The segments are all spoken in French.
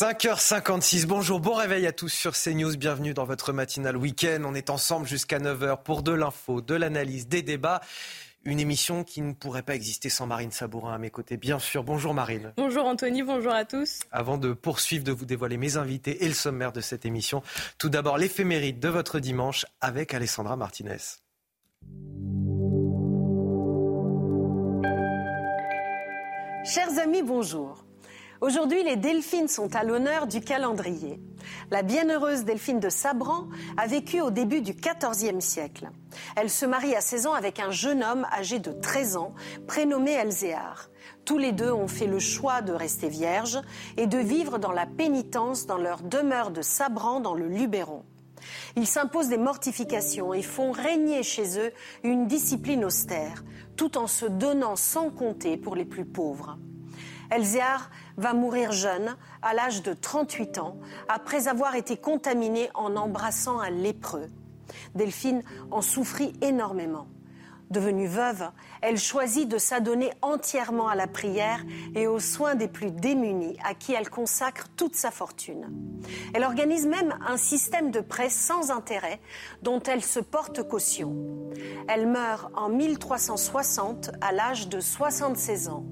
5h56, bonjour, bon réveil à tous sur CNews, bienvenue dans votre matinale week-end. On est ensemble jusqu'à 9h pour de l'info, de l'analyse, des débats. Une émission qui ne pourrait pas exister sans Marine Sabourin à mes côtés, bien sûr. Bonjour Marine. Bonjour Anthony, bonjour à tous. Avant de poursuivre, de vous dévoiler mes invités et le sommaire de cette émission, tout d'abord l'éphéméride de votre dimanche avec Alessandra Martinez. Chers amis, bonjour. Aujourd'hui, les Delphines sont à l'honneur du calendrier. La bienheureuse Delphine de Sabran a vécu au début du XIVe siècle. Elle se marie à 16 ans avec un jeune homme âgé de 13 ans, prénommé Elzéar. Tous les deux ont fait le choix de rester vierges et de vivre dans la pénitence dans leur demeure de Sabran dans le Luberon. Ils s'imposent des mortifications et font régner chez eux une discipline austère, tout en se donnant sans compter pour les plus pauvres. Elzéar va mourir jeune, à l'âge de 38 ans, après avoir été contaminée en embrassant un lépreux. Delphine en souffrit énormément. Devenue veuve, elle choisit de s'adonner entièrement à la prière et aux soins des plus démunis, à qui elle consacre toute sa fortune. Elle organise même un système de prêts sans intérêt dont elle se porte caution. Elle meurt en 1360 à l'âge de 76 ans.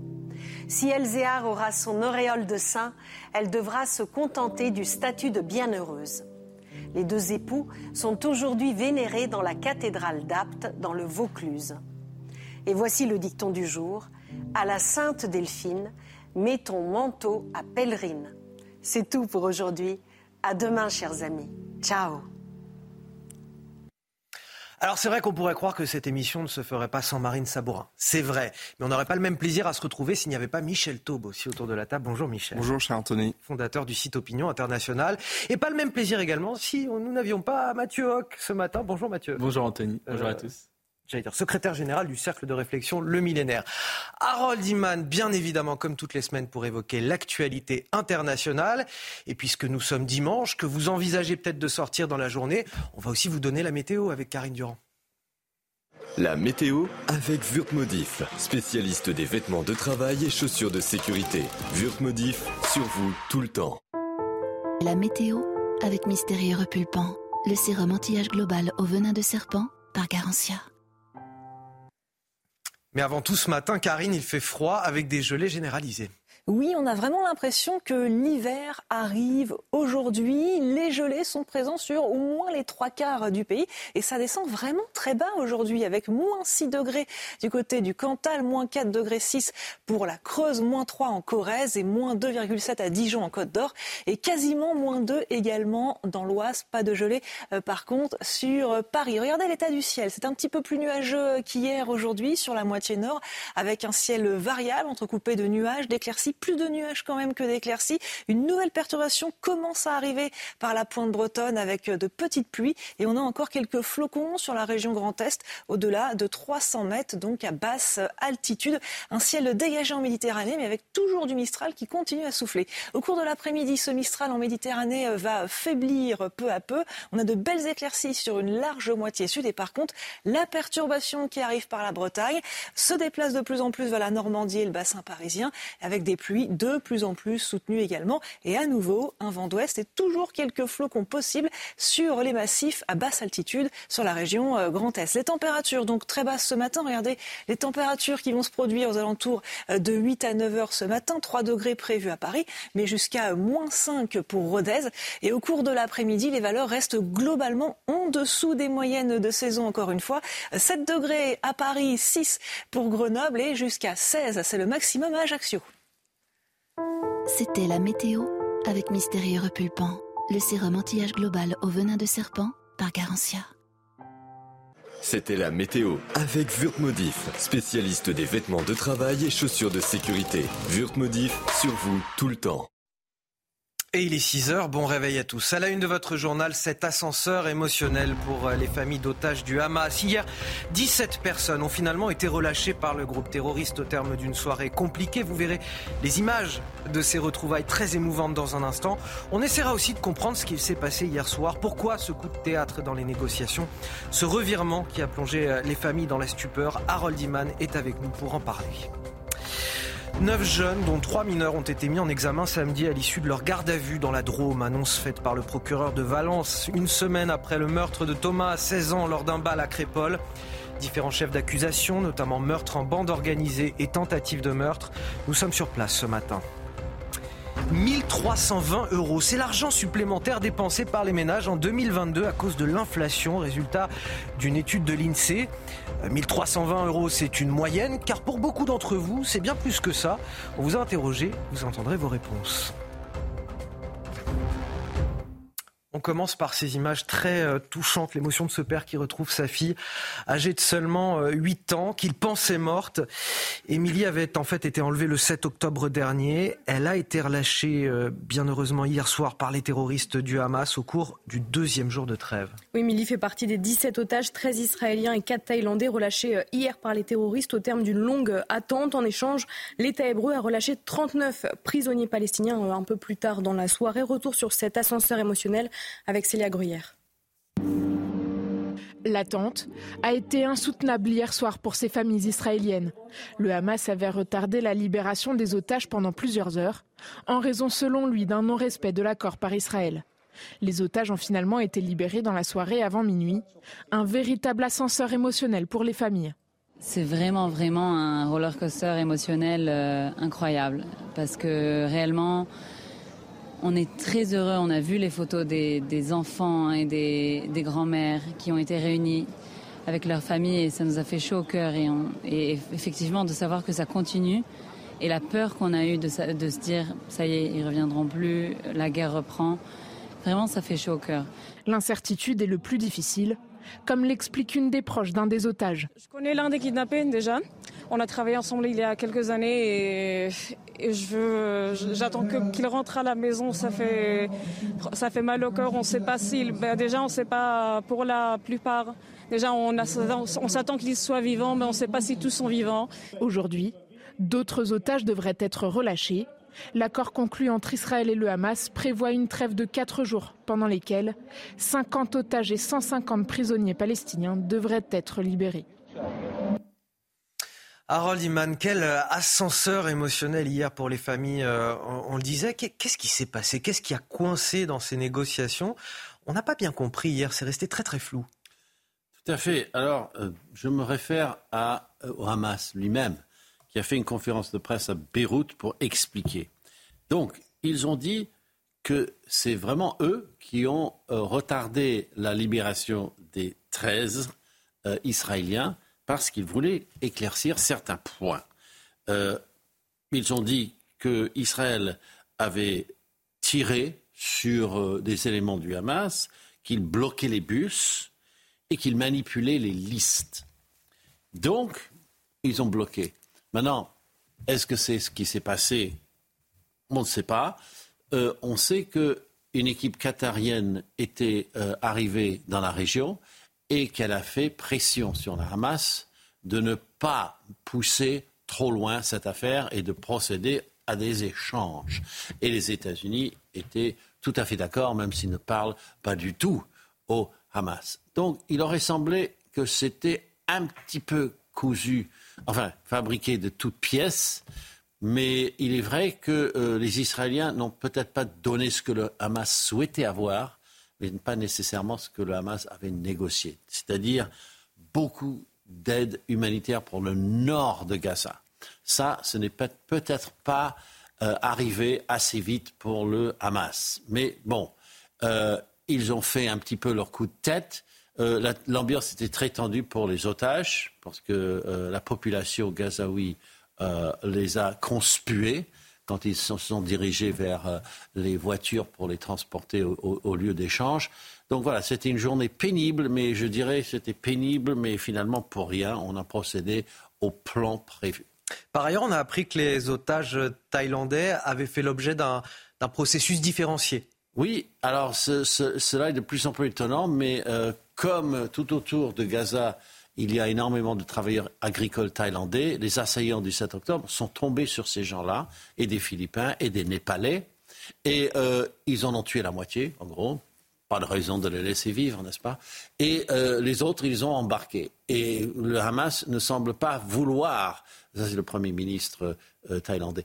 Si Elzéar aura son auréole de saint, elle devra se contenter du statut de bienheureuse. Les deux époux sont aujourd'hui vénérés dans la cathédrale d'Apt, dans le Vaucluse. Et voici le dicton du jour. À la Sainte Delphine, mets ton manteau à pèlerine. C'est tout pour aujourd'hui. À demain, chers amis. Ciao. Alors c'est vrai qu'on pourrait croire que cette émission ne se ferait pas sans Marine Sabourin. C'est vrai. Mais on n'aurait pas le même plaisir à se retrouver s'il n'y avait pas Michel Taube aussi autour de la table. Bonjour Michel. Bonjour cher Anthony. Fondateur du site Opinion International. Et pas le même plaisir également si nous n'avions pas Mathieu Hoc ce matin. Bonjour Mathieu. Bonjour Anthony. Bonjour Euh, à tous. J'allais dire, secrétaire général du Cercle de réflexion Le Millénaire. Harold Iman, bien évidemment, comme toutes les semaines, pour évoquer l'actualité internationale. Et puisque nous sommes dimanche, que vous envisagez peut-être de sortir dans la journée, on va aussi vous donner la météo avec Karine Durand. La météo avec Wurtmodif, spécialiste des vêtements de travail et chaussures de sécurité. Wurtmodif, sur vous tout le temps. La météo avec Mystérieux Repulpant, le sérum anti-âge global au venin de serpent par Garantia. Mais avant tout, ce matin, Karine, il fait froid avec des gelées généralisées. Oui, on a vraiment l'impression que l'hiver arrive aujourd'hui. Les gelées sont présents sur au moins les trois quarts du pays et ça descend vraiment très bas aujourd'hui avec moins 6 degrés du côté du Cantal, moins 4 degrés 6 pour la Creuse, moins 3 en Corrèze et moins 2,7 à Dijon en Côte d'Or et quasiment moins 2 également dans l'Oise. Pas de gelée euh, par contre sur euh, Paris. Regardez l'état du ciel. C'est un petit peu plus nuageux qu'hier aujourd'hui sur la moitié nord avec un ciel variable entrecoupé de nuages, d'éclaircies plus de nuages quand même que d'éclaircies. Une nouvelle perturbation commence à arriver par la pointe bretonne avec de petites pluies et on a encore quelques flocons sur la région Grand Est au-delà de 300 mètres, donc à basse altitude. Un ciel dégagé en Méditerranée mais avec toujours du Mistral qui continue à souffler. Au cours de l'après-midi, ce Mistral en Méditerranée va faiblir peu à peu. On a de belles éclaircies sur une large moitié sud et par contre, la perturbation qui arrive par la Bretagne se déplace de plus en plus vers la Normandie et le bassin parisien avec des pluies de plus en plus soutenues également et à nouveau un vent d'ouest et toujours quelques flocons possibles sur les massifs à basse altitude sur la région euh, Grand Est. Les températures donc très basses ce matin, regardez les températures qui vont se produire aux alentours euh, de 8 à 9 heures ce matin, 3 degrés prévus à Paris, mais jusqu'à moins 5 pour Rodez. Et au cours de l'après-midi, les valeurs restent globalement en dessous des moyennes de saison encore une fois. 7 degrés à Paris, 6 pour Grenoble et jusqu'à 16, c'est le maximum à Ajaccio. C'était la météo avec Mystérieux Repulpant, le sérum anti-âge global au venin de serpent par Garantia. C'était la météo avec Wurtmodif, spécialiste des vêtements de travail et chaussures de sécurité. Wurtmodif, sur vous tout le temps. Et il est 6 heures, bon réveil à tous. À la une de votre journal, cet ascenseur émotionnel pour euh, les familles d'otages du Hamas. Hier, 17 personnes ont finalement été relâchées par le groupe terroriste au terme d'une soirée compliquée. Vous verrez les images de ces retrouvailles très émouvantes dans un instant. On essaiera aussi de comprendre ce qui s'est passé hier soir. Pourquoi ce coup de théâtre dans les négociations? Ce revirement qui a plongé euh, les familles dans la stupeur. Harold Iman est avec nous pour en parler. Neuf jeunes, dont trois mineurs, ont été mis en examen samedi à l'issue de leur garde à vue dans la Drôme. Annonce faite par le procureur de Valence une semaine après le meurtre de Thomas à 16 ans lors d'un bal à Crépole. Différents chefs d'accusation, notamment meurtre en bande organisée et tentative de meurtre. Nous sommes sur place ce matin. 1320 euros. C'est l'argent supplémentaire dépensé par les ménages en 2022 à cause de l'inflation, résultat d'une étude de l'INSEE. 1320 euros, c'est une moyenne, car pour beaucoup d'entre vous, c'est bien plus que ça. On vous a interrogé, vous entendrez vos réponses. On commence par ces images très euh, touchantes, l'émotion de ce père qui retrouve sa fille âgée de seulement 8 euh, ans, qu'il pensait morte. Émilie avait en fait été enlevée le 7 octobre dernier. Elle a été relâchée euh, bien heureusement hier soir par les terroristes du Hamas au cours du deuxième jour de trêve. Oui, Émilie fait partie des 17 otages, 13 Israéliens et 4 Thaïlandais relâchés hier par les terroristes au terme d'une longue attente. En échange, l'État hébreu a relâché 39 prisonniers palestiniens un peu plus tard dans la soirée. Retour sur cet ascenseur émotionnel avec Célia Gruyère. L'attente a été insoutenable hier soir pour ces familles israéliennes. Le Hamas avait retardé la libération des otages pendant plusieurs heures, en raison selon lui d'un non-respect de l'accord par Israël. Les otages ont finalement été libérés dans la soirée avant minuit, un véritable ascenseur émotionnel pour les familles. C'est vraiment, vraiment un roller coaster émotionnel euh, incroyable, parce que réellement, on est très heureux. On a vu les photos des, enfants et des, grands-mères qui ont été réunis avec leur famille et ça nous a fait chaud au cœur. Et, effectivement, de savoir que ça continue et la peur qu'on a eue de, de, se dire ça y est, ils reviendront plus, la guerre reprend. Vraiment, ça fait chaud au cœur. L'incertitude est le plus difficile, comme l'explique une des proches d'un des otages. Je connais l'un des kidnappés déjà. On a travaillé ensemble il y a quelques années et, je veux, j'attends qu'il rentre à la maison. Ça fait, ça fait mal au cœur. On ne sait pas s'il, ben déjà on ne sait pas pour la plupart. Déjà on, s'attend qu'il soit vivant, mais on ne sait pas si tous sont vivants. Aujourd'hui, d'autres otages devraient être relâchés. L'accord conclu entre Israël et le Hamas prévoit une trêve de quatre jours pendant lesquels 50 otages et 150 prisonniers palestiniens devraient être libérés. Harold Iman, quel euh, ascenseur émotionnel hier pour les familles, euh, on, le disait. Qu'est-ce qui s'est passé? Qu'est-ce qui a coincé dans ces négociations? On n'a pas bien compris hier, c'est resté très très flou. Tout à fait. Alors, euh, je me réfère à, au Hamas lui-même, qui a fait une conférence de presse à Beyrouth pour expliquer. Donc, ils ont dit que c'est vraiment eux qui ont retardé la libération des 13 Israéliens parce qu'ils voulaient éclaircir certains points. Euh, ils ont dit que Israël avait tiré sur euh, des éléments du Hamas, qu'il bloquait les bus et qu'il manipulait les listes. Donc, ils ont bloqué. Maintenant, est-ce que c'est ce qui s'est passé? On ne sait pas. Euh, on sait qu'une équipe qatarienne était arrivée dans la région et qu'elle a fait pression sur la Hamas de ne pas pousser trop loin cette affaire et de procéder à des échanges. Et les États-Unis étaient tout à fait d'accord, même s'ils ne parlent pas du tout au Hamas. Donc il aurait semblé que c'était un petit peu cousu, enfin fabriqué de toutes pièces, mais il est vrai que euh, les Israéliens n'ont peut-être pas donné ce que le Hamas souhaitait avoir, mais pas nécessairement ce que le Hamas avait négocié, c'est-à-dire beaucoup d'aide humanitaire pour le nord de Gaza. Ça, ce n'est peut-être pas euh, arrivé assez vite pour le Hamas. Mais bon, euh, ils ont fait un petit peu leur coup de tête. Euh, l'ambiance était très tendue pour les otages, parce que la population gazaoui les a conspués quand ils se sont dirigés vers euh, les voitures pour les transporter au, lieu d'échange. Donc voilà, c'était une journée pénible, mais je dirais c'était pénible, mais finalement pour rien, on a procédé au plan prévu. Par ailleurs, on a appris que les otages thaïlandais avaient fait l'objet d'un processus différencié. Oui, alors cela est de plus en plus étonnant, mais euh, comme tout autour de Gaza, il y a énormément de travailleurs agricoles thaïlandais. Les assaillants du 7 octobre sont tombés sur ces gens-là, et des Philippins, et des Népalais. Et euh, ils en ont tué la moitié, en gros. Pas de raison de les laisser vivre, n'est-ce pas? Et euh, les autres, ils ont embarqué. Et le Hamas ne semble pas vouloir, ça c'est le Premier ministre euh, thaïlandais,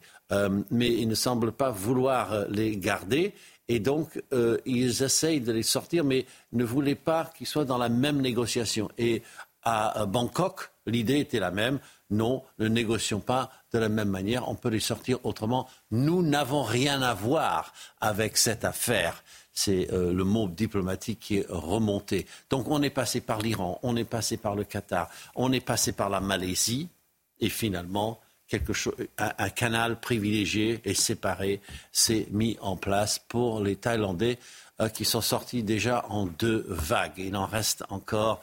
mais il ne semble pas vouloir les garder. Et donc, ils essayent de les sortir, mais ne voulaient pas qu'ils soient dans la même négociation. Et à Bangkok, l'idée était la même. Non, ne négocions pas de la même manière, on peut les sortir autrement. Nous n'avons rien à voir avec cette affaire. C'est euh, le mot diplomatique qui est remonté. Donc on est passé par l'Iran, on est passé par le Qatar, on est passé par la Malaisie, et finalement, quelque chose, un, canal privilégié et séparé s'est mis en place pour les Thaïlandais euh, qui sont sortis déjà en deux vagues. Il en reste encore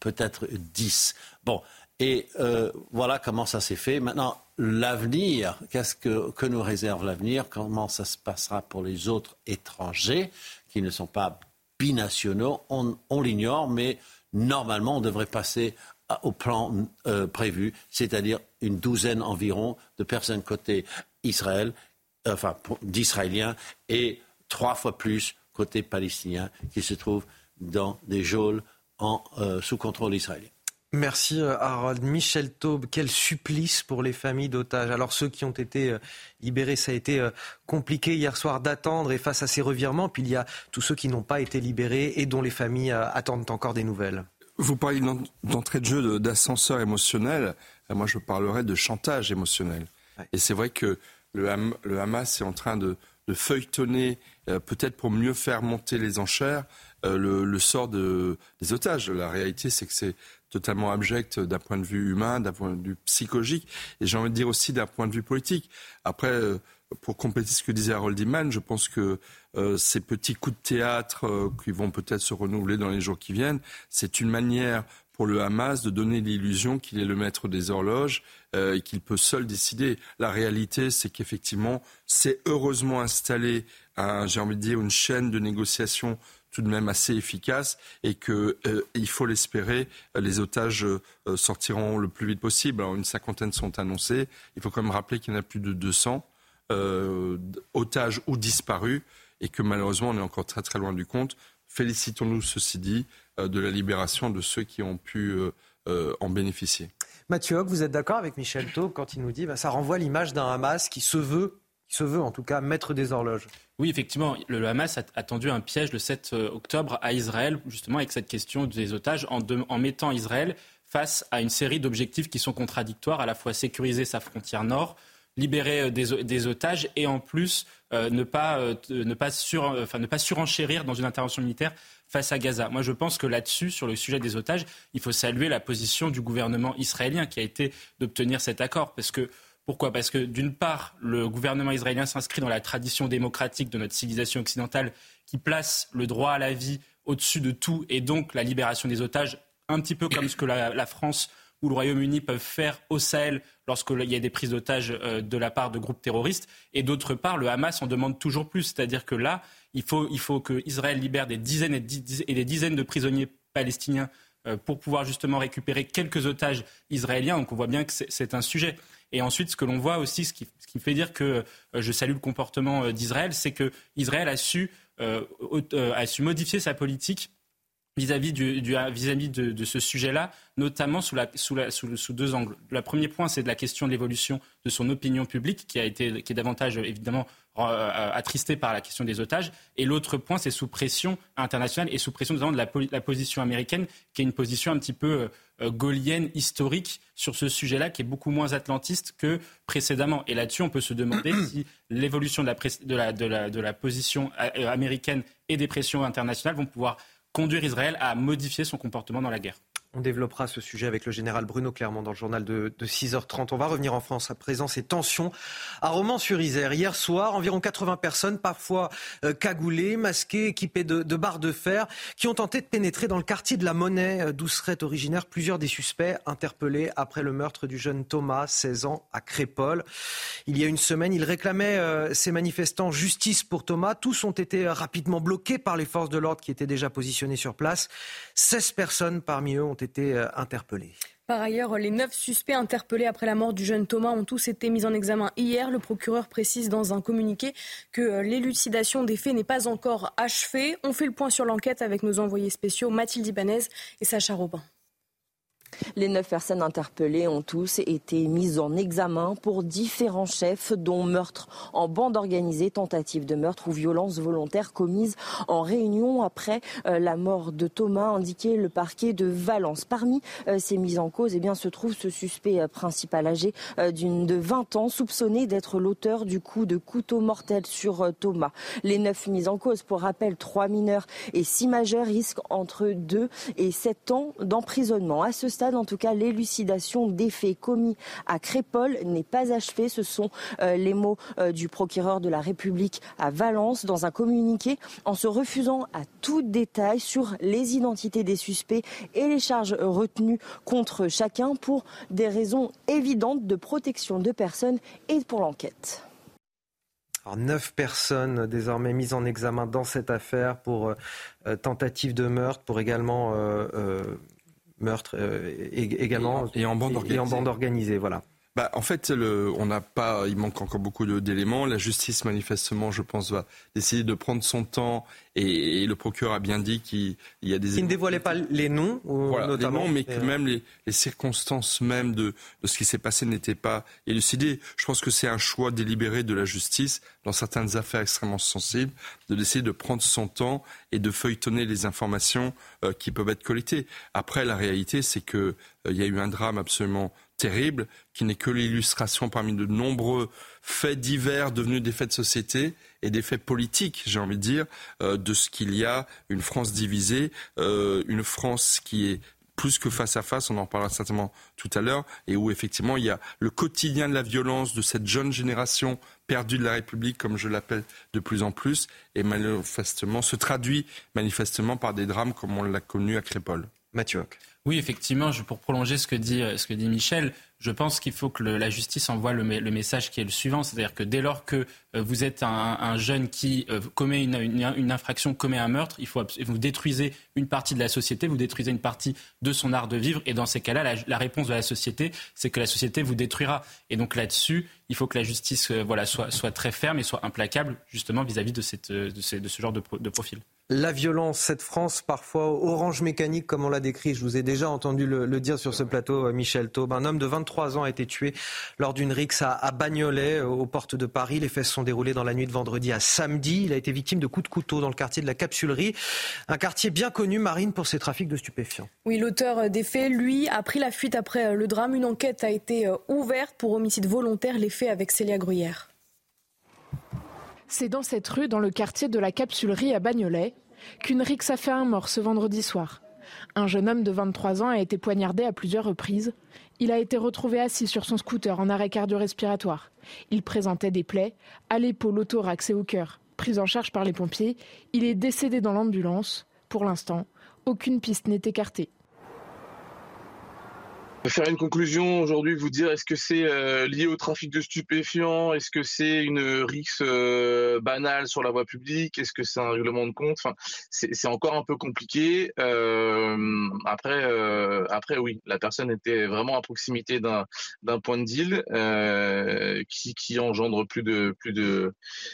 peut-être 10. Bon, et euh, voilà comment ça s'est fait. Maintenant, l'avenir, qu'est-ce que, que nous réserve l'avenir? Comment ça se passera pour les autres étrangers qui ne sont pas binationaux? On, l'ignore, mais normalement, on devrait passer au plan euh, prévu, c'est-à-dire une douzaine environ de personnes côté Israël, enfin d'Israéliens, et trois fois plus côté palestinien qui se trouvent dans des geôles euh, sous contrôle israélien. Merci euh, Harold. Michel Taube, quel supplice pour les familles d'otages. Alors ceux qui ont été euh, libérés, ça a été compliqué hier soir d'attendre et face à ces revirements. Puis il y a tous ceux qui n'ont pas été libérés et dont les familles attendent encore des nouvelles. Vous parlez d'entrée de jeu d'ascenseur émotionnel. Moi, je parlerais de chantage émotionnel. Et c'est vrai que le, Hamas est en train de, feuilletonner, peut-être pour mieux faire monter les enchères, euh, le, sort des otages. La réalité, c'est que c'est totalement abject d'un point de vue humain, d'un point de vue psychologique, et j'ai envie de dire aussi d'un point de vue politique. Après, euh, pour compléter ce que disait Harold Iman, je pense que euh, ces petits coups de théâtre qui vont peut-être se renouveler dans les jours qui viennent, c'est une manière pour le Hamas de donner l'illusion qu'il est le maître des horloges et qu'il peut seul décider. La réalité, c'est qu'effectivement, c'est heureusement installé, j'ai envie de dire, une chaîne de négociation tout de même assez efficace et que euh, faut l'espérer, les otages euh, sortiront le plus vite possible. Une cinquantaine sont annoncés. Il faut quand même rappeler qu'il y en a plus de 200 euh, otages ou disparus et que malheureusement on est encore très très loin du compte. Félicitons-nous, ceci dit, de la libération de ceux qui ont pu en bénéficier. Mathieu vous êtes d'accord avec Michel Taub quand il nous dit que bah, ça renvoie l'image d'un Hamas qui se veut qui se veut en tout cas maître des horloges. Oui, effectivement, le Hamas a, tendu un piège le 7 euh, octobre à Israël, justement avec cette question des otages, en, en mettant Israël face à une série d'objectifs qui sont contradictoires, à la fois sécuriser sa frontière nord, libérer euh, des, otages et en plus euh, ne, pas, ne, pas sur, enfin, ne pas surenchérir dans une intervention militaire face à Gaza. Moi, je pense que là-dessus, sur le sujet des otages, il faut saluer la position du gouvernement israélien qui a été d'obtenir cet accord, parce que pourquoi? Parce que d'une part, le gouvernement israélien s'inscrit dans la tradition démocratique de notre civilisation occidentale qui place le droit à la vie au-dessus de tout et donc la libération des otages, un petit peu comme ce que la, France ou le Royaume-Uni peuvent faire au Sahel lorsqu'il y a des prises d'otages euh, de la part de groupes terroristes. Et d'autre part, le Hamas en demande toujours plus. C'est-à-dire que là, il faut, il faut que Israël libère des dizaines et des dizaines de prisonniers palestiniens euh, pour pouvoir justement récupérer quelques otages israéliens. Donc on voit bien que c'est un sujet. Et ensuite, ce que l'on voit aussi, ce qui, me fait dire que euh, je salue le comportement d'Israël, c'est que Israël a su, a su modifier sa politique vis-à-vis vis-à-vis de, de, ce sujet-là, notamment sous, la, sous, la, sous, sous, deux angles. Le premier point, c'est de la question de l'évolution de son opinion publique, qui a été, qui est davantage évidemment euh, attristé par la question des otages. Et l'autre point, c'est sous pression internationale et sous pression notamment de la, la, position américaine, qui est une position un petit peu euh, gaulienne, historique sur ce sujet-là, qui est beaucoup moins atlantiste que précédemment. Et là-dessus, on peut se demander si l'évolution de la, de, la, de, la, de la position euh, américaine et des pressions internationales vont pouvoir conduire Israël à modifier son comportement dans la guerre. On développera ce sujet avec le général Bruno Clermont dans le journal de, 6h30. On va revenir en France à présent. Ces tensions à Romans-sur-Isère. Hier soir, environ 80 personnes, parfois euh, cagoulées, masquées, équipées de, barres de fer, qui ont tenté de pénétrer dans le quartier de la Monnaie, euh, d'où seraient originaires plusieurs des suspects interpellés après le meurtre du jeune Thomas, 16 ans, à Crépole. Il y a une semaine, ils réclamaient, euh, ces manifestants, justice pour Thomas. Tous ont été rapidement bloqués par les forces de l'ordre qui étaient déjà positionnées sur place. 16 personnes parmi eux ont été été euh. Par ailleurs, les neuf suspects interpellés après la mort du jeune Thomas ont tous été mis en examen hier. Le procureur précise dans un communiqué que euh, l'élucidation des faits n'est pas encore achevée. On fait le point sur l'enquête avec nos envoyés spéciaux Mathilde Ibanez et Sacha Robin. Les neuf personnes interpellées ont tous été mises en examen pour différents chefs, dont meurtre en bande organisée, tentative de meurtre ou violence volontaire commise en réunion après euh, la mort de Thomas, indiqué le parquet de Valence. Parmi euh, ces mises en cause, eh bien, se trouve ce suspect euh, principal âgé d'une de 20 ans, soupçonné d'être l'auteur du coup de couteau mortel sur Thomas. Les neuf mises en cause, pour rappel, trois mineurs et six majeurs risquent entre 2 et 7 ans d'emprisonnement. À ce stade, en tout cas, l'élucidation des faits commis à Crépole n'est pas achevée. Ce sont euh, les mots euh, du procureur de la République à Valence dans un communiqué en se refusant à tout détail sur les identités des suspects et les charges retenues contre chacun pour des raisons évidentes de protection de personnes et pour l'enquête. neuf personnes désormais mises en examen dans cette affaire pour euh, tentative de meurtre, pour également également et, en bande organisée. Et en bande organisée, voilà. Bah, en fait, le, on n'a pas, il manque encore beaucoup d'éléments. La justice, manifestement, je pense, va essayer de prendre son temps. Et, le procureur a bien dit qu'il y a des. Il ne dévoilait pas les noms, notamment. Les noms, mais que même les, les, circonstances même de, de ce qui s'est passé n'étaient pas élucidées. Je pense que c'est un choix délibéré de la justice dans certaines affaires extrêmement sensibles de d'essayer de prendre son temps et de feuilletonner les informations euh, qui peuvent être collectées. Après, la réalité, c'est que euh, il y a eu un drame absolument terrible, qui n'est que l'illustration parmi de nombreux faits divers devenus des faits de société et des faits politiques, j'ai envie de dire, euh, de ce qu'il y a une France divisée, euh, une France qui est plus que face à face, on en parlera certainement tout à l'heure, et où effectivement il y a le quotidien de la violence de cette jeune génération perdue de la République, comme je l'appelle de plus en plus, et manifestement se traduit manifestement par des drames comme on l'a connu à Crépole. Mathieu. Oui, effectivement, pour prolonger ce que dit, ce que dit Michel, je pense qu'il faut que la justice envoie le, message qui est le suivant, c'est-à-dire que dès lors que euh, vous êtes un, jeune qui euh, commet une, infraction, commet un meurtre, il faut vous détruisez une partie de la société, vous détruisez une partie de son art de vivre, et dans ces cas-là, la, réponse de la société, c'est que la société vous détruira. Et donc là-dessus, il faut que la justice euh, voilà, soit, très ferme et soit implacable justement vis-à-vis de, ce genre de profil la violence, cette France parfois orange mécanique, comme on l'a décrit. Je vous ai déjà entendu le, dire sur ce plateau, euh, Michel Taube. Un homme de 23 ans a été tué lors d'une rixe à, Bagnolet, euh, aux portes de Paris. Les faits se sont déroulés dans la nuit de vendredi à samedi. Il a été victime de coups de couteau dans le quartier de la Capsulerie, un quartier bien connu, Marine, pour ses trafics de stupéfiants. Oui, l'auteur des faits, lui, a pris la fuite après euh, le drame. Une enquête a été ouverte pour homicide volontaire. Les faits avec Célia Gruyère. C'est dans cette rue, dans le quartier de la Capsulerie à Bagnolet, qu'une rixe a fait un mort ce vendredi soir. Un jeune homme de 23 ans a été poignardé à plusieurs reprises. Il a été retrouvé assis sur son scooter en arrêt cardio-respiratoire. Il présentait des plaies à l'épaule, au thorax et au cœur. Pris en charge par les pompiers, il est décédé dans l'ambulance. Pour l'instant, aucune piste n'est écartée faire une conclusion aujourd'hui, vous dire est-ce que c'est euh, lié au trafic de stupéfiants, est-ce que c'est une rixe euh, banale sur la voie publique, est-ce que c'est un règlement de compte? Enfin, c'est encore un peu compliqué. Euh, après, après oui, la personne était vraiment à proximité d'un point de deal qui, qui engendre plus de plus de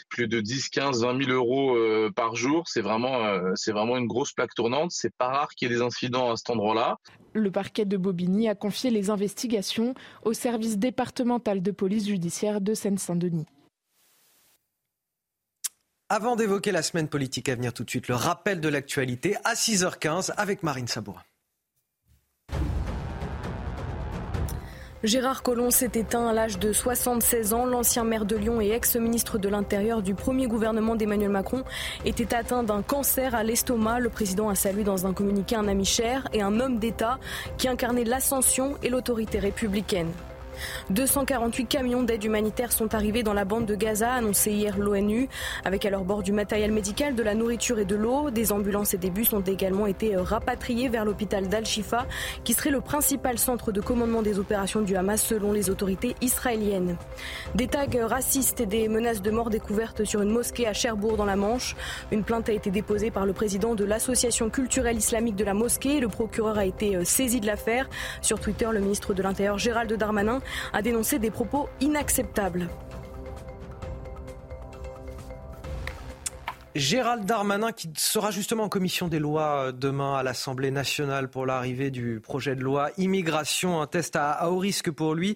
plus de 10, 15, 20 000 euros par jour. C'est vraiment c'est vraiment une grosse plaque tournante. C'est pas rare qu'il y ait des incidents à cet endroit-là. Le parquet de Bobigny a confié les investigations au service départemental de police judiciaire de Seine-Saint-Denis. Avant d'évoquer la semaine politique à venir tout de suite, le rappel de l'actualité à 6h15 avec Marine Sabourin. Gérard Collomb s'est éteint à l'âge de 76 ans. L'ancien maire de Lyon et ex-ministre de l'Intérieur du premier gouvernement d'Emmanuel Macron était atteint d'un cancer à l'estomac. Le président a salué dans un communiqué un ami cher et un homme d'État qui incarnait l'ascension et l'autorité républicaine. 248 camions d'aide humanitaire sont arrivés dans la bande de Gaza, annoncé hier l'ONU, avec à leur bord du matériel médical, de la nourriture et de l'eau. Des ambulances et des bus ont également été euh, rapatriés vers l'hôpital d'Al-Shifa, qui serait le principal centre de commandement des opérations du Hamas selon les autorités israéliennes. Des tags racistes et des menaces de mort découvertes sur une mosquée à Cherbourg dans la Manche. Une plainte a été déposée par le président de l'association culturelle islamique de la mosquée. Le procureur a été euh, saisi de l'affaire. Sur Twitter, le ministre de l'Intérieur Gérald Darmanin a dénoncé des propos inacceptables. Gérald Darmanin qui sera justement en commission des lois euh, demain à l'Assemblée nationale pour l'arrivée du projet de loi immigration, un test à, haut risque pour lui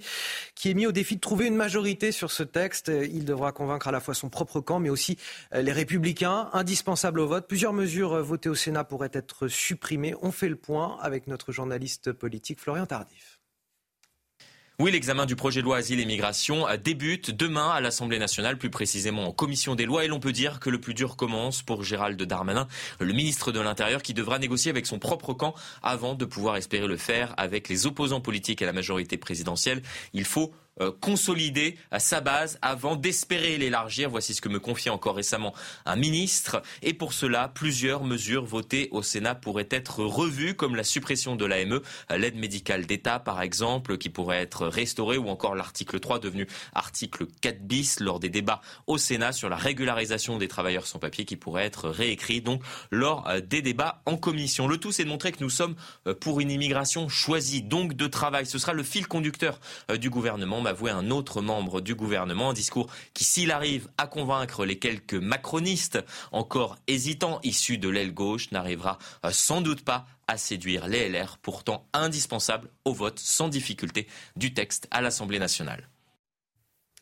qui est mis au défi de trouver une majorité sur ce texte. Il devra convaincre à la fois son propre camp mais aussi euh, les républicains, indispensables au vote. Plusieurs mesures euh, votées au Sénat pourraient être supprimées. On fait le point avec notre journaliste politique Florian Tardif. Oui, l'examen du projet de loi Asile et Migration débute demain à l'Assemblée nationale, plus précisément en commission des lois. Et l'on peut dire que le plus dur commence pour Gérald Darmanin, le ministre de l'Intérieur, qui devra négocier avec son propre camp avant de pouvoir espérer le faire avec les opposants politiques à la majorité présidentielle. Il faut euh, consolider sa base avant d'espérer l'élargir. Voici ce que me confiait encore récemment un ministre. Et pour cela, plusieurs mesures votées au Sénat pourraient être revues, comme la suppression de l'AME, l'aide médicale d'État par exemple, qui pourrait être restaurée, ou encore l'article 3 devenu article 4 bis lors des débats au Sénat sur la régularisation des travailleurs sans papier qui pourrait être réécrit donc lors euh, des débats en commission. Le tout, c'est de montrer que nous sommes euh, pour une immigration choisie, donc de travail. Ce sera le fil conducteur du gouvernement avoué un autre membre du gouvernement, discours qui, s'il arrive à convaincre les quelques macronistes encore hésitants issus de l'aile gauche, n'arrivera euh, sans doute pas à séduire les LR, pourtant indispensables au vote sans difficulté du texte à l'Assemblée nationale.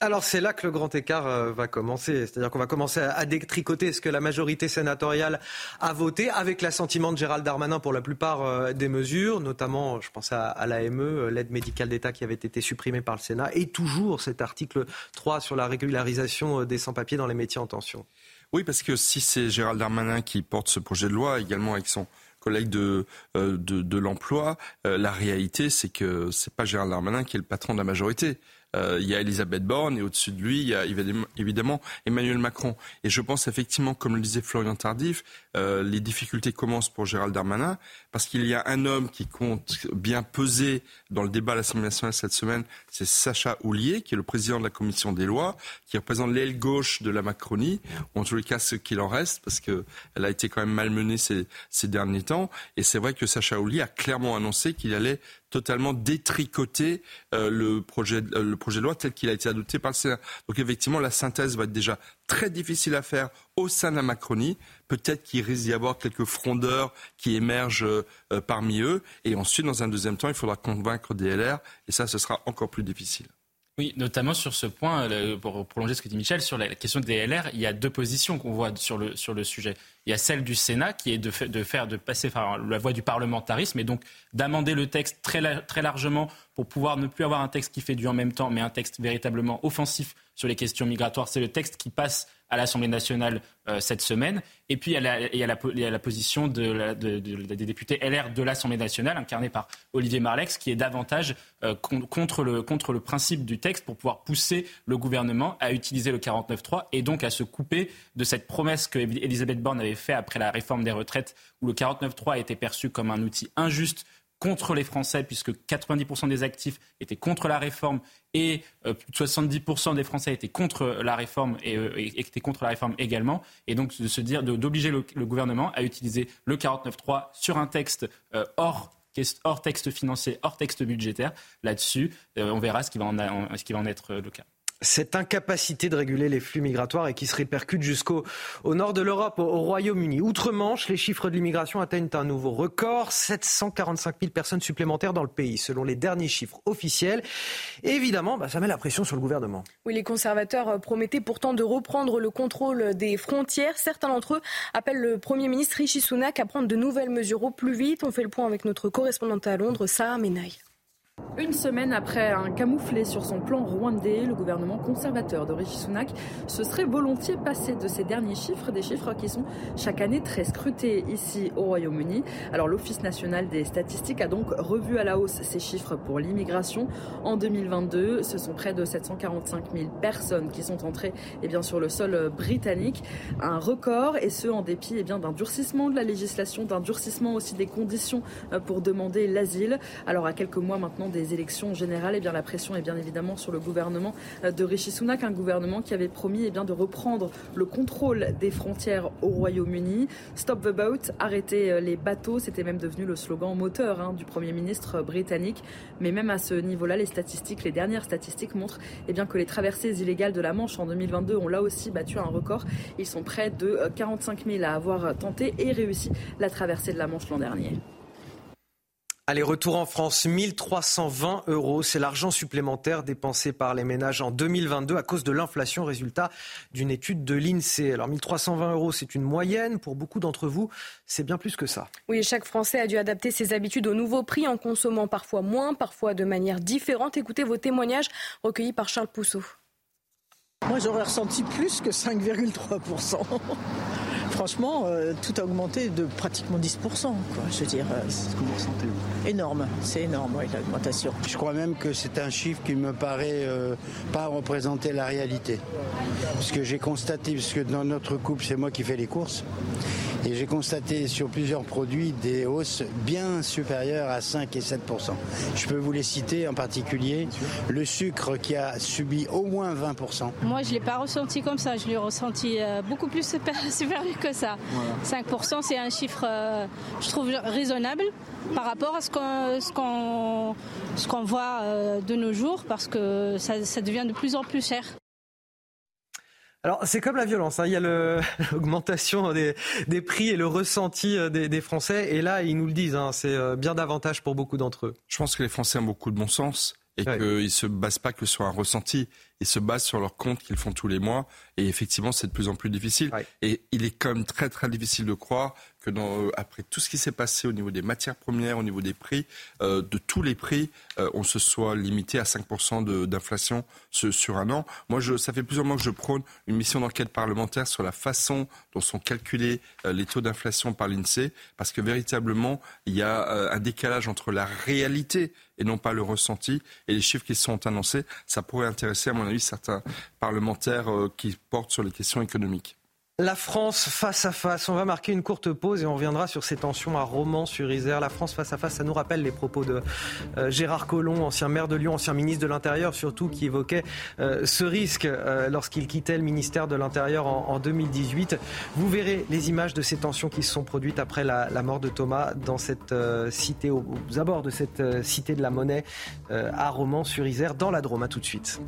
Alors c'est là que le grand écart euh, va commencer. C'est-à-dire qu'on va commencer à, détricoter ce que la majorité sénatoriale a voté avec l'assentiment de Gérald Darmanin pour la plupart euh, des mesures, notamment je pense à, l'AME, euh, l'aide médicale d'État qui avait été supprimée par le Sénat, et toujours cet article 3 sur la régularisation des sans-papiers dans les métiers en tension. Oui, parce que si c'est Gérald Darmanin qui porte ce projet de loi, également avec son collègue de, l'emploi, la réalité, c'est que c'est pas Gérald Darmanin qui est le patron de la majorité. Euh, il y a Elisabeth Borne et au-dessus de lui, il y a évidemment Emmanuel Macron. Et je pense effectivement, comme le disait Florian Tardif, euh, les difficultés commencent pour Gérald Darmanin parce qu'il y a un homme qui compte bien peser dans le débat à l'Assemblée nationale cette semaine, c'est Sacha Houlier, qui est le président de la commission des lois, qui représente l'aile gauche de la Macronie, ou en tous les cas ce qu'il en reste, parce qu'elle a été quand même malmenée ces, ces derniers temps. Et c'est vrai que Sacha Houlier a clairement annoncé qu'il allait totalement détricoter euh, le, projet, euh, le projet de loi tel qu'il a été adopté par le Sénat. Donc effectivement, la synthèse va être déjà très difficile à faire au sein de la Macronie. Peut-être qu'il risque d'y avoir quelques frondeurs qui émergent euh, parmi eux. Et ensuite, dans un deuxième temps, il faudra convaincre des LR. Et ça, ce sera encore plus difficile. Oui, notamment sur ce point, pour prolonger ce que dit Michel, sur la question des LR, il y a deux positions qu'on voit sur le, sur le sujet. Il y a celle du Sénat qui est de, faire, de passer la voie du parlementarisme et donc d'amender le texte très, très largement pour pouvoir ne plus avoir un texte qui fait du en même temps, mais un texte véritablement offensif sur les questions migratoires. C'est le texte qui passe à l'Assemblée nationale euh, cette semaine. Et puis, il y a la, position de des députés LR de l'Assemblée nationale, incarnée par Olivier Marlex, qui est davantage euh, contre, le, contre le principe du texte pour pouvoir pousser le gouvernement à utiliser le 49.3 et donc à se couper de cette promesse que Elisabeth Borne avait faite après la réforme des retraites, où le 49.3 a été perçu comme un outil injuste contre les Français, puisque 90% des actifs étaient contre la réforme et euh, de 70% des Français étaient contre la réforme euh, et, étaient contre la réforme également. Et donc de se dire, d'obliger le, gouvernement à utiliser le 49.3 sur un texte euh, hors hors texte financier, hors texte budgétaire. Là-dessus, on verra ce qui va en, ce qui va en être le cas cette incapacité de réguler les flux migratoires et qui se répercute jusqu'au au nord de l'Europe, au, Royaume-Uni. Outre-Manche, les chiffres de l'immigration atteignent un nouveau record, 745 000 personnes supplémentaires dans le pays, selon les derniers chiffres officiels. Évidemment, bah, ça met la pression sur le gouvernement. Oui, les conservateurs euh, promettaient pourtant de reprendre le contrôle des frontières. Certains d'entre eux appellent le Premier ministre Rishi Sunak à prendre de nouvelles mesures au plus vite. On fait le point avec notre correspondante à Londres, Sarah Menaille. Une semaine après un camouflé sur son plan rwandais, le gouvernement conservateur de Rishi Sunak se serait volontiers passé de ces derniers chiffres, des chiffres qui sont chaque année très scrutés ici au Royaume-Uni. Alors l'Office national des statistiques a donc revu à la hausse ces chiffres pour l'immigration. En 2022, ce sont près de 745 000 personnes qui sont entrées eh bien, sur le sol britannique. Un record, et ce en dépit eh d'un durcissement de la législation, d'un durcissement aussi des conditions euh, pour demander l'asile. Alors à quelques mois maintenant des élections générales, et eh bien, la pression est bien évidemment sur le gouvernement euh, de Rishi Sunak, un gouvernement qui avait promis eh bien, de reprendre le contrôle des frontières au Royaume-Uni. Stop the boat, arrêter euh, les bateaux, c'était même devenu le slogan moteur hein, du Premier ministre britannique. Mais même à ce niveau-là, les statistiques, les dernières statistiques montrent eh bien, que les traversées illégales de la Manche en 2022 ont là aussi battu un record. Ils sont près de 45 euh, 000 à avoir tenté et réussi la traversée de la Manche l'an dernier. Allez, retour en France, 1320 euros. C'est l'argent supplémentaire dépensé par les ménages en 2022 à cause de l'inflation, résultat d'une étude de l'INSEE. Alors, 1320 euros, c'est une moyenne. Pour beaucoup d'entre vous, c'est bien plus que ça. Oui, chaque Français a dû adapter ses habitudes au nouveau prix en consommant parfois moins, parfois de manière différente. Écoutez vos témoignages recueillis par Charles Pousseau. Moi, j'aurais ressenti plus que 5,3%. Franchement, euh, tout a augmenté de pratiquement 10%. Quoi, je veux dire, euh, c'est ce que vous ressentez Énorme, c'est énorme, oui, l'augmentation. Je crois même que c'est un chiffre qui me paraît euh, pas représenter la réalité. Parce que j'ai constaté, parce que dans notre couple, c'est moi qui fais les courses, et j'ai constaté sur plusieurs produits des hausses bien supérieures à 5 et 7 Je peux vous les citer en particulier. Le sucre qui a subi au moins 20 Moi, je ne l'ai pas ressenti comme ça. Je l'ai ressenti euh, beaucoup plus supérieur que ça. 5% c'est un chiffre, euh, je trouve, raisonnable par rapport à ce qu'on ce voit euh, de nos jours parce que ça devient de plus en plus cher. Alors c'est comme la violence, hein. il y a l'augmentation des, des, prix et le ressenti des, des, Français, et là ils nous le disent, hein, c'est bien davantage pour beaucoup d'entre eux. Je pense que les Français ont beaucoup de bon sens et qu'ils ne se basent pas que sur un ressenti, ils se basent sur leurs comptes qu'ils font tous les mois, et effectivement c'est de plus en plus difficile. Et il est quand même très très difficile de croire que dans, euh, après tout ce qui s'est passé au niveau des matières premières, au niveau des prix, euh, de tous les prix, euh, on se soit limité à 5% d'inflation sur un an. Moi, je, ça fait plusieurs mois que je prône une mission d'enquête parlementaire sur la façon dont sont calculés les taux d'inflation par l'INSEE, parce que véritablement, il y a un décalage entre la réalité et non pas le ressenti et les chiffres qui sont annoncés. Ça pourrait intéresser, à mon avis, certains parlementaires qui portent sur les questions économiques. La France face à face. On va marquer une courte pause et on reviendra sur ces tensions à Romans-sur-Isère. La France face à face, ça nous rappelle les propos de euh, Gérard Collomb, ancien maire de Lyon, ancien ministre de l'Intérieur, surtout qui évoquait euh, ce risque euh, lorsqu'il quittait le ministère de l'Intérieur en, 2018. Vous verrez les images de ces tensions qui se sont produites après la, mort de Thomas dans cette cité, aux, abords de cette cité de la Monnaie à Romans-sur-Isère, dans la Drôme. À tout de suite.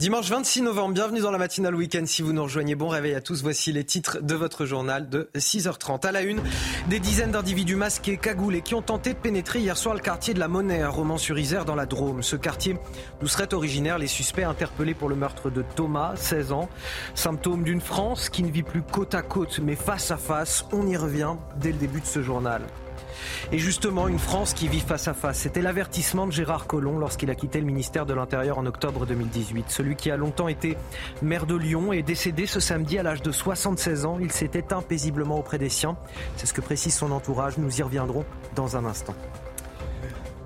Dimanche 26 novembre, bienvenue dans la matinale week-end. Si vous nous rejoignez, bon réveil à tous. Voici les titres de votre journal de 6h30. À la une, des dizaines d'individus masqués, cagoulés, qui ont tenté de pénétrer hier soir le quartier de la Monnaie, à Romans-sur-Isère, dans la Drôme. Ce quartier d'où seraient originaires les suspects interpellés pour le meurtre de Thomas, 16 ans. Symptôme d'une France qui ne vit plus côte à côte, mais face à face. On y revient dès le début de ce journal. Et justement, une France qui vit face à face. C'était l'avertissement de Gérard Collomb lorsqu'il a quitté le ministère de l'Intérieur en octobre 2018. Celui qui a longtemps été maire de Lyon est décédé ce samedi à l'âge de 76 ans. Il s'est éteint paisiblement auprès des siens. C'est ce que précise son entourage. Nous y reviendrons dans un instant.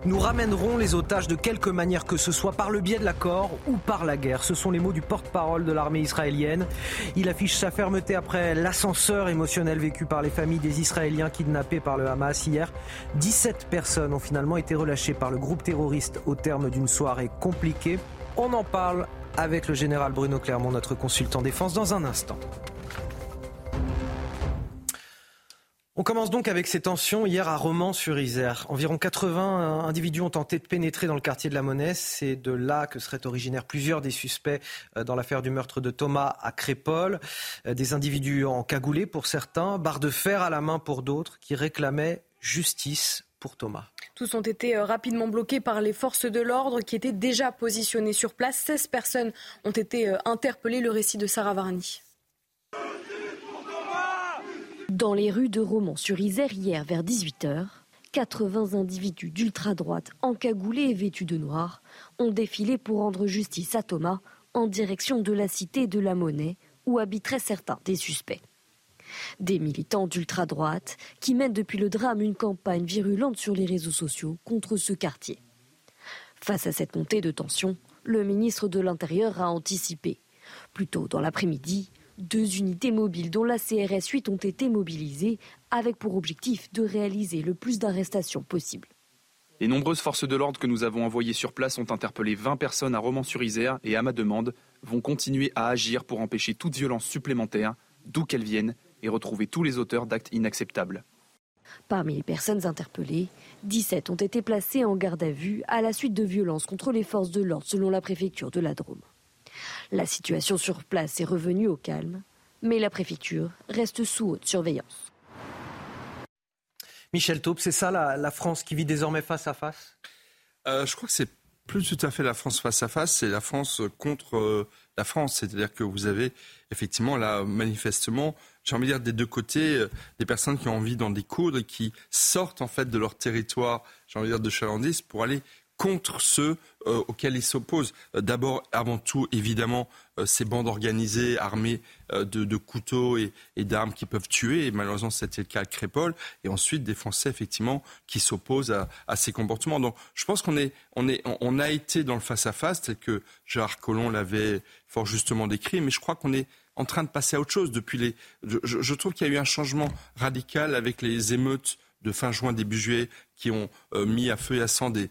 Nous ramènerons les otages de quelque manière que ce soit par le biais de l'accord ou par la guerre. Ce sont les mots du porte-parole de l'armée israélienne. Il affiche sa fermeté après l'ascenseur émotionnel vécu par les familles des Israéliens kidnappés par le Hamas hier. 17 personnes ont finalement été relâchées par le groupe terroriste au terme d'une soirée compliquée. On en parle avec le général Bruno Clermont, notre consultant défense, dans un instant. On commence donc avec ces tensions hier à Romans-sur-Isère. Environ 80 individus ont tenté de pénétrer dans le quartier de la Monnaie. C'est de là que seraient originaires plusieurs des suspects euh, dans l'affaire du meurtre de Thomas à Crépole. Euh, des individus encagoulés pour certains, barres de fer à la main pour d'autres, qui réclamaient justice pour Thomas. Tous ont été euh, rapidement bloqués par les forces de l'ordre qui étaient déjà positionnées sur place. 16 personnes ont été interpellées. Le récit de Sarah Varni. Dans les rues de Romans-sur-Isère hier vers 18h, 80 individus d'ultra-droite encagoulés et vêtus de noir ont défilé pour rendre justice à Thomas en direction de la cité de la Monnaie où habiteraient certains des suspects. Des militants d'ultra-droite qui mènent depuis le drame une campagne virulente sur les réseaux sociaux contre ce quartier. Face à cette montée de tension, le ministre de l'Intérieur a anticipé. Plus tôt dans l'après-midi, deux unités mobiles dont la CRS 8 ont été mobilisées avec pour objectif de réaliser le plus d'arrestations possible. Les nombreuses forces de l'ordre que nous avons envoyées sur place ont interpellé 20 personnes à Romans-sur-Isère et à ma demande vont continuer à agir pour empêcher toute violence supplémentaire, d'où qu'elle vienne, et retrouver tous les auteurs d'actes inacceptables. Parmi les personnes interpellées, 17 ont été placées en garde à vue à la suite de violences contre les forces de l'ordre selon la préfecture de la Drôme. La situation sur place est revenue au calme, mais la préfecture reste sous haute surveillance. Michel Taupe, c'est ça la, France qui vit désormais face à face? Euh, Je crois que c'est plus tout à fait la France face à face, c'est la France contre euh, la France. C'est-à-dire que vous avez effectivement là, manifestement, j'ai envie de dire des deux côtés, euh, des personnes qui ont envie d'en découdre et qui sortent en fait de leur territoire, j'ai envie de dire de chalandise, pour aller contre ceux euh, auxquels ils s'opposent. Euh, d'abord, avant tout, évidemment, euh, ces bandes organisées, armées de, couteaux et, d'armes qui peuvent tuer. Et malheureusement, c'était le cas à Crépol. Et ensuite, des Français, effectivement, qui s'opposent à, ces comportements. Donc, je pense qu'on est, on est, on a été dans le face-à-face, tel que Gérard Collomb l'avait fort justement décrit. Mais je crois qu'on est en train de passer à autre chose depuis les. Je trouve qu'il y a eu un changement radical avec les émeutes de fin juin, début juillet, qui ont euh, mis à feu et à sang des,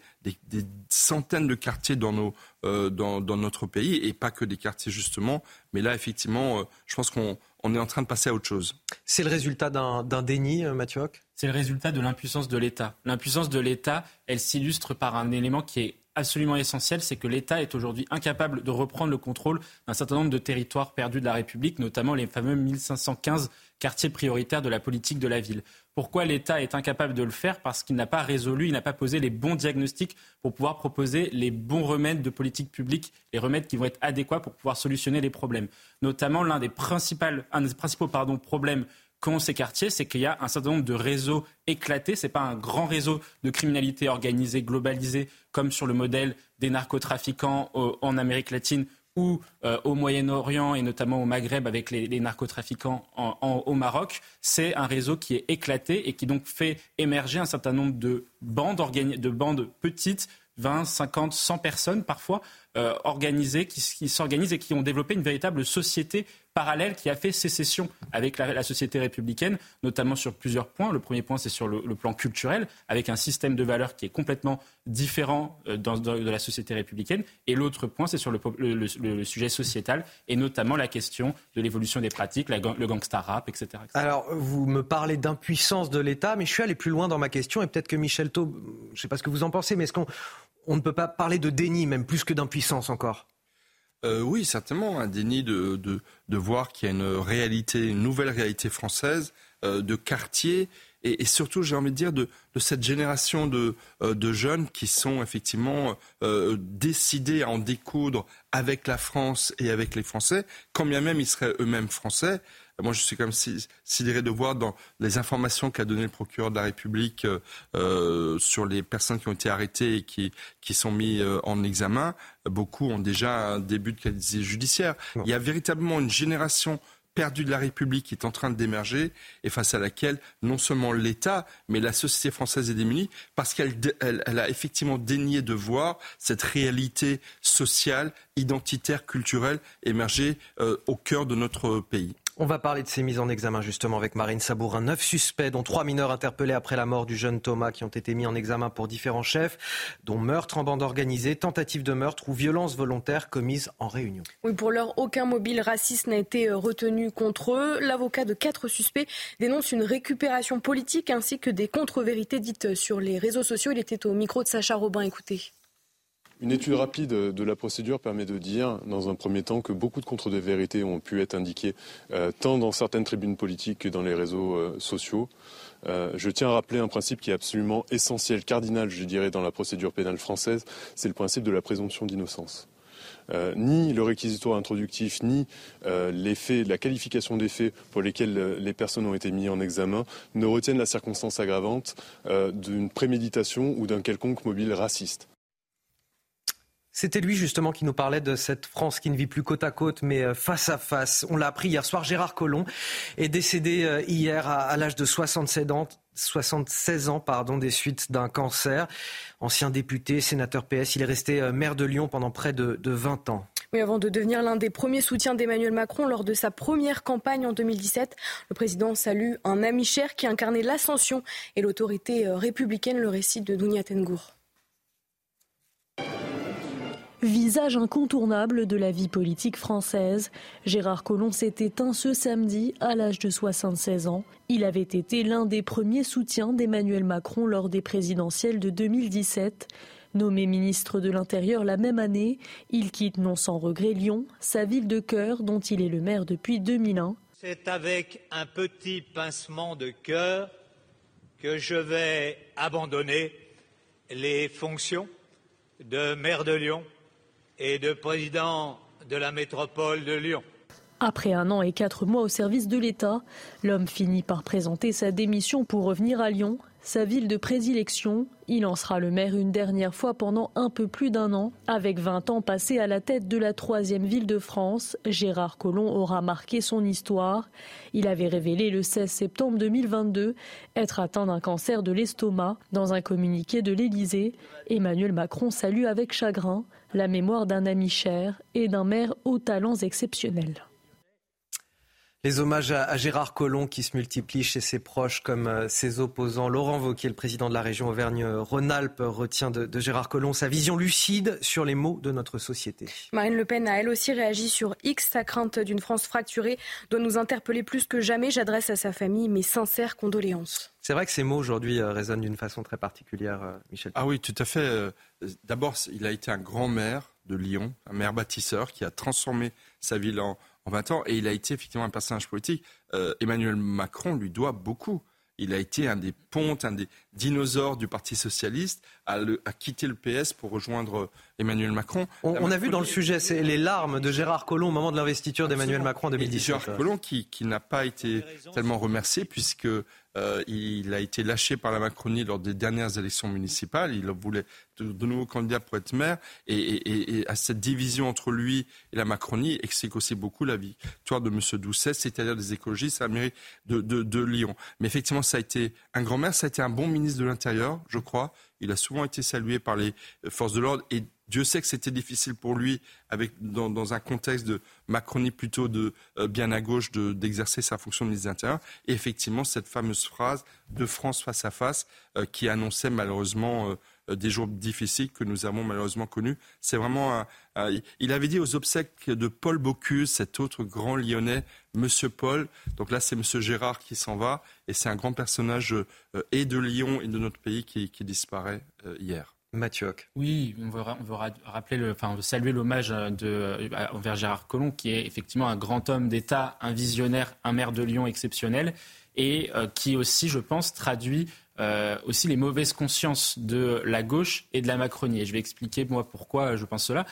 centaines de quartiers dans, nos, euh, dans, notre pays, et pas que des quartiers justement. Mais là, effectivement, euh, je pense qu'on est en train de passer à autre chose. C'est le résultat d'un déni, Mathieu C'est le résultat de l'impuissance de l'État. L'impuissance de l'État, elle s'illustre par un élément qui est absolument essentiel, c'est que l'État est aujourd'hui incapable de reprendre le contrôle d'un certain nombre de territoires perdus de la République, notamment les fameux 1515 quartiers prioritaires de la politique de la ville. Pourquoi l'État est incapable de le faire? Parce qu'il n'a pas résolu, il n'a pas posé les bons diagnostics pour pouvoir proposer les bons remèdes de politique publique, les remèdes qui vont être adéquats pour pouvoir solutionner les problèmes. Notamment, l'un des, principaux, problèmes qu'ont ces quartiers, c'est qu'il y a un certain nombre de réseaux éclatés. Ce n'est pas un grand réseau de criminalité organisée, globalisée, comme sur le modèle des narcotrafiquants en Amérique latine ou euh, au Moyen-Orient et notamment au Maghreb avec les, narcotrafiquants au Maroc, c'est un réseau qui est éclaté et qui donc fait émerger un certain nombre de bandes, de bandes petites, 20, 50, 100 personnes parfois, euh, organisées, qui s'organisent et qui ont développé une véritable société parallèle qui a fait sécession avec la, société républicaine, notamment sur plusieurs points. Le premier point, c'est sur le, plan culturel, avec un système de valeurs qui est complètement différent euh, de la société républicaine. Et l'autre point, c'est sur le, sujet sociétal, et notamment la question de l'évolution des pratiques, le gangsta rap, etc., Alors, vous me parlez d'impuissance de l'État, mais je suis allé plus loin dans ma question, et peut-être que Michel Taub, je ne sais pas ce que vous en pensez, mais est-ce qu'on on ne peut pas parler de déni, même plus que d'impuissance encore? Euh, oui, certainement, un déni de, de, voir qu'il y a une réalité, une nouvelle réalité française euh, de quartier et, surtout, j'ai envie de dire, de, cette génération de, euh, de, jeunes qui sont effectivement décidés à en découdre avec la France et avec les Français, quand bien même ils seraient eux-mêmes français. Moi, je suis quand même sidéré de voir dans les informations qu'a donné le procureur de la République euh, euh, sur les personnes qui ont été arrêtées et qui, qui sont mises euh, en examen. Beaucoup ont déjà un début de qualité judiciaire. Il y a véritablement une génération perdue de la République qui est en train d'émerger et face à laquelle non seulement l'État, mais la société française est démunie parce qu'elle elle, a effectivement dénié de voir cette réalité sociale, identitaire, culturelle émerger au cœur de notre pays. On va parler de ces mises en examen justement avec Marine Sabourin. Neuf suspects, dont trois mineurs interpellés après la mort du jeune Thomas, qui ont été mis en examen pour différents chefs, dont meurtre en bande organisée, tentative de meurtre ou violence volontaire commise en réunion. Oui, pour l'heure, aucun mobile raciste n'a été euh, retenu contre eux. L'avocat de quatre suspects dénonce une récupération politique ainsi que des contre-vérités dites sur les réseaux sociaux. Il était au micro de Sacha Robin. Écoutez. Une étude rapide de la procédure permet de dire, dans un premier temps, que beaucoup de contre-vérités ont pu être indiquées, euh, tant dans certaines tribunes politiques que dans les réseaux euh, sociaux. Euh, je tiens à rappeler un principe qui est absolument essentiel, cardinal, je dirais, dans la procédure pénale française, c'est le principe de la présomption d'innocence. ni le réquisitoire introductif, ni les faits, la qualification des faits pour lesquels les personnes ont été mises en examen ne retiennent la circonstance aggravante d'une préméditation ou d'un quelconque mobile raciste. C'était lui justement qui nous parlait de cette France qui ne vit plus côte à côte mais face à face. On l'a appris hier soir, Gérard Collomb est décédé hier à l'âge de 67 ans. 76 ans pardon, des suites d'un cancer. Ancien député, sénateur PS, il est resté euh, maire de Lyon pendant près de, 20 ans. Oui, avant de devenir l'un des premiers soutiens d'Emmanuel Macron lors de sa première campagne en 2017, le président salue un ami cher qui incarnait l'ascension et l'autorité euh, républicaine, le récit de Dounia Tengour. Visage incontournable de la vie politique française, Gérard Collomb s'est éteint ce samedi à l'âge de 76 ans. Il avait été l'un des premiers soutiens d'Emmanuel Macron lors des présidentielles de 2017. Nommé ministre de l'Intérieur la même année, il quitte non sans regret Lyon, sa ville de cœur dont il est le maire depuis 2001. C'est avec un petit pincement de cœur que je vais abandonner les fonctions de maire de Lyon et de président de la métropole de Lyon. Après un an et quatre mois au service de l'État, l'homme finit par présenter sa démission pour revenir à Lyon, sa ville de prédilection. Il en sera le maire une dernière fois pendant un peu plus d'un an. Avec 20 ans passés à la tête de la troisième ville de France, Gérard Collomb aura marqué son histoire. Il avait révélé le 16 septembre 2022 être atteint d'un cancer de l'estomac. Dans un communiqué de l'Élysée, Emmanuel Macron salue avec chagrin la mémoire d'un ami cher et d'un maire aux talents exceptionnels. Les hommages à, Gérard Collomb qui se multiplient chez ses proches comme euh, ses opposants. Laurent Wauquiez, le président de la région Auvergne-Rhône-Alpes, retient de, de, Gérard Collomb sa vision lucide sur les maux de notre société. Marine Le Pen a elle aussi réagi sur X. Sa crainte d'une France fracturée doit nous interpeller plus que jamais. J'adresse à sa famille mes sincères condoléances. C'est vrai que ces mots aujourd'hui euh, résonnent d'une façon très particulière, euh, Michel. Ah oui, tout à fait. D'abord, il a été un grand maire de Lyon, un maire bâtisseur qui a transformé sa ville en, en 20 ans. Et il a été effectivement un personnage politique. Euh, Emmanuel Macron lui doit beaucoup. Il a été un des pontes, un des dinosaures du Parti socialiste à, quitter le PS pour rejoindre Emmanuel Macron. On, a vu dans le sujet c'est les larmes de Gérard Collomb au moment de l'investiture d'Emmanuel Macron en 2017. Gérard Collomb qui, qui n'a pas été tellement remercié puisque euh, il a été lâché par la Macronie lors des dernières élections municipales. Il voulait de, nouveaux candidats pour être maire. Et, à cette division entre lui et la Macronie explique aussi beaucoup la victoire de M. Doucet, c'est-à-dire des écologistes à la mairie de, de Lyon. Mais effectivement, ça a été un grand maire, ça a été un bon ministre de l'Intérieur, je crois. Il a souvent été salué par les forces de l'ordre et Dieu sait que c'était difficile pour lui, avec, dans, un contexte de Macronie plutôt de euh, bien à gauche, d'exercer sa fonction de ministre de l'Intérieur. Et effectivement, cette fameuse phrase de France face à face euh, qui annonçait malheureusement euh, des jours difficiles que nous avons malheureusement connus. C'est vraiment un, il avait dit aux obsèques de Paul Bocuse, cet autre grand lyonnais, Monsieur Paul. Donc là, c'est Monsieur Gérard qui s'en va. Et c'est un grand personnage et de Lyon et de notre pays qui, qui disparaît hier. Mathieu Oui, on veut, on veut rappeler, le, enfin, on veut saluer l'hommage de, envers Gérard Collomb, qui est effectivement un grand homme d'État, un visionnaire, un maire de Lyon exceptionnel, et euh, qui aussi, je pense, traduit euh, aussi les mauvaises consciences de la gauche et de la Macronie. Et je vais expliquer moi pourquoi je pense cela.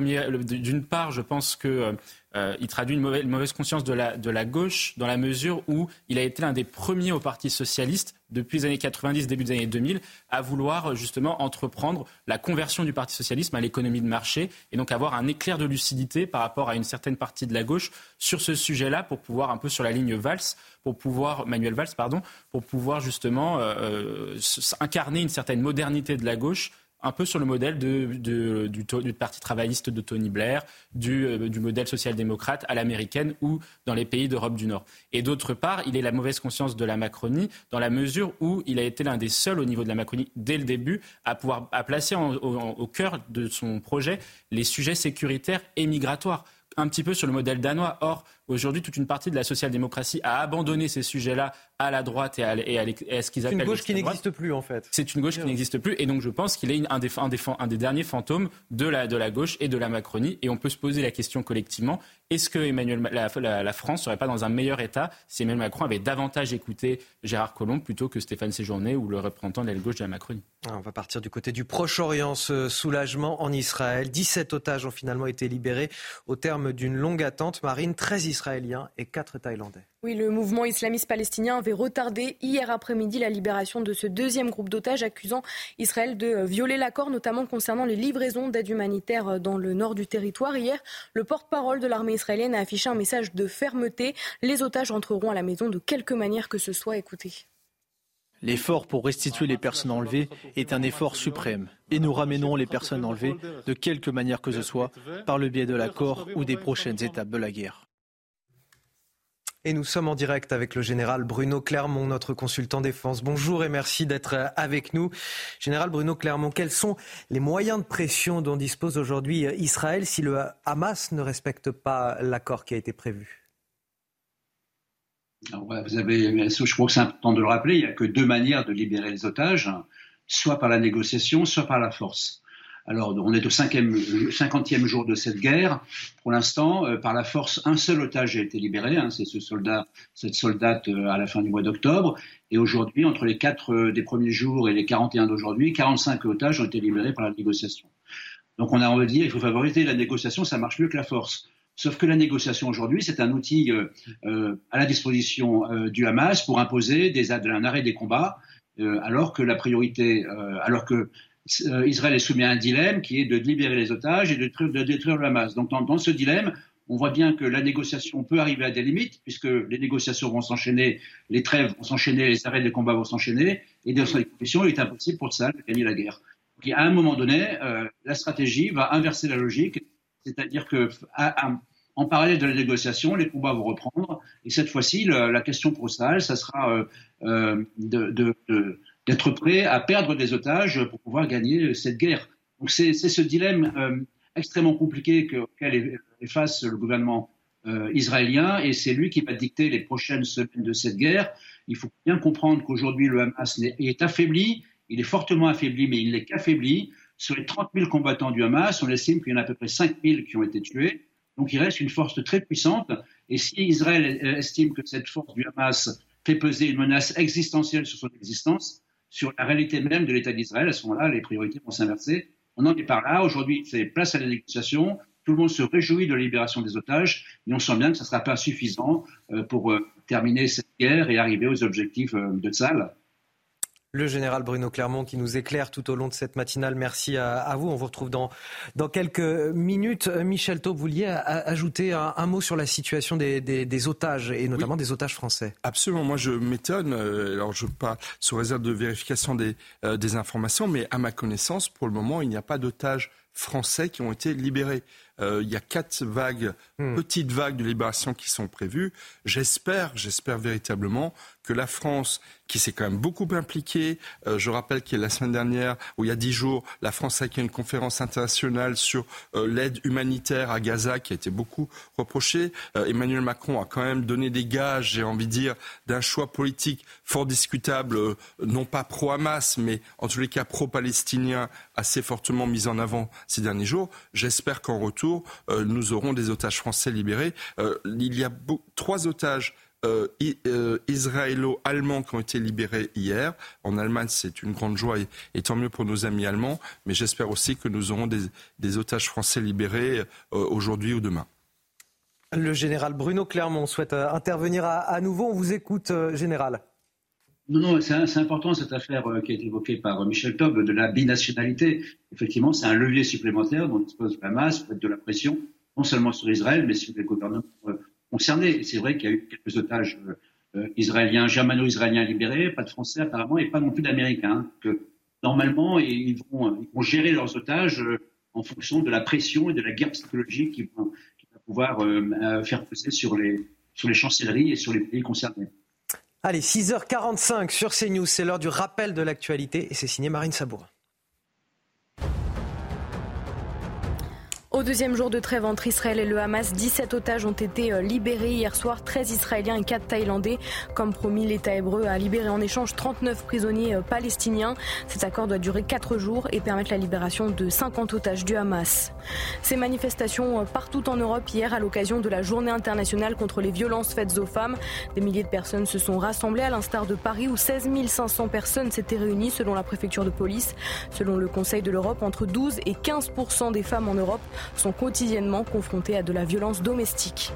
D'une part, je pense que euh, traduit une mauvaise, conscience de la, gauche dans la mesure où il a été l'un des premiers au Parti socialiste depuis les années 90, début des années 2000, à vouloir justement entreprendre la conversion du Parti socialiste à l'économie de marché et donc avoir un éclair de lucidité par rapport à une certaine partie de la gauche sur ce sujet-là pour pouvoir un peu sur la ligne Valls, pour pouvoir Manuel Valls pardon, pour pouvoir justement euh, euh, incarner une certaine modernité de la gauche un peu sur le modèle du, du, Parti travailliste de Tony Blair, euh, du, modèle social-démocrate à l'américaine ou dans les pays d'Europe du Nord. Et d'autre part, il est la mauvaise conscience de la Macronie dans la mesure où il a été l'un des seuls au niveau de la Macronie dès le début à pouvoir à placer au, au cœur de son projet les sujets sécuritaires et migratoires un petit peu sur le modèle danois. Or, aujourd'hui, toute une partie de la social-démocratie a abandonné ces sujets-là à la droite et à, ce qu'ils appellent. C'est une gauche qui n'existe plus, en fait. C'est une gauche qui n'existe plus. Et donc, je pense qu'il est un des, un, des, un des, derniers fantômes de la, de la gauche et de la Macronie. Et on peut se poser la question collectivement est-ce que Emmanuel, la, la, la France serait pas dans un meilleur état si Emmanuel Macron avait davantage écouté Gérard Collomb plutôt que Stéphane Séjourné ou le représentant de l'aile gauche de la Macronie? Ah, On va partir du côté du Proche-Orient, ce soulagement en Israël. 17 otages ont finalement été libérés au terme d'une longue attente marine, 13 Israéliens et 4 Thaïlandais. Oui, le mouvement islamiste palestinien avait retardé hier après-midi la libération de ce deuxième groupe d'otages accusant Israël de violer l'accord, notamment concernant les livraisons d'aide humanitaire dans le nord du territoire. Hier, le porte-parole de l'armée israélienne a affiché un message de fermeté. Les otages entreront à la maison de quelque manière que ce soit. Écoutez. L'effort pour restituer les personnes enlevées est un effort suprême et nous ramenons les personnes enlevées de quelque manière que ce soit par le biais de l'accord ou des prochaines étapes de la guerre. Et nous sommes en direct avec le général Bruno Clermont, notre consultant défense. Bonjour et merci d'être avec nous. Général Bruno Clermont, quels sont les moyens de pression dont dispose aujourd'hui Israël si le Hamas ne respecte pas l'accord qui a été prévu? Vous avez, je crois que c'est important de le rappeler, il n'y a que deux manières de libérer les otages, soit par la négociation, soit par la force. Alors, on est au cinquantième jour de cette guerre. Pour l'instant, euh, par la force, un seul otage a été libéré. Hein, c'est ce soldat, cette soldate euh, à la fin du mois d'octobre. Et aujourd'hui, entre les quatre euh, des premiers jours et les 41 d'aujourd'hui, 45 otages ont été libérés par la négociation. Donc, on a envie de dire, il faut favoriser la négociation, ça marche mieux que la force. Sauf que la négociation aujourd'hui, c'est un outil à la disposition du Hamas pour imposer des, un arrêt des combats, alors que la priorité, alors que euh, Israël est soumis à un dilemme qui est de libérer les otages et de, détruire le Hamas. Donc dans, ce dilemme, on voit bien que la négociation peut arriver à des limites, puisque les négociations vont s'enchaîner, les trêves vont s'enchaîner, les arrêts des combats vont s'enchaîner, et dans ces conditions, il est impossible pour ça de gagner la guerre. Donc, à un moment donné, euh, la stratégie va inverser la logique, c'est-à-dire que en parallèle de la négociation, les combats vont reprendre, et cette fois-ci, la, question pour ça sera euh, de, de d'être prêt à perdre des otages pour pouvoir gagner cette guerre. Donc c'est ce dilemme euh, extrêmement compliqué auquel est face le gouvernement euh, israélien et c'est lui qui va dicter les prochaines semaines de cette guerre. Il faut bien comprendre qu'aujourd'hui le Hamas est affaibli, il est fortement affaibli, mais il n'est qu'affaibli. Sur les 30 000 combattants du Hamas, on estime qu'il y en a à peu près 5 000 qui ont été tués. Donc il reste une force très puissante. Et si Israël estime que cette force du Hamas fait peser une menace existentielle sur son existence, sur la réalité même de l'État d'Israël. À ce moment-là, les priorités vont s'inverser. On en est par là. Aujourd'hui, c'est place à la négociation. Tout le monde se réjouit de la libération des otages, mais on sent bien que ce ne sera pas suffisant euh, pour euh, terminer cette guerre et arriver aux objectifs euh, de Tzal le général Bruno Clermont qui nous éclaire tout au long de cette matinale. Merci à, vous. On vous retrouve dans, dans quelques minutes. Euh, Michel Taub, vous vouliez ajouter un, mot sur la situation des, otages et notamment des otages français Absolument. Moi, je m'étonne. Euh, alors, je pas sous réserve de vérification des, euh, des informations, mais à ma connaissance, pour le moment, il n'y a pas d'otages français qui ont été libérés. Euh, il y a quatre vagues, hmm. petites vagues de libération qui sont prévues. J'espère, j'espère véritablement que la France, qui s'est quand même beaucoup impliquée, euh, je rappelle qu'il y a la semaine dernière, ou il y a dix jours, la France a fait une conférence internationale sur euh, l'aide humanitaire à Gaza, qui a été beaucoup reprochée. Emmanuel Macron a quand même donné des gages, j'ai envie de dire, d'un choix politique fort discutable, non pas pro-Hamas, mais en tous les cas pro-palestinien, assez fortement mis en avant ces derniers jours. J'espère qu'en retour, euh, nous aurons des otages français libérés. Euh, il y a trois otages euh, israélo-allemands qui ont été libérés hier. En Allemagne, c'est une grande joie et, tant mieux pour nos amis allemands. Mais j'espère aussi que nous aurons des, otages français libérés aujourd'hui ou demain. Le général Bruno Clermont souhaite intervenir à, nouveau. On vous écoute, général. Non, non, c'est important cette affaire qui a été évoquée par Michel Taub de la binationalité. Effectivement, c'est un levier supplémentaire dont dispose la masse, de la pression, non seulement sur Israël, mais sur les gouvernements euh, concernés. C'est vrai qu'il y a eu quelques otages euh, euh, israéliens, germano-israéliens libérés, pas de Français apparemment, et pas non plus d'Américains. Que normalement, ils vont, ils vont gérer leurs otages en fonction de la pression et de la guerre psychologique qui va, qui va pouvoir faire peser sur les, sur les chancelleries et sur les pays concernés. Allez, 6h45 sur CNews, c'est l'heure du rappel de l'actualité et c'est signé Marine Sabour. Au deuxième jour de trêve entre Israël et le Hamas, 17 otages ont été euh, libérés hier soir, 13 Israéliens et 4 Thaïlandais. Comme promis, l'État hébreu a libéré en échange 39 prisonniers euh, palestiniens. Cet accord doit durer 4 jours et permettre la libération de 50 otages du Hamas. Ces manifestations euh, partout en Europe hier à l'occasion de la journée internationale contre les violences faites aux femmes. Des milliers de personnes se sont rassemblées à l'instar de Paris où 16 500 personnes s'étaient réunies selon la préfecture de police. Selon le Conseil de l'Europe, entre 12 et 15% des femmes en Europe sont quotidiennement confrontés à de la violence domestique.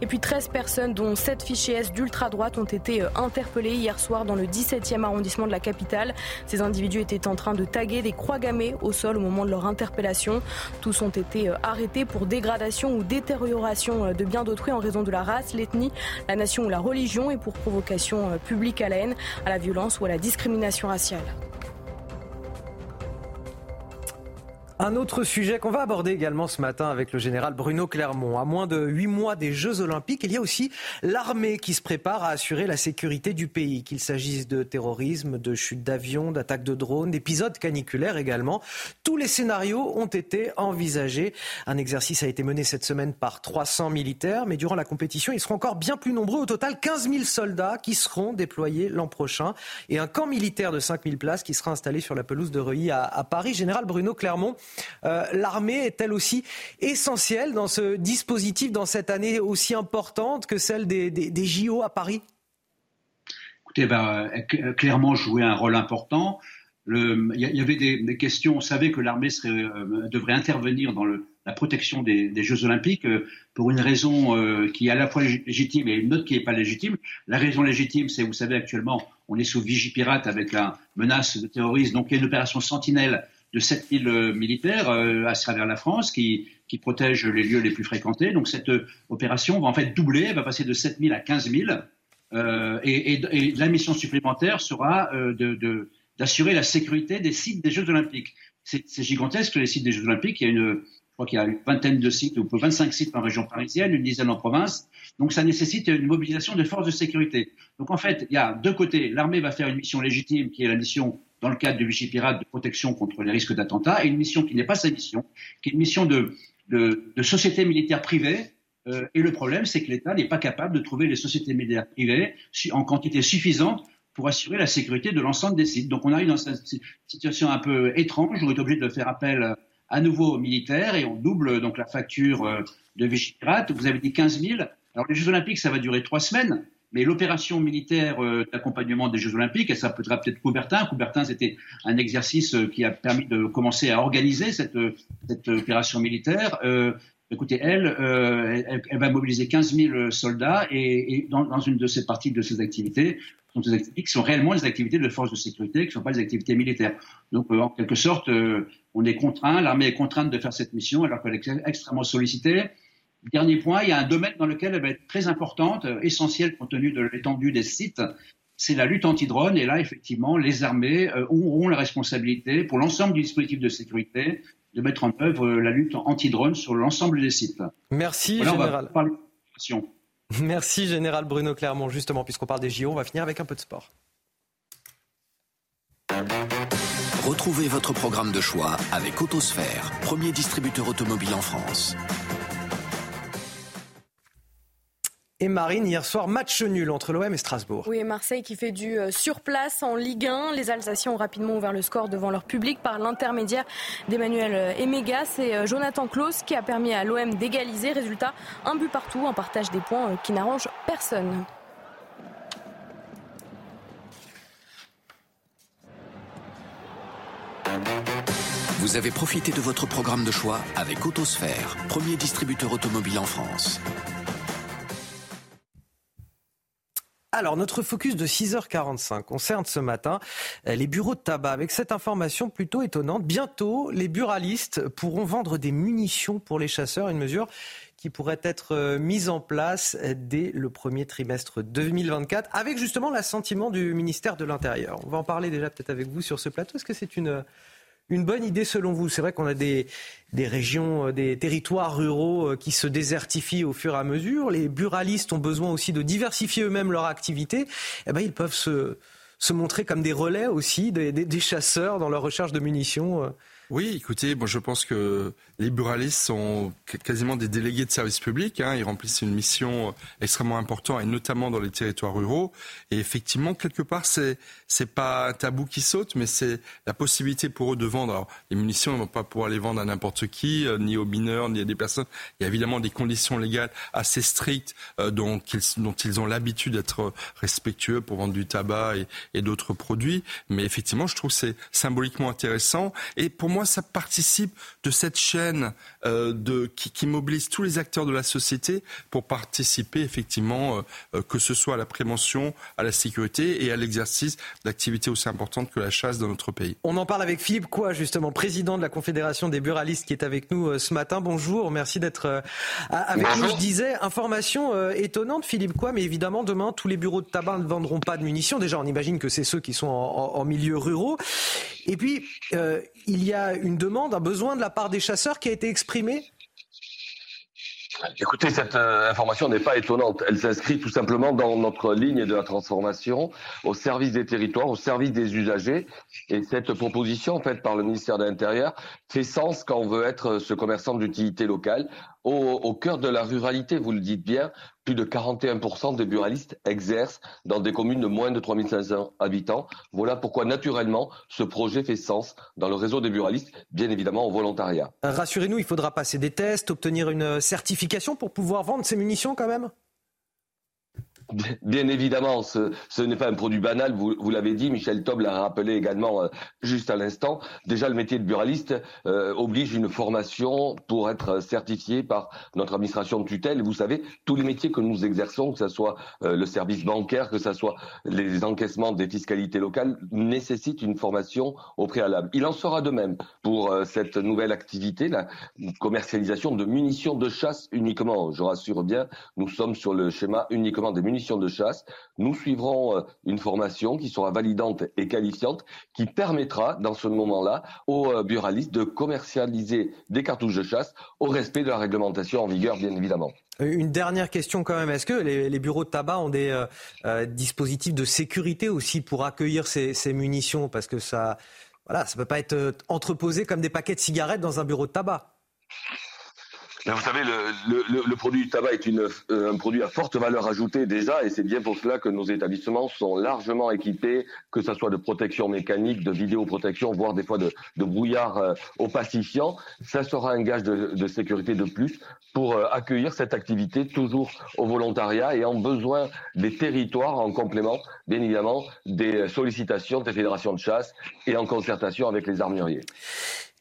Et puis 13 personnes, dont 7 fichiers S d'ultra-droite, ont été euh, interpellées hier soir dans le 17e arrondissement de la capitale. Ces individus étaient en train de taguer des croix gammées au sol au moment de leur interpellation. Tous ont été euh, arrêtés pour dégradation ou détérioration euh, de biens d'autrui en raison de la race, l'ethnie, la nation ou la religion et pour provocation publique à la haine, à la violence ou à la discrimination raciale. Un autre sujet qu'on va aborder également ce matin avec le général Bruno Clermont. À moins de huit mois des Jeux Olympiques, il y a aussi l'armée qui se prépare à assurer la sécurité du pays, qu'il s'agisse de terrorisme, de chute d'avions, d'attaques de drones, d'épisodes caniculaires également. Tous les scénarios ont été envisagés. Un exercice a été mené cette semaine par 300 militaires, mais durant la compétition, ils seront encore bien plus nombreux. Au total, 15 000 soldats qui seront déployés l'an prochain et un camp militaire de 5 000 places qui sera installé sur la pelouse de Reuilly à, à Paris. Général Bruno Clermont, euh, l'armée est-elle aussi essentielle dans ce dispositif, dans cette année aussi importante que celle des, JO à Paris? Écoutez, ben, euh, clairement jouer un rôle important. Il y, avait des, questions. On savait que l'armée euh, devrait intervenir dans la protection des, Jeux Olympiques pour une raison qui est à la fois légitime et une autre qui n'est pas légitime. La raison légitime, c'est, vous savez, actuellement, on est sous Vigipirate avec la menace de terrorisme. Donc, il y a une opération Sentinelle de 7000 euh, militaires euh, à travers la France qui, protègent les lieux les plus fréquentés. Donc cette euh, opération va en fait doubler, va passer de 7000 à 15000. Euh, et, la mission supplémentaire sera de, d'assurer la sécurité des sites des Jeux Olympiques. C'est, gigantesque les sites des Jeux Olympiques. Il y a une, je crois qu'il y a une vingtaine de sites, ou 25 sites en région parisienne, une dizaine en province. Donc ça nécessite une mobilisation de forces de sécurité. Donc en fait, il y a deux côtés. L'armée va faire une mission légitime, qui est la mission dans le cadre du Vichy Pirate de protection contre les risques d'attentat, et une mission qui n'est pas sa mission, qui est une mission de, société militaire privée. Euh, et le problème, c'est que l'État n'est pas capable de trouver les sociétés militaires privées en quantité suffisante pour assurer la sécurité de l'ensemble des sites. Donc on arrive dans cette situation un peu étrange où on est obligé de faire appel à nouveau aux militaires et on double donc la facture euh, de Vichy Pirate. Vous avez dit 15 000. Alors les Jeux Olympiques, ça va durer trois semaines. Mais l'opération militaire euh, d'accompagnement des Jeux Olympiques, elle s'appellera peut-être Coubertin. Coubertin, c'était un exercice euh, qui a permis de commencer à organiser cette, euh, cette opération militaire. Euh, écoutez, elle, elle, elle, va mobiliser 15 000 soldats et, et dans, dans, une de ces parties de ces activités, qui sont réellement des activités de force de sécurité, qui ne sont pas des activités militaires. Donc, en quelque sorte, on est contraint, l'armée est contrainte de faire cette mission alors qu'elle est extrêmement sollicitée. Dernier point, il y a un domaine dans lequel elle va être très importante, euh, essentielle compte tenu de l'étendue des sites, c'est la lutte anti-drone. Et là, effectivement, les armées euh, auront la responsabilité, pour l'ensemble du dispositif de sécurité, de mettre en œuvre euh, la lutte anti-drone sur l'ensemble des sites. Merci, Général. Merci, Général Bruno Clermont. Justement, puisqu'on parle des JO, on va finir avec un peu de sport. Retrouvez votre programme de choix avec Autosphère, premier distributeur automobile en France. Et Marine. Hier soir, match nul entre l'OM et Strasbourg. Oui, Marseille qui fait du euh, surplace en Ligue 1. Les Alsaciens ont rapidement ouvert le score devant leur public par l'intermédiaire d'Emmanuel euh, Emega. C'est euh, Jonathan Klaus qui a permis à l'OM d'égaliser. Résultat, un but partout, un partage des points qui n'arrange personne. Vous avez profité de votre programme de choix avec Autosphère, premier distributeur automobile en France. Alors, notre focus de 6h45 concerne ce matin euh, les bureaux de tabac. Avec cette information plutôt étonnante, bientôt, les buralistes pourront vendre des munitions pour les chasseurs, une mesure qui pourrait être euh, mise en place euh, dès le premier trimestre 2024, avec justement l'assentiment du ministère de l'Intérieur. On va en parler déjà peut-être avec vous sur ce plateau. Est-ce que c'est une une bonne idée selon vous C'est vrai qu'on a des, des, régions, euh, des territoires ruraux euh, qui se désertifient au fur et à mesure. Les buralistes ont besoin aussi de diversifier eux-mêmes leur activité. Eh ben, ils peuvent se, se montrer comme des relais aussi, des, des, chasseurs dans leur recherche de munitions. Euh. Oui, écoutez, moi je pense que les buralistes sont quasiment des délégués de service public. Hein. Ils remplissent une mission extrêmement importante, et notamment dans les territoires ruraux. Et effectivement, quelque part, c'est c'est pas un tabou qui saute, mais c'est la possibilité pour eux de vendre. Alors, les munitions, ils vont pas pouvoir les vendre à n'importe qui, euh, ni aux mineurs, ni à des personnes. Il y a évidemment des conditions légales assez strictes euh, dont, ils, dont ils ont l'habitude d'être respectueux pour vendre du tabac et, d'autres produits. Mais effectivement, je trouve que c'est symboliquement intéressant. Et pour moi, ça participe de cette chaîne euh, de, qui, mobilise tous les acteurs de la société pour participer effectivement, que ce soit à la prévention, à la sécurité et à l'exercice d'activités aussi importantes que la chasse dans notre pays. On en parle avec Philippe Quoi, justement, président de la Confédération des buralistes qui est avec nous ce matin. Bonjour, merci d'être avec nous. Je disais, information étonnante, Philippe Quoi, mais évidemment, demain, tous les bureaux de tabac ne vendront pas de munitions. Déjà, on imagine que c'est ceux qui sont en, en, en milieu ruraux. Et puis, euh, il y a une demande, un besoin de la part des chasseurs qui a été exprimé Écoutez, cette euh, information n'est pas étonnante. Elle s'inscrit tout simplement dans notre ligne de la transformation au service des territoires, au service des usagers. Et cette proposition faite par le ministère de l'Intérieur fait sens quand on veut être ce commerçant d'utilité locale au, au, cœur de la ruralité, vous le dites bien, plus de 41% des buralistes exercent dans des communes de moins de 3500 habitants. Voilà pourquoi, naturellement, ce projet fait sens dans le réseau des buralistes, bien évidemment en volontariat. Rassurez-nous, il faudra passer des tests, obtenir une certification pour pouvoir vendre ces munitions quand même? Bien évidemment, ce, n'est pas un produit banal, vous, l'avez dit, Michel Tob l'a rappelé également euh, juste à l'instant. Déjà, le métier de buraliste euh, oblige une formation pour être certifié par notre administration de tutelle. Vous savez, tous les métiers que nous exerçons, que ce soit euh, le service bancaire, que ce soit les encaissements des fiscalités locales, nécessitent une formation au préalable. Il en sera de même pour euh, cette nouvelle activité, la commercialisation de munitions de chasse uniquement. Je rassure bien, nous sommes sur le schéma uniquement des munitions de chasse. Nous suivrons euh, une formation qui sera validante et qualifiante, qui permettra, dans ce moment-là, aux euh, buralistes de commercialiser des cartouches de chasse au respect de la réglementation en vigueur, bien évidemment. Une dernière question quand même. Est-ce que les, bureaux de tabac ont des euh, euh, dispositifs de sécurité aussi pour accueillir ces, ces munitions? Parce que ça, voilà, ça peut pas être entreposé comme des paquets de cigarettes dans un bureau de tabac. Vous savez, le, le, le, produit du tabac est une, euh, un produit à forte valeur ajoutée déjà, et c'est bien pour cela que nos établissements sont largement équipés, que ce soit de protection mécanique, de vidéoprotection, voire des fois de, de brouillard euh, opacifiant. Ça sera un gage de, de sécurité de plus pour euh, accueillir cette activité toujours au volontariat et en besoin des territoires en complément, bien évidemment, des sollicitations des fédérations de chasse et en concertation avec les armuriers.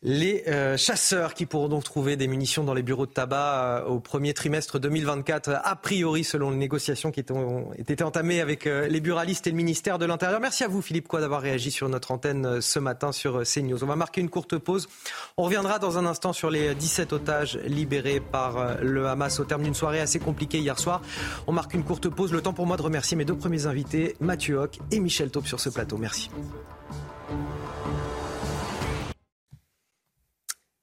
Les euh, chasseurs qui pourront donc trouver des munitions dans les bureaux de tabac euh, au premier trimestre 2024, a priori selon les négociations qui ont été entamées avec euh, les buralistes et le ministère de l'Intérieur. Merci à vous Philippe Quoi d'avoir réagi sur notre antenne euh, ce matin sur CNews. On va marquer une courte pause. On reviendra dans un instant sur les 17 otages libérés par euh, le Hamas au terme d'une soirée assez compliquée hier soir. On marque une courte pause. Le temps pour moi de remercier mes deux premiers invités, Mathieu Hoc et Michel Taube sur ce plateau. Merci.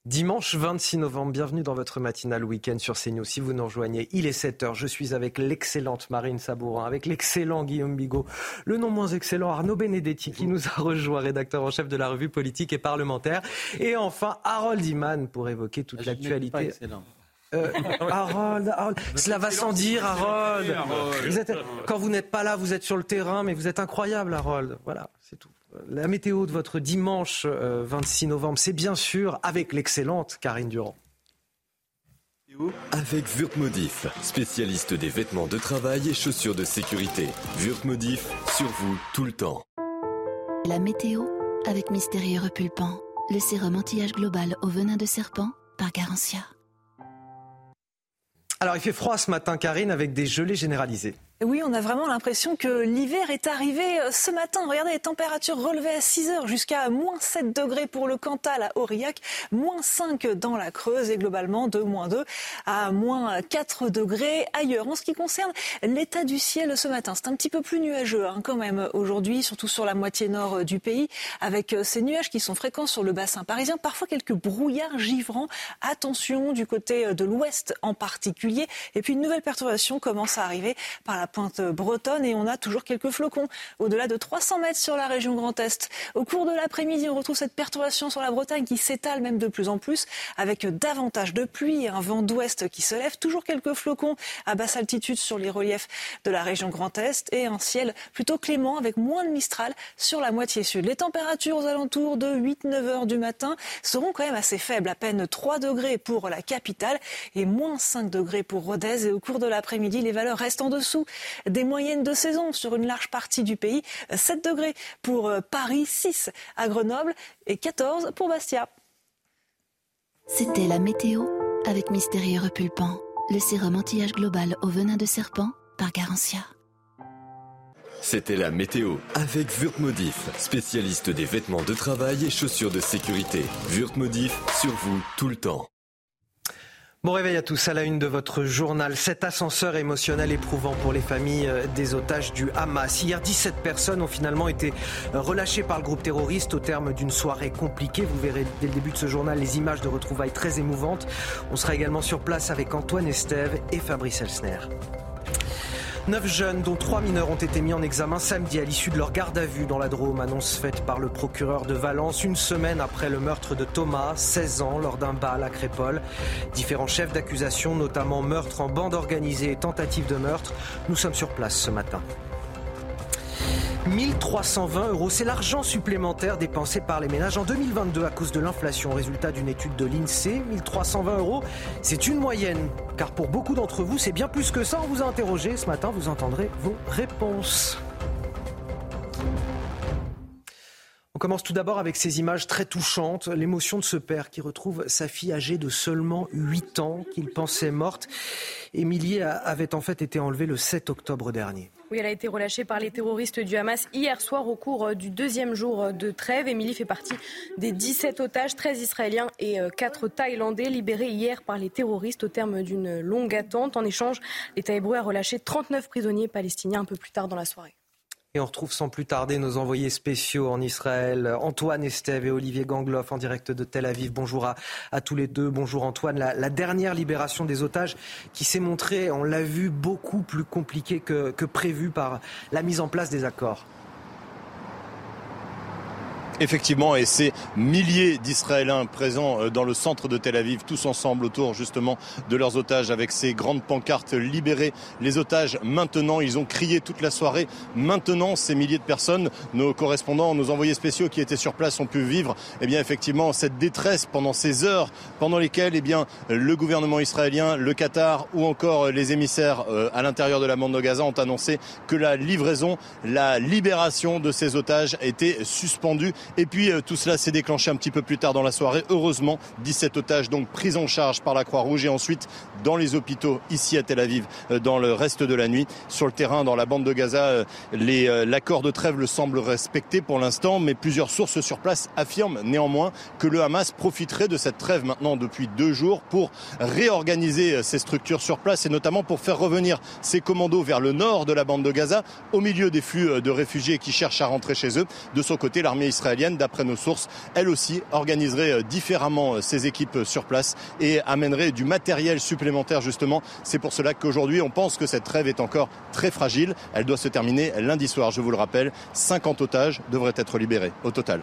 Dimanche 26 novembre, bienvenue dans votre matinale week-end sur CNews. Si vous nous rejoignez, il est 7h, je suis avec l'excellente Marine Sabourin, avec l'excellent Guillaume Bigot, le non moins excellent Arnaud Benedetti qui nous a rejoint, rédacteur en chef de la revue politique et parlementaire, et enfin Harold Iman pour évoquer toute ah, l'actualité. Euh, Harold, Harold, cela va sans dire, Harold. Vous êtes, quand vous n'êtes pas là, vous êtes sur le terrain, mais vous êtes incroyable, Harold. Voilà, c'est tout. La météo de votre dimanche 26 euh, novembre, c'est bien sûr avec l'excellente Karine Durand. Avec Wurtmodif, spécialiste des vêtements de travail et chaussures de sécurité. Wurtmodif, sur vous tout le temps. La météo avec Mystérieux Repulpant, le sérum anti-âge global au venin de serpent par Garantia. Alors il fait froid ce matin, Karine, avec des gelées généralisées. Oui, on a vraiment l'impression que l'hiver est arrivé euh, ce matin. Regardez les températures relevées à 6 heures jusqu'à moins 7 degrés pour le Cantal à Aurillac, moins 5 dans la Creuse et globalement de moins 2 à moins 4 degrés ailleurs. En ce qui concerne l'état du ciel ce matin, c'est un petit peu plus nuageux hein, quand même aujourd'hui, surtout sur la moitié nord euh, du pays, avec euh, ces nuages qui sont fréquents sur le bassin parisien, parfois quelques brouillards givrants. Attention du côté de l'ouest en particulier. Et puis une nouvelle perturbation commence à arriver par la pointe bretonne et on a toujours quelques flocons au-delà de 300 mètres sur la région Grand Est. Au cours de l'après-midi, on retrouve cette perturbation sur la Bretagne qui s'étale même de plus en plus avec davantage de pluie et un vent d'ouest qui se lève. Toujours quelques flocons à basse altitude sur les reliefs de la région Grand Est et un ciel plutôt clément avec moins de Mistral sur la moitié sud. Les températures aux alentours de 8-9 heures du matin seront quand même assez faibles, à peine 3 degrés pour la capitale et moins 5 degrés pour Rodez. Et au cours de l'après-midi, les valeurs restent en dessous des moyennes de saison sur une large partie du pays. 7 degrés pour Paris, 6 à Grenoble et 14 pour Bastia. C'était la météo avec Mystérieux Repulpant, le sérum anti-âge global au venin de serpent par Garantia. C'était la météo avec Wurtmodif, spécialiste des vêtements de travail et chaussures de sécurité. Wurtmodif, sur vous tout le temps. Bon réveil à tous à la une de votre journal. Cet ascenseur émotionnel éprouvant pour les familles euh, des otages du Hamas. Hier, 17 personnes ont finalement été euh, relâchées par le groupe terroriste au terme d'une soirée compliquée. Vous verrez dès le début de ce journal les images de retrouvailles très émouvantes. On sera également sur place avec Antoine Estève et Fabrice Elsner. Neuf jeunes, dont trois mineurs, ont été mis en examen samedi à l'issue de leur garde à vue dans la Drôme, annonce faite par le procureur de Valence, une semaine après le meurtre de Thomas, 16 ans, lors d'un bal à Crépole. Différents chefs d'accusation, notamment meurtre en bande organisée et tentative de meurtre. Nous sommes sur place ce matin. 1320 euros, c'est l'argent supplémentaire dépensé par les ménages en 2022 à cause de l'inflation. Résultat d'une étude de l'INSEE, 1320 euros, c'est une moyenne. Car pour beaucoup d'entre vous, c'est bien plus que ça. On vous a interrogé ce matin, vous entendrez vos réponses. On commence tout d'abord avec ces images très touchantes, l'émotion de ce père qui retrouve sa fille âgée de seulement 8 ans qu'il pensait morte. Émilie avait en fait été enlevée le 7 octobre dernier. Oui, elle a été relâchée par les terroristes du Hamas hier soir au cours du deuxième jour de trêve. Émilie fait partie des 17 otages, 13 Israéliens et 4 Thaïlandais libérés hier par les terroristes au terme d'une longue attente. En échange, l'État hébreu a relâché 39 prisonniers palestiniens un peu plus tard dans la soirée. Et on retrouve sans plus tarder nos envoyés spéciaux en Israël, Antoine Estève et Olivier Gangloff en direct de Tel Aviv. Bonjour à, tous les deux. Bonjour Antoine. La, dernière libération des otages qui s'est montrée, on l'a vu, beaucoup plus compliquée que, que prévu par la mise en place des accords. Effectivement, et ces milliers d'Israéliens présents euh, dans le centre de Tel Aviv, tous ensemble autour justement de leurs otages, avec ces grandes pancartes libérées les otages maintenant. Ils ont crié toute la soirée. Maintenant, ces milliers de personnes, nos correspondants, nos envoyés spéciaux qui étaient sur place ont pu vivre, eh bien effectivement, cette détresse pendant ces heures pendant lesquelles, eh bien, le gouvernement israélien, le Qatar ou encore les émissaires euh, à l'intérieur de la bande de Gaza ont annoncé que la livraison, la libération de ces otages était suspendue et puis euh, tout cela s'est déclenché un petit peu plus tard dans la soirée. Heureusement, 17 otages donc pris en charge par la Croix-Rouge et ensuite dans les hôpitaux ici à Tel Aviv euh, dans le reste de la nuit. Sur le terrain, dans la bande de Gaza, euh, l'accord de trêve le semble respecté pour l'instant, mais plusieurs sources sur place affirment néanmoins que le Hamas profiterait de cette trêve maintenant depuis deux jours pour réorganiser ses structures sur place et notamment pour faire revenir ses commandos vers le nord de la bande de Gaza au milieu des flux de réfugiés qui cherchent à rentrer chez eux. De son côté, l'armée israélienne d'après nos sources, elle aussi organiserait euh, différemment euh, ses équipes euh, sur place et amènerait du matériel supplémentaire justement. C'est pour cela qu'aujourd'hui, on pense que cette trêve est encore très fragile. Elle doit se terminer lundi soir, je vous le rappelle. 50 otages devraient être libérés au total.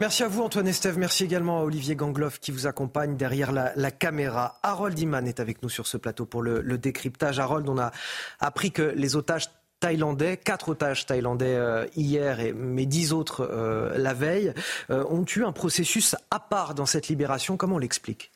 Merci à vous Antoine Estève, merci également à Olivier Gangloff qui vous accompagne derrière la, caméra. Harold Iman est avec nous sur ce plateau pour le, le décryptage. Harold, on a appris que les otages thaïlandais, quatre otages thaïlandais euh, hier, et, mais dix autres euh, la veille, euh, ont eu un processus à part dans cette libération. Comment on l'explique?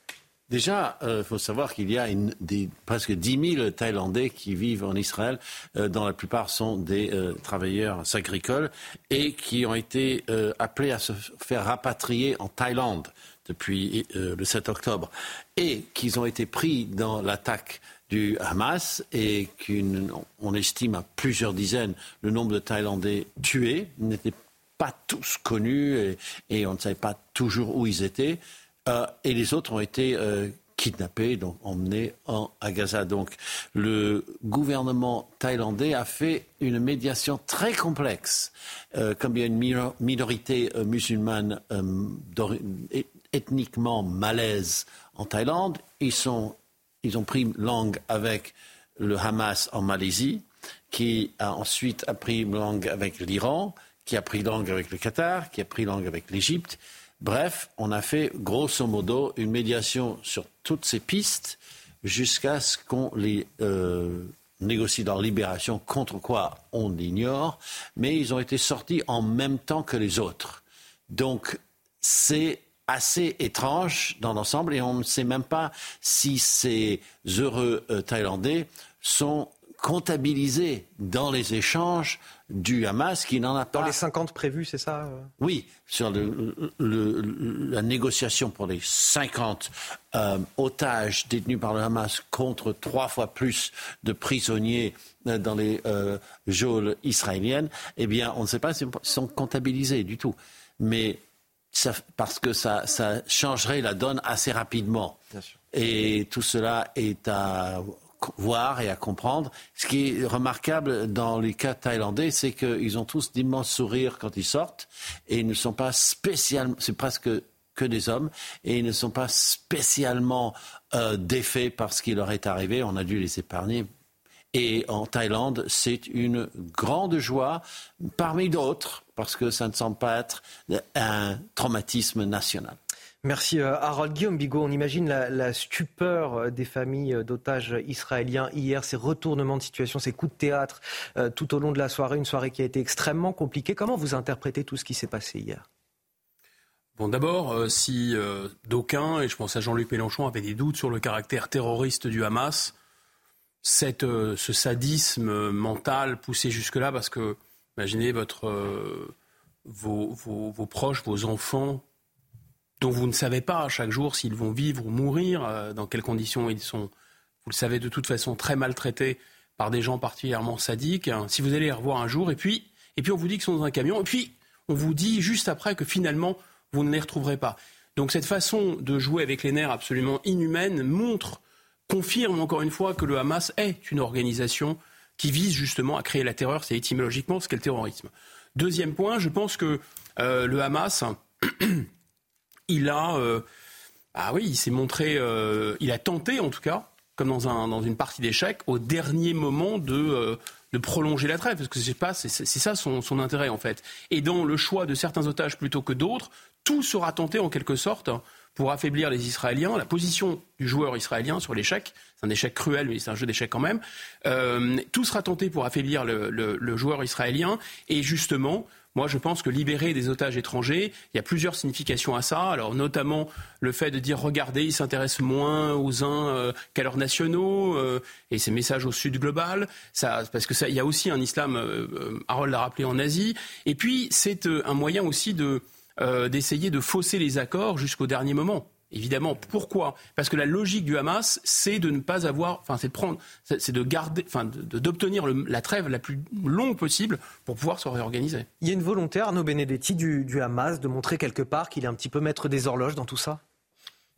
Déjà, il faut savoir qu'il y a des, presque 10 000 Thaïlandais qui vivent en Israël, dont la plupart sont des travailleurs agricoles et qui ont été appelés à se faire rapatrier en Thaïlande depuis le 7 octobre et qu'ils ont été pris dans l'attaque du Hamas et qu'on estime à plusieurs dizaines le nombre de Thaïlandais tués. Ils n'étaient pas tous connus et, on ne savait pas toujours où ils étaient. Euh, et les autres ont été euh, kidnappés, donc emmenés en, à Gaza. Donc le gouvernement thaïlandais a fait une médiation très complexe. Euh, comme il y a une minorité musulmane ethniquement malaise en Thaïlande, ils sont ils ont pris langue avec le Hamas en Malaisie. qui a ensuite appris langue avec l'Iran, qui a pris langue avec le Qatar, qui a pris langue avec l'Égypte. Bref, on a fait grosso modo une médiation sur toutes ces pistes jusqu'à ce qu'on les euh, négocie leur libération, contre quoi on l'ignore, mais ils ont été sortis en même temps que les autres. Donc c'est assez étrange dans l'ensemble et on ne sait même pas si ces heureux euh, Thaïlandais sont comptabilisés dans les échanges du Hamas qui n'en a pas. Dans les 50 prévus, c'est ça euh? Oui, sur la négociation pour les 50 euh, otages détenus par le Hamas contre trois fois plus de prisonniers dans les geôles israéliennes, eh bien, on ne sait pas s'ils sont comptabilisés du tout. Mais parce que ça, changerait la donne assez rapidement. Et tout cela est à voir et à comprendre. Ce qui est remarquable dans les cas thaïlandais, c'est qu'ils ont tous d'immenses sourires quand ils sortent et ils ne sont pas spécialement, c'est presque que des hommes et ils ne sont pas spécialement euh, défaits par ce qui leur est arrivé. On a dû les épargner. Et en Thaïlande, c'est une grande joie parmi d'autres parce que ça ne semble pas être un traumatisme national. Merci euh, Harold Guillaume Bigot. On imagine la, stupeur euh, des familles euh, d'otages israéliens hier, ces retournements de situation, ces coups de théâtre tout au long de la soirée, une soirée qui a été extrêmement compliquée. Comment vous interprétez tout ce qui s'est passé hier? Bon, d'abord, si d'aucuns, et je pense à Jean-Luc Mélenchon, avaient des doutes sur le caractère terroriste du Hamas, cette, ce sadisme mental poussé jusque-là, parce que Imaginez votre, euh, vos, vos, proches, vos enfants, dont vous ne savez pas chaque jour s'ils vont vivre ou mourir, euh, dans quelles conditions ils sont, vous le savez de toute façon, très maltraités par des gens particulièrement sadiques. Hein. Si vous allez les revoir un jour, et puis, et puis on vous dit qu'ils sont dans un camion, et puis on vous dit juste après que finalement vous ne les retrouverez pas. Donc cette façon de jouer avec les nerfs absolument inhumaine montre, confirme encore une fois que le Hamas est une organisation qui vise justement à créer la terreur. C'est étymologiquement ce qu'est le terrorisme. Deuxième point, je pense que euh, le Hamas, il a, euh, ah oui, il s'est montré, euh, il a tenté en tout cas, comme dans, un, dans une partie d'échecs, au dernier moment de, prolonger la trêve, parce que c'est pas, c'est, ça son, son, intérêt en fait. Et dans le choix de certains otages plutôt que d'autres, tout sera tenté en quelque sorte pour affaiblir les Israéliens. La position du joueur israélien sur l'échec, c'est un échec cruel, mais c'est un jeu d'échecs quand même. Euh, tout sera tenté pour affaiblir le, joueur israélien. Et justement, moi, je pense que libérer des otages étrangers, il y a plusieurs significations à ça. Alors, notamment le fait de dire, regardez, ils s'intéressent moins aux uns euh, qu'à leurs nationaux, euh, et ces messages au Sud global. Ça, parce que ça, il y a aussi un islam, Harold l'a rappelé en Asie. Et puis, c'est un moyen aussi de euh, d'essayer de fausser les accords jusqu'au dernier moment. Évidemment, pourquoi? Parce que la logique du Hamas, c'est de ne pas avoir, enfin, c'est de prendre, c'est de garder, enfin, d'obtenir la trêve la plus longue possible pour pouvoir se réorganiser. Il y a une volonté, Arnaud Benedetti, du, du Hamas, de montrer quelque part qu'il est un petit peu maître des horloges dans tout ça?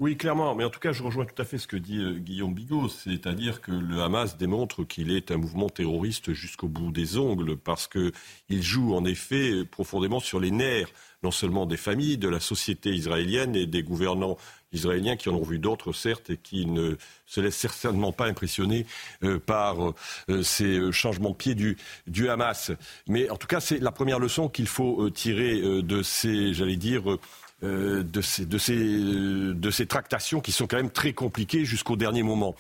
Oui, clairement. Mais en tout cas, je rejoins tout à fait ce que dit euh, Guillaume Bigot. C'est-à-dire que le Hamas démontre qu'il est un mouvement terroriste jusqu'au bout des ongles parce qu'il joue en effet profondément sur les nerfs, non seulement des familles, de la société israélienne et des gouvernants israéliens qui en ont vu d'autres, certes, et qui ne se laissent certainement pas impressionner euh, par euh, ces changements de pied du, Hamas. Mais en tout cas, c'est la première leçon qu'il faut tirer de ces, j'allais dire, euh, de, ces, de, ces, de ces tractations qui sont quand même très compliquées jusqu'au dernier moment.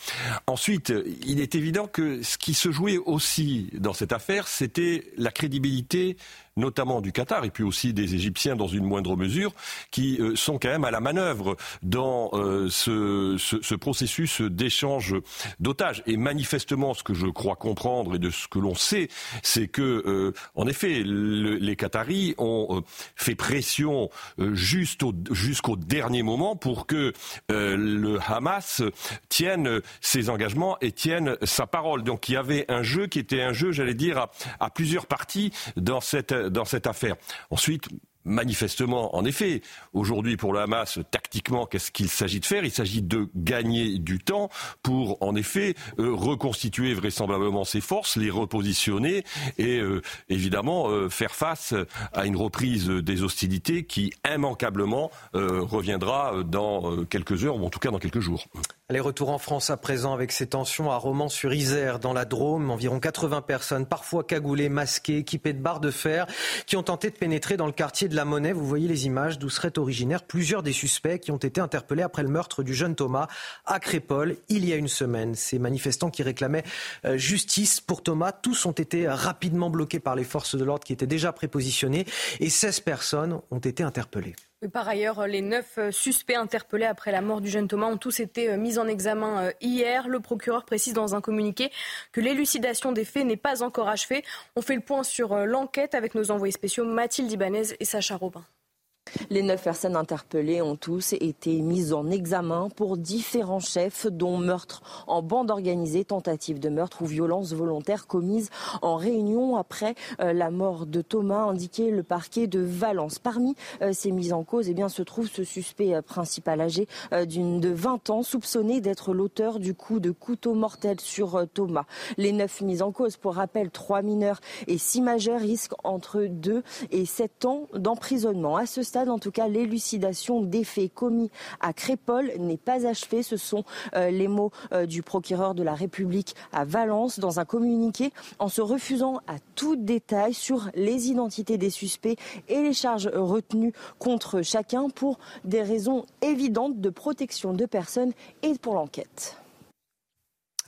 Ensuite, il est évident que ce qui se jouait aussi dans cette affaire, c'était la crédibilité notamment du Qatar et puis aussi des Égyptiens dans une moindre mesure, qui euh, sont quand même à la manœuvre dans euh, ce, ce, ce, processus d'échange d'otages. Et manifestement, ce que je crois comprendre et de ce que l'on sait, c'est que, euh, en effet, le, les Qataris ont fait pression jusqu'au dernier moment pour que le Hamas tienne ses engagements et tienne sa parole. Donc il y avait un jeu qui était un jeu, j'allais dire, à plusieurs parties dans cette dans cette affaire. Ensuite, manifestement, en effet, aujourd'hui pour le Hamas, tactiquement, qu'est-ce qu'il s'agit de faire? Il s'agit de gagner du temps pour, en effet, euh, reconstituer vraisemblablement ses forces, les repositionner et euh, évidemment euh, faire face à une reprise des hostilités qui immanquablement reviendra dans quelques heures ou en tout cas dans quelques jours. Les retours en France à présent avec ces tensions à Romans-sur-Isère, dans la Drôme. Environ 80 personnes, parfois cagoulées, masquées, équipées de barres de fer, qui ont tenté de pénétrer dans le quartier de la Monnaie. Vous voyez les images d'où seraient originaires plusieurs des suspects qui ont été interpellés après le meurtre du jeune Thomas à Crépole il y a une semaine. Ces manifestants qui réclamaient euh, justice pour Thomas, tous ont été rapidement bloqués par les forces de l'ordre qui étaient déjà prépositionnées et 16 personnes ont été interpellées. Par ailleurs, les neuf euh, suspects interpellés après la mort du jeune Thomas ont tous été euh, mis en examen euh, hier. Le procureur précise dans un communiqué que l'élucidation des faits n'est pas encore achevée. On fait le point sur l'enquête avec nos envoyés spéciaux Mathilde Ibanez et Sacha Robin. Les neuf personnes interpellées ont tous été mises en examen pour différents chefs, dont meurtre en bande organisée, tentative de meurtre ou violence volontaire commise en réunion après euh, la mort de Thomas, indiqué le parquet de Valence. Parmi euh, ces mises en cause, eh bien, se trouve ce suspect euh, principal âgé d'une de 20 ans, soupçonné d'être l'auteur du coup de couteau mortel sur Thomas. Les neuf mises en cause, pour rappel, trois mineurs et six majeurs risquent entre 2 et 7 ans d'emprisonnement. À ce stade, en tout cas, l'élucidation des faits commis à Crépole n'est pas achevée. Ce sont euh, les mots euh, du procureur de la République à Valence dans un communiqué en se refusant à tout détail sur les identités des suspects et les charges retenues contre chacun pour des raisons évidentes de protection de personnes et pour l'enquête.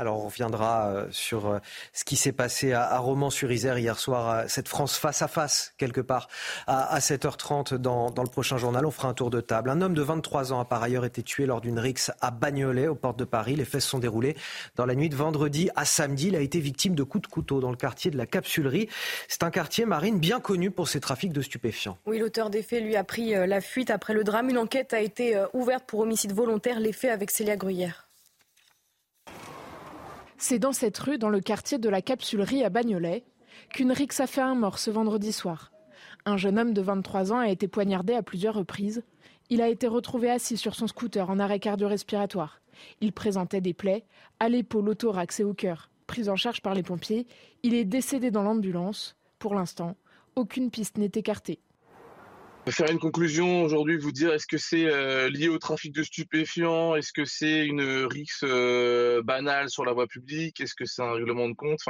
Alors on reviendra euh, sur euh, ce qui s'est passé à Romans-sur-Isère hier soir, euh, cette France face à face quelque part à 7h30 dans, le prochain journal. On fera un tour de table. Un homme de 23 ans a par ailleurs été tué lors d'une rixe à Bagnolet, aux portes de Paris. Les faits se sont déroulés dans la nuit de vendredi à samedi. Il a été victime de coups de couteau dans le quartier de la Capsulerie. C'est un quartier marine bien connu pour ses trafics de stupéfiants. Oui, l'auteur des faits lui a pris la fuite après le drame. Une enquête a été ouverte pour homicide volontaire. Les faits avec Célia Gruyère. C'est dans cette rue, dans le quartier de la Capsulerie à Bagnolet, qu'une rixe a fait un mort ce vendredi soir. Un jeune homme de 23 ans a été poignardé à plusieurs reprises. Il a été retrouvé assis sur son scooter en arrêt cardio-respiratoire. Il présentait des plaies à l'épaule, au thorax et au cœur. Pris en charge par les pompiers, il est décédé dans l'ambulance. Pour l'instant, aucune piste n'est écartée faire une conclusion aujourd'hui, vous dire est-ce que c'est euh, lié au trafic de stupéfiants, est-ce que c'est une rixe euh, banale sur la voie publique, est-ce que c'est un règlement de compte?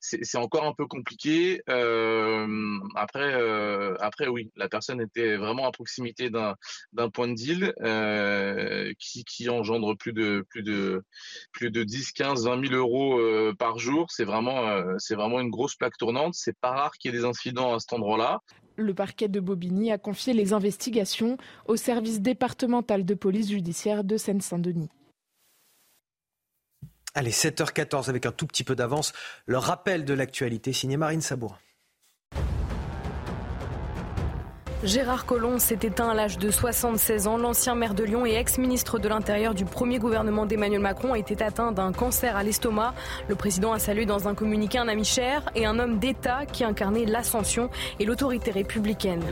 C'est encore un peu compliqué. Euh, après, après oui, la personne était vraiment à proximité d'un point de deal qui, qui engendre plus de plus de plus de 10, 15, 20 000 euros par jour. C'est vraiment c'est vraiment une grosse plaque tournante. C'est pas rare qu'il y ait des incidents à cet endroit-là. Le parquet de Bobigny a confié les investigations au service départemental de police judiciaire de Seine-Saint-Denis. Allez, 7h14 avec un tout petit peu d'avance. Le rappel de l'actualité signé Marine Sabour. Gérard Collomb s'est éteint à l'âge de 76 ans. L'ancien maire de Lyon et ex-ministre de l'Intérieur du premier gouvernement d'Emmanuel Macron était atteint d'un cancer à l'estomac. Le président a salué dans un communiqué un ami cher et un homme d'État qui incarnait l'ascension et l'autorité républicaine.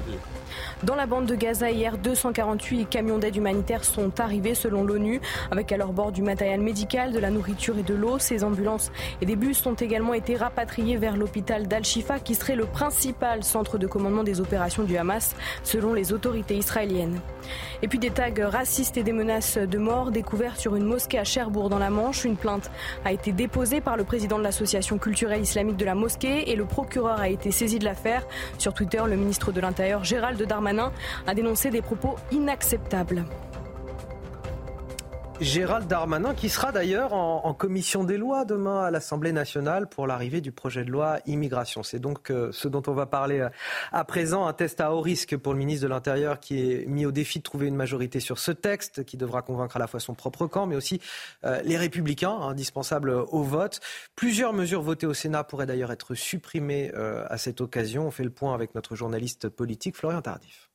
Dans la bande de Gaza, hier, 248 camions d'aide humanitaire sont arrivés selon l'ONU, avec à leur bord du matériel médical, de la nourriture et de l'eau. Ces ambulances et des bus ont également été rapatriés vers l'hôpital d'Al-Shifa, qui serait le principal centre de commandement des opérations du Hamas, selon les autorités israéliennes. Et puis des tags racistes et des menaces de mort découverts sur une mosquée à Cherbourg dans la Manche. Une plainte a été déposée par le président de l'association culturelle islamique de la mosquée et le procureur a été saisi de l'affaire. Sur Twitter, le ministre de l'Intérieur Gérald Darmanin a dénoncé des propos inacceptables. Gérald Darmanin, qui sera d'ailleurs en, commission des lois demain à l'Assemblée nationale pour l'arrivée du projet de loi immigration. C'est donc euh, ce dont on va parler euh, à présent. Un test à haut risque pour le ministre de l'Intérieur qui est mis au défi de trouver une majorité sur ce texte qui devra convaincre à la fois son propre camp, mais aussi euh, les républicains, indispensables au vote. Plusieurs mesures votées au Sénat pourraient d'ailleurs être supprimées à cette occasion. On fait le point avec notre journaliste politique, Florian Tardif.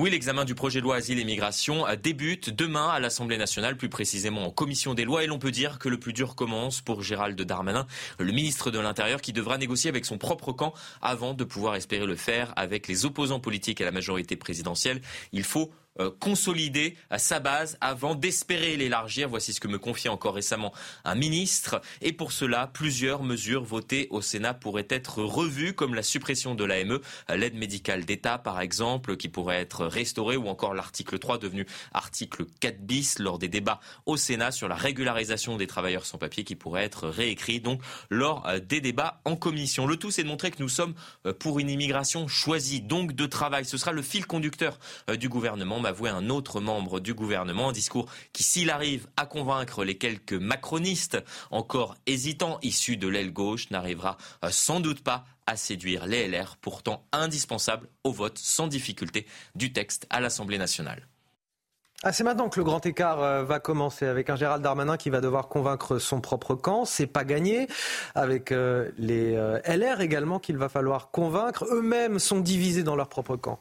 Oui, l'examen du projet de loi Asile et Migration débute demain à l'Assemblée nationale, plus précisément en commission des lois. Et l'on peut dire que le plus dur commence pour Gérald Darmanin, le ministre de l'Intérieur, qui devra négocier avec son propre camp avant de pouvoir espérer le faire avec les opposants politiques à la majorité présidentielle. Il faut euh, consolider sa base avant d'espérer l'élargir. Voici ce que me confiait encore récemment un ministre. Et pour cela, plusieurs mesures votées au Sénat pourraient être revues, comme la suppression de l'AME, l'aide médicale d'État par exemple, qui pourrait être restaurée, ou encore l'article 3 devenu article 4 bis lors des débats au Sénat sur la régularisation des travailleurs sans papier qui pourrait être réécrit donc lors euh, des débats en commission. Le tout, c'est de montrer que nous sommes euh, pour une immigration choisie, donc de travail. Ce sera le fil conducteur du gouvernement avoué un autre membre du gouvernement. Un discours qui, s'il arrive à convaincre les quelques macronistes encore hésitants issus de l'aile gauche, n'arrivera euh, sans doute pas à séduire les LR, pourtant indispensables au vote sans difficulté du texte à l'Assemblée nationale. Ah, c'est maintenant que le grand écart euh, va commencer avec un Gérald Darmanin qui va devoir convaincre son propre camp. C'est pas gagné. Avec euh, les LR également qu'il va falloir convaincre. Eux-mêmes sont divisés dans leur propre camp.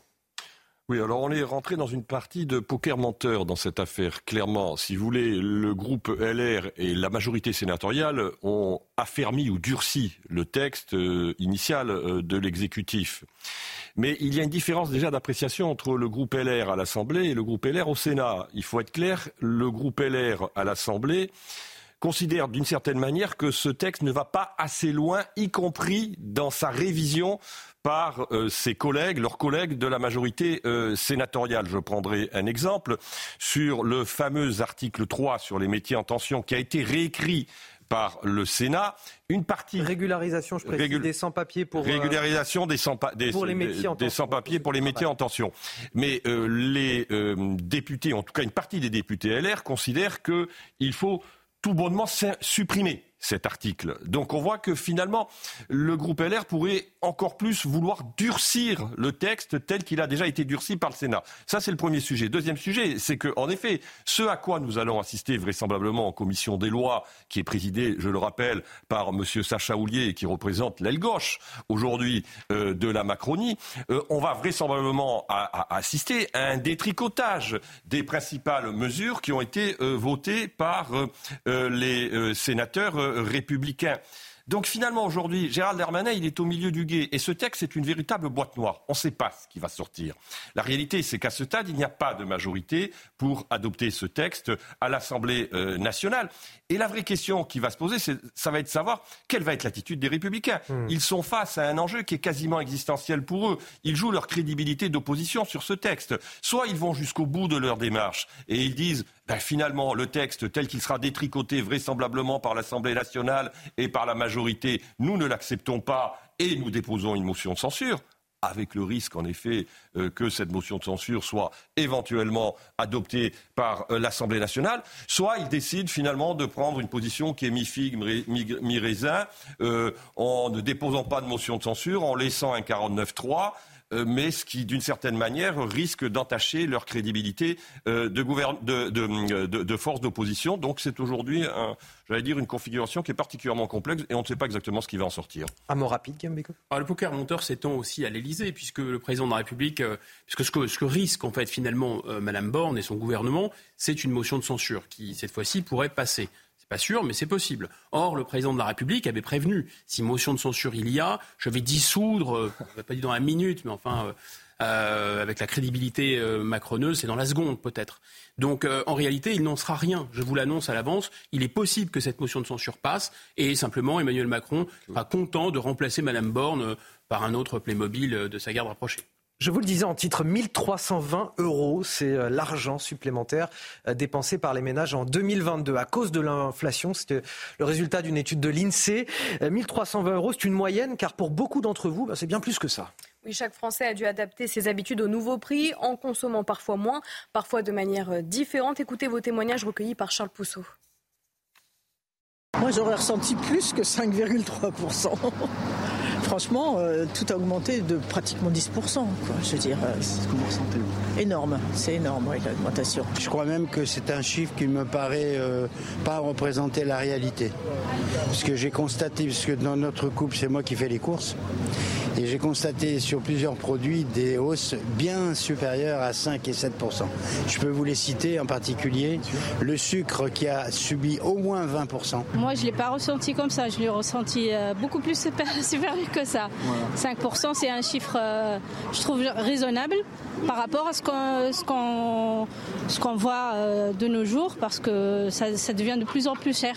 Oui, alors on est rentré dans une partie de poker menteur dans cette affaire. Clairement, si vous voulez, le groupe LR et la majorité sénatoriale ont affermi ou durci le texte euh, initial euh, de l'exécutif. Mais il y a une différence déjà d'appréciation entre le groupe LR à l'Assemblée et le groupe LR au Sénat. Il faut être clair, le groupe LR à l'Assemblée considère d'une certaine manière que ce texte ne va pas assez loin, y compris dans sa révision par euh, ses collègues, leurs collègues de la majorité euh, sénatoriale. Je prendrai un exemple sur le fameux article 3 sur les métiers en tension qui a été réécrit par le Sénat. Une partie régularisation, je précise, des sans-papiers pour euh, régularisation des sans des, les métiers des sans-papiers pour les métiers en tension. Mais les députés, en tout cas une partie des députés LR, considèrent qu'il faut tout bonnement supprimer cet article. Donc on voit que finalement, le groupe LR pourrait encore plus vouloir durcir le texte tel qu'il a déjà été durci par le Sénat. Ça, c'est le premier sujet. Deuxième sujet, c'est que, en effet, ce à quoi nous allons assister vraisemblablement en commission des lois, qui est présidée, je le rappelle, par M. Sacha Houlier, qui représente l'aile gauche aujourd'hui euh, de la Macronie, euh, on va vraisemblablement assister à un détricotage des principales mesures qui ont été euh, votées par les sénateurs républicain. Donc finalement, aujourd'hui, Gérald Darmanin, il est au milieu du guet. Et ce texte est une véritable boîte noire. On ne sait pas ce qui va sortir. La réalité, c'est qu'à ce stade, il n'y a pas de majorité pour adopter ce texte à l'Assemblée euh, nationale. Et la vraie question qui va se poser, ça va être de savoir quelle va être l'attitude des républicains. Hmm. Ils sont face à un enjeu qui est quasiment existentiel pour eux. Ils jouent leur crédibilité d'opposition sur ce texte. Soit ils vont jusqu'au bout de leur démarche et ils disent ben, finalement le texte tel qu'il sera détricoté vraisemblablement par l'Assemblée nationale et par la majorité, nous ne l'acceptons pas et nous déposons une motion de censure avec le risque, en effet, euh, que cette motion de censure soit éventuellement adoptée par euh, l'Assemblée nationale, soit il décide finalement de prendre une position qui est mi-figue, mi-raisin, euh, en ne déposant pas de motion de censure, en laissant un 49-3 euh, mais ce qui, d'une certaine manière, risque d'entacher leur crédibilité euh, de, de, force d'opposition. Donc c'est aujourd'hui, j'allais dire, une configuration qui est particulièrement complexe et on ne sait pas exactement ce qui va en sortir. Un mot rapide, Le poker monteur s'étend aussi à l'Elysée, puisque le président de la République, euh, puisque ce que, ce que, risque en fait finalement Madame Borne et son gouvernement, c'est une motion de censure qui, cette fois-ci, pourrait passer pas sûr, mais c'est possible. Or, le président de la République avait prévenu, si motion de censure il y a, je vais dissoudre, euh, on pas dire dans la minute, mais enfin, euh, euh, avec la crédibilité macroneuse, c'est dans la seconde peut-être. Donc, en réalité, il n'en sera rien. Je vous l'annonce à l'avance. Il est possible que cette motion de censure passe, et simplement, Emmanuel Macron sera content de remplacer Madame Borne par un autre Playmobil de sa garde rapprochée. Je vous le disais en titre, 1320 euros, c'est euh, l'argent supplémentaire euh, dépensé par les ménages en 2022 à cause de l'inflation. C'était le résultat d'une étude de l'INSEE. 1320 euh, euros, c'est une moyenne, car pour beaucoup d'entre vous, bah, c'est bien plus que ça. Oui, chaque Français a dû adapter ses habitudes au nouveau prix, en consommant parfois moins, parfois de manière différente. Écoutez vos témoignages recueillis par Charles Pousseau. Moi, j'aurais ressenti plus que 5,3%. Franchement, euh, tout a augmenté de pratiquement 10%. Quoi, je veux dire, euh, énorme, c'est énorme l'augmentation. Je crois même que c'est un chiffre qui me paraît euh, pas représenter la réalité. Ce que j'ai constaté, parce que dans notre couple, c'est moi qui fais les courses, Et j'ai constaté sur plusieurs produits des hausses bien supérieures à 5 et 7% Je peux vous les citer en particulier le sucre qui a subi au moins 20% Moi, je ne l'ai pas ressenti comme ça. Je l'ai ressenti euh, beaucoup plus supérieur ça. 5 c'est un chiffre, euh, je trouve, raisonnable par rapport à ce qu'on ce voit euh, de nos jours parce que ça devient de plus en plus cher.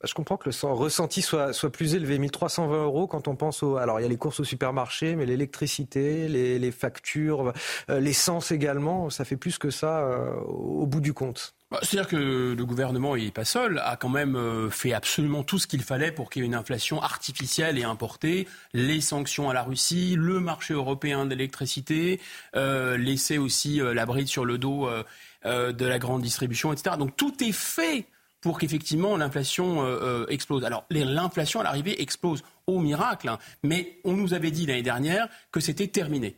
Bah, je comprends que le ressenti soit, soit plus élevé, 1320 euros quand on pense au... Alors il y a les courses au supermarché, mais l'électricité, les, factures, euh, l'essence également, ça fait plus que ça au bout du compte. Bah, c'est-à-dire que le gouvernement, n'est pas seul, a quand même euh, fait absolument tout ce qu'il fallait pour qu'il y ait une inflation artificielle et importée, les sanctions à la Russie, le marché européen d'électricité, laisser aussi la bride sur le dos de la grande distribution, etc. Donc tout est fait pour qu'effectivement l'inflation euh, euh, explose. Alors l'inflation à l'arrivée explose au miracle, hein. mais on nous avait dit l'année dernière que c'était terminé.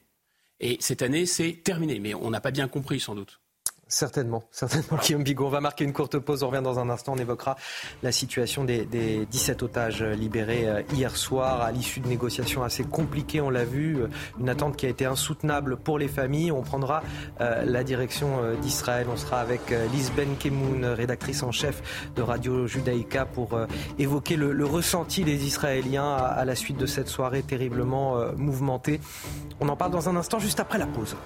Et cette année, c'est terminé, mais on n'a pas bien compris sans doute. Certainement, certainement, Guillaume Bigot. On va marquer une courte pause, on revient dans un instant. On évoquera la situation des, des 17 otages libérés euh, hier soir à l'issue de négociations assez compliquées, on l'a vu. Euh, une attente qui a été insoutenable pour les familles. On prendra euh, la direction d'Israël. On sera avec Lise Ben Kemoun, rédactrice en chef de Radio Judaïka, pour évoquer le, ressenti des Israéliens à, la suite de cette soirée terriblement mouvementée. On en parle dans un instant, juste après la pause.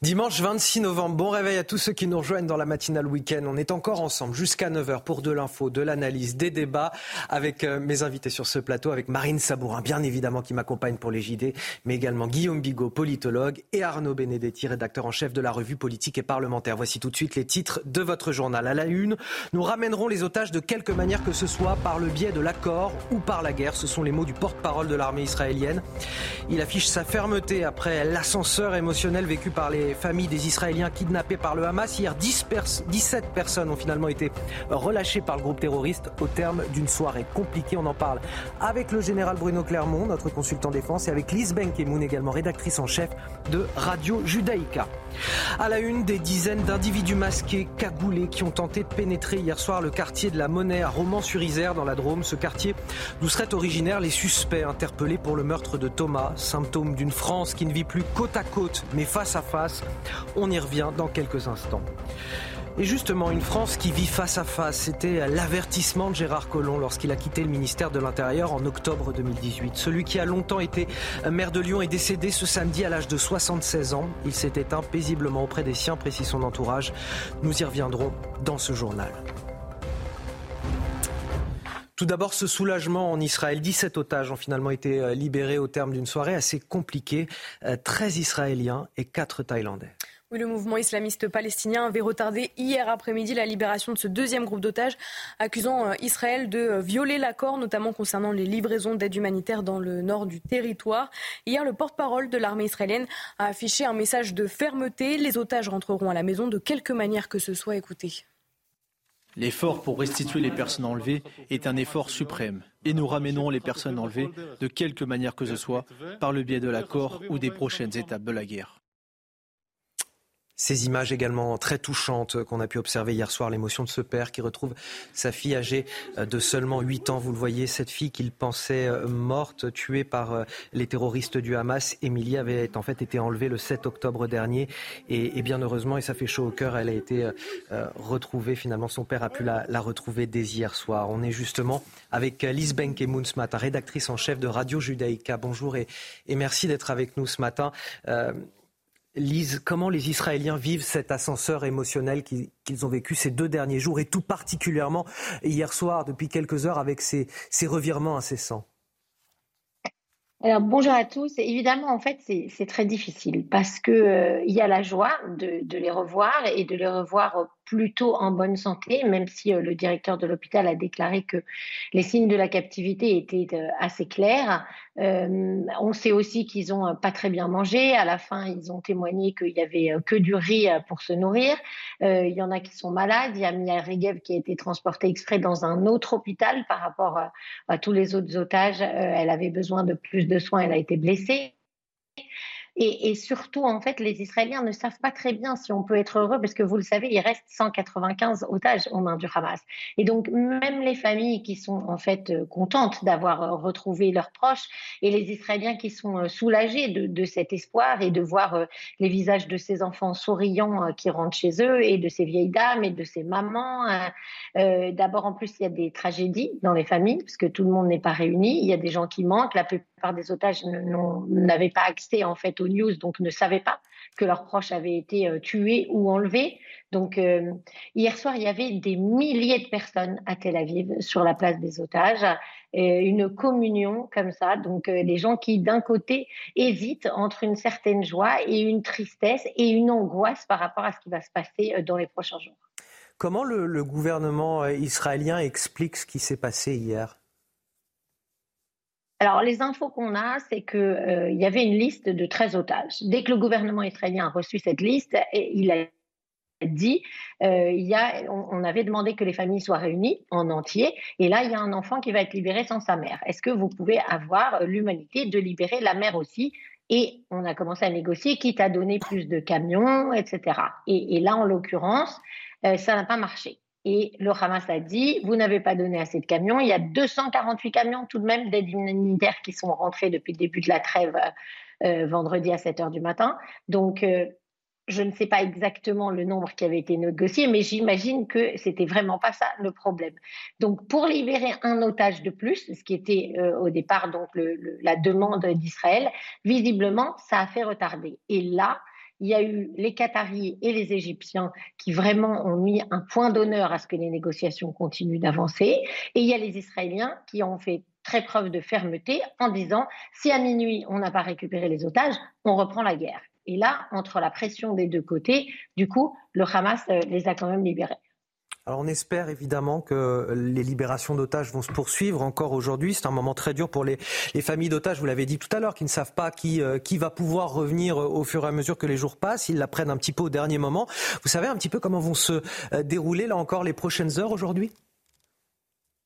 Dimanche 26 novembre, bon réveil à tous ceux qui nous rejoignent dans la matinale week-end. On est encore ensemble jusqu'à 9h pour de l'info, de l'analyse, des débats avec euh, mes invités sur ce plateau, avec Marine Sabourin, bien évidemment, qui m'accompagne pour les JD, mais également Guillaume Bigot, politologue, et Arnaud Benedetti, rédacteur en chef de la revue politique et parlementaire. Voici tout de suite les titres de votre journal. À la une, nous ramènerons les otages de quelque manière que ce soit par le biais de l'accord ou par la guerre. Ce sont les mots du porte-parole de l'armée israélienne. Il affiche sa fermeté après l'ascenseur émotionnel vécu par les familles des Israéliens kidnappés par le Hamas. Hier, 17 personnes ont finalement été relâchées par le groupe terroriste au terme d'une soirée compliquée. On en parle avec le général Bruno Clermont, notre consultant défense, et avec Lise Benkemoun, également rédactrice en chef de Radio Judaïka. À la une, des dizaines d'individus masqués, cagoulés, qui ont tenté de pénétrer hier soir le quartier de la Monnaie à Romans-sur-Isère, dans la Drôme. Ce quartier d'où seraient originaires les suspects interpellés pour le meurtre de Thomas, symptôme d'une France qui ne vit plus côte à côte, mais face à face. On y revient dans quelques instants. Et justement, une France qui vit face à face, c'était l'avertissement de Gérard Collomb lorsqu'il a quitté le ministère de l'Intérieur en octobre 2018. Celui qui a longtemps été maire de Lyon est décédé ce samedi à l'âge de 76 ans. Il s'est éteint paisiblement auprès des siens, précise son entourage. Nous y reviendrons dans ce journal. Tout d'abord, ce soulagement en Israël. 17 otages ont finalement été euh, libérés au terme d'une soirée assez compliquée. 13 euh, Israéliens et 4 Thaïlandais. Oui, le mouvement islamiste palestinien avait retardé hier après-midi la libération de ce deuxième groupe d'otages, accusant euh, Israël de violer l'accord, notamment concernant les livraisons d'aide humanitaire dans le nord du territoire. Hier, le porte-parole de l'armée israélienne a affiché un message de fermeté. Les otages rentreront à la maison de quelque manière que ce soit. Écoutez. L'effort pour restituer les personnes enlevées est un effort suprême et nous ramenons les personnes enlevées de quelque manière que ce soit par le biais de l'accord ou des prochaines étapes de la guerre. Ces images également très touchantes qu'on a pu observer hier soir, l'émotion de ce père qui retrouve sa fille âgée euh, de seulement 8 ans. Vous le voyez, cette fille qu'il pensait euh, morte, tuée par euh, les terroristes du Hamas. Emilie avait en fait été enlevée le 7 octobre dernier et, bien heureusement, et ça fait chaud au cœur, elle a été retrouvée. Finalement, son père a pu la, retrouver dès hier soir. On est justement avec Lise Benkemoun ce matin, rédactrice en chef de Radio Judaïka. Bonjour et merci d'être avec nous ce matin. Lise, comment les Israéliens vivent cet ascenseur émotionnel qu'ils ont vécu ces deux derniers jours et tout particulièrement hier soir depuis quelques heures avec ces, revirements incessants alors bonjour à tous. Évidemment, en fait, c'est très difficile parce que euh, il y a la joie de, de, les revoir et de les revoir plutôt en bonne santé, même si euh, le directeur de l'hôpital a déclaré que les signes de la captivité étaient euh, assez clairs. Euh, on sait aussi qu'ils ont pas très bien mangé. À la fin, ils ont témoigné qu'il y avait que du riz pour se nourrir. il y en a qui sont malades. Il y a Mia Regev qui a été transportée exprès dans un autre hôpital par rapport à tous les autres otages. elle avait besoin de plus de soins. Elle a été blessée. Et, surtout, en fait, les Israéliens ne savent pas très bien si on peut être heureux, parce que vous le savez, il reste 195 otages aux mains du Hamas. Et donc, même les familles qui sont en fait euh, contentes d'avoir euh, retrouvé leurs proches, et les Israéliens qui sont euh, soulagés de, cet espoir et de voir les visages de ces enfants souriants qui rentrent chez eux, et de ces vieilles dames et de ces mamans. D'abord, en plus, il y a des tragédies dans les familles, parce que tout le monde n'est pas réuni. Il y a des gens qui manquent. La plupart des otages n'avaient pas accès en fait aux news, donc ne savaient pas que leurs proches avaient été euh, tués ou enlevés. Donc euh, hier soir, il y avait des milliers de personnes à Tel Aviv sur la place des otages, une communion comme ça. Donc euh, les gens qui d'un côté hésitent entre une certaine joie et une tristesse et une angoisse par rapport à ce qui va se passer dans les prochains jours. Comment le gouvernement israélien explique ce qui s'est passé hier? Alors, les infos qu'on a, c'est qu'il euh, y avait une liste de 13 otages. Dès que le gouvernement israélien a reçu cette liste, il a dit, euh, il y a, on, avait demandé que les familles soient réunies en entier, et là, il y a un enfant qui va être libéré sans sa mère. Est-ce que vous pouvez avoir l'humanité de libérer la mère aussi? Et on a commencé à négocier, quitte à donner plus de camions, etc. Et, là, en l'occurrence, euh, ça n'a pas marché. Et le Hamas a dit, vous n'avez pas donné assez de camions. Il y a 248 camions tout de même d'aide humanitaire qui sont rentrés depuis le début de la trêve euh, vendredi à 7 heures du matin. Donc, euh, je ne sais pas exactement le nombre qui avait été négocié, mais j'imagine que c'était vraiment pas ça le problème. Donc, pour libérer un otage de plus, ce qui était euh, au départ donc la demande d'Israël, visiblement, ça a fait retarder. Et là, il y a eu les Qataris et les Égyptiens qui vraiment ont mis un point d'honneur à ce que les négociations continuent d'avancer. Et il y a les Israéliens qui ont fait très preuve de fermeté en disant si à minuit on n'a pas récupéré les otages, on reprend la guerre. Et là, entre la pression des deux côtés, du coup, le Hamas euh, les a quand même libérés. Alors on espère évidemment que les libérations d'otages vont se poursuivre encore aujourd'hui. C'est un moment très dur pour les, familles d'otages, vous l'avez dit tout à l'heure, qui ne savent pas qui, euh, qui va pouvoir revenir au fur et à mesure que les jours passent. Ils l'apprennent un petit peu au dernier moment. Vous savez un petit peu comment vont se euh, dérouler là encore les prochaines heures aujourd'hui?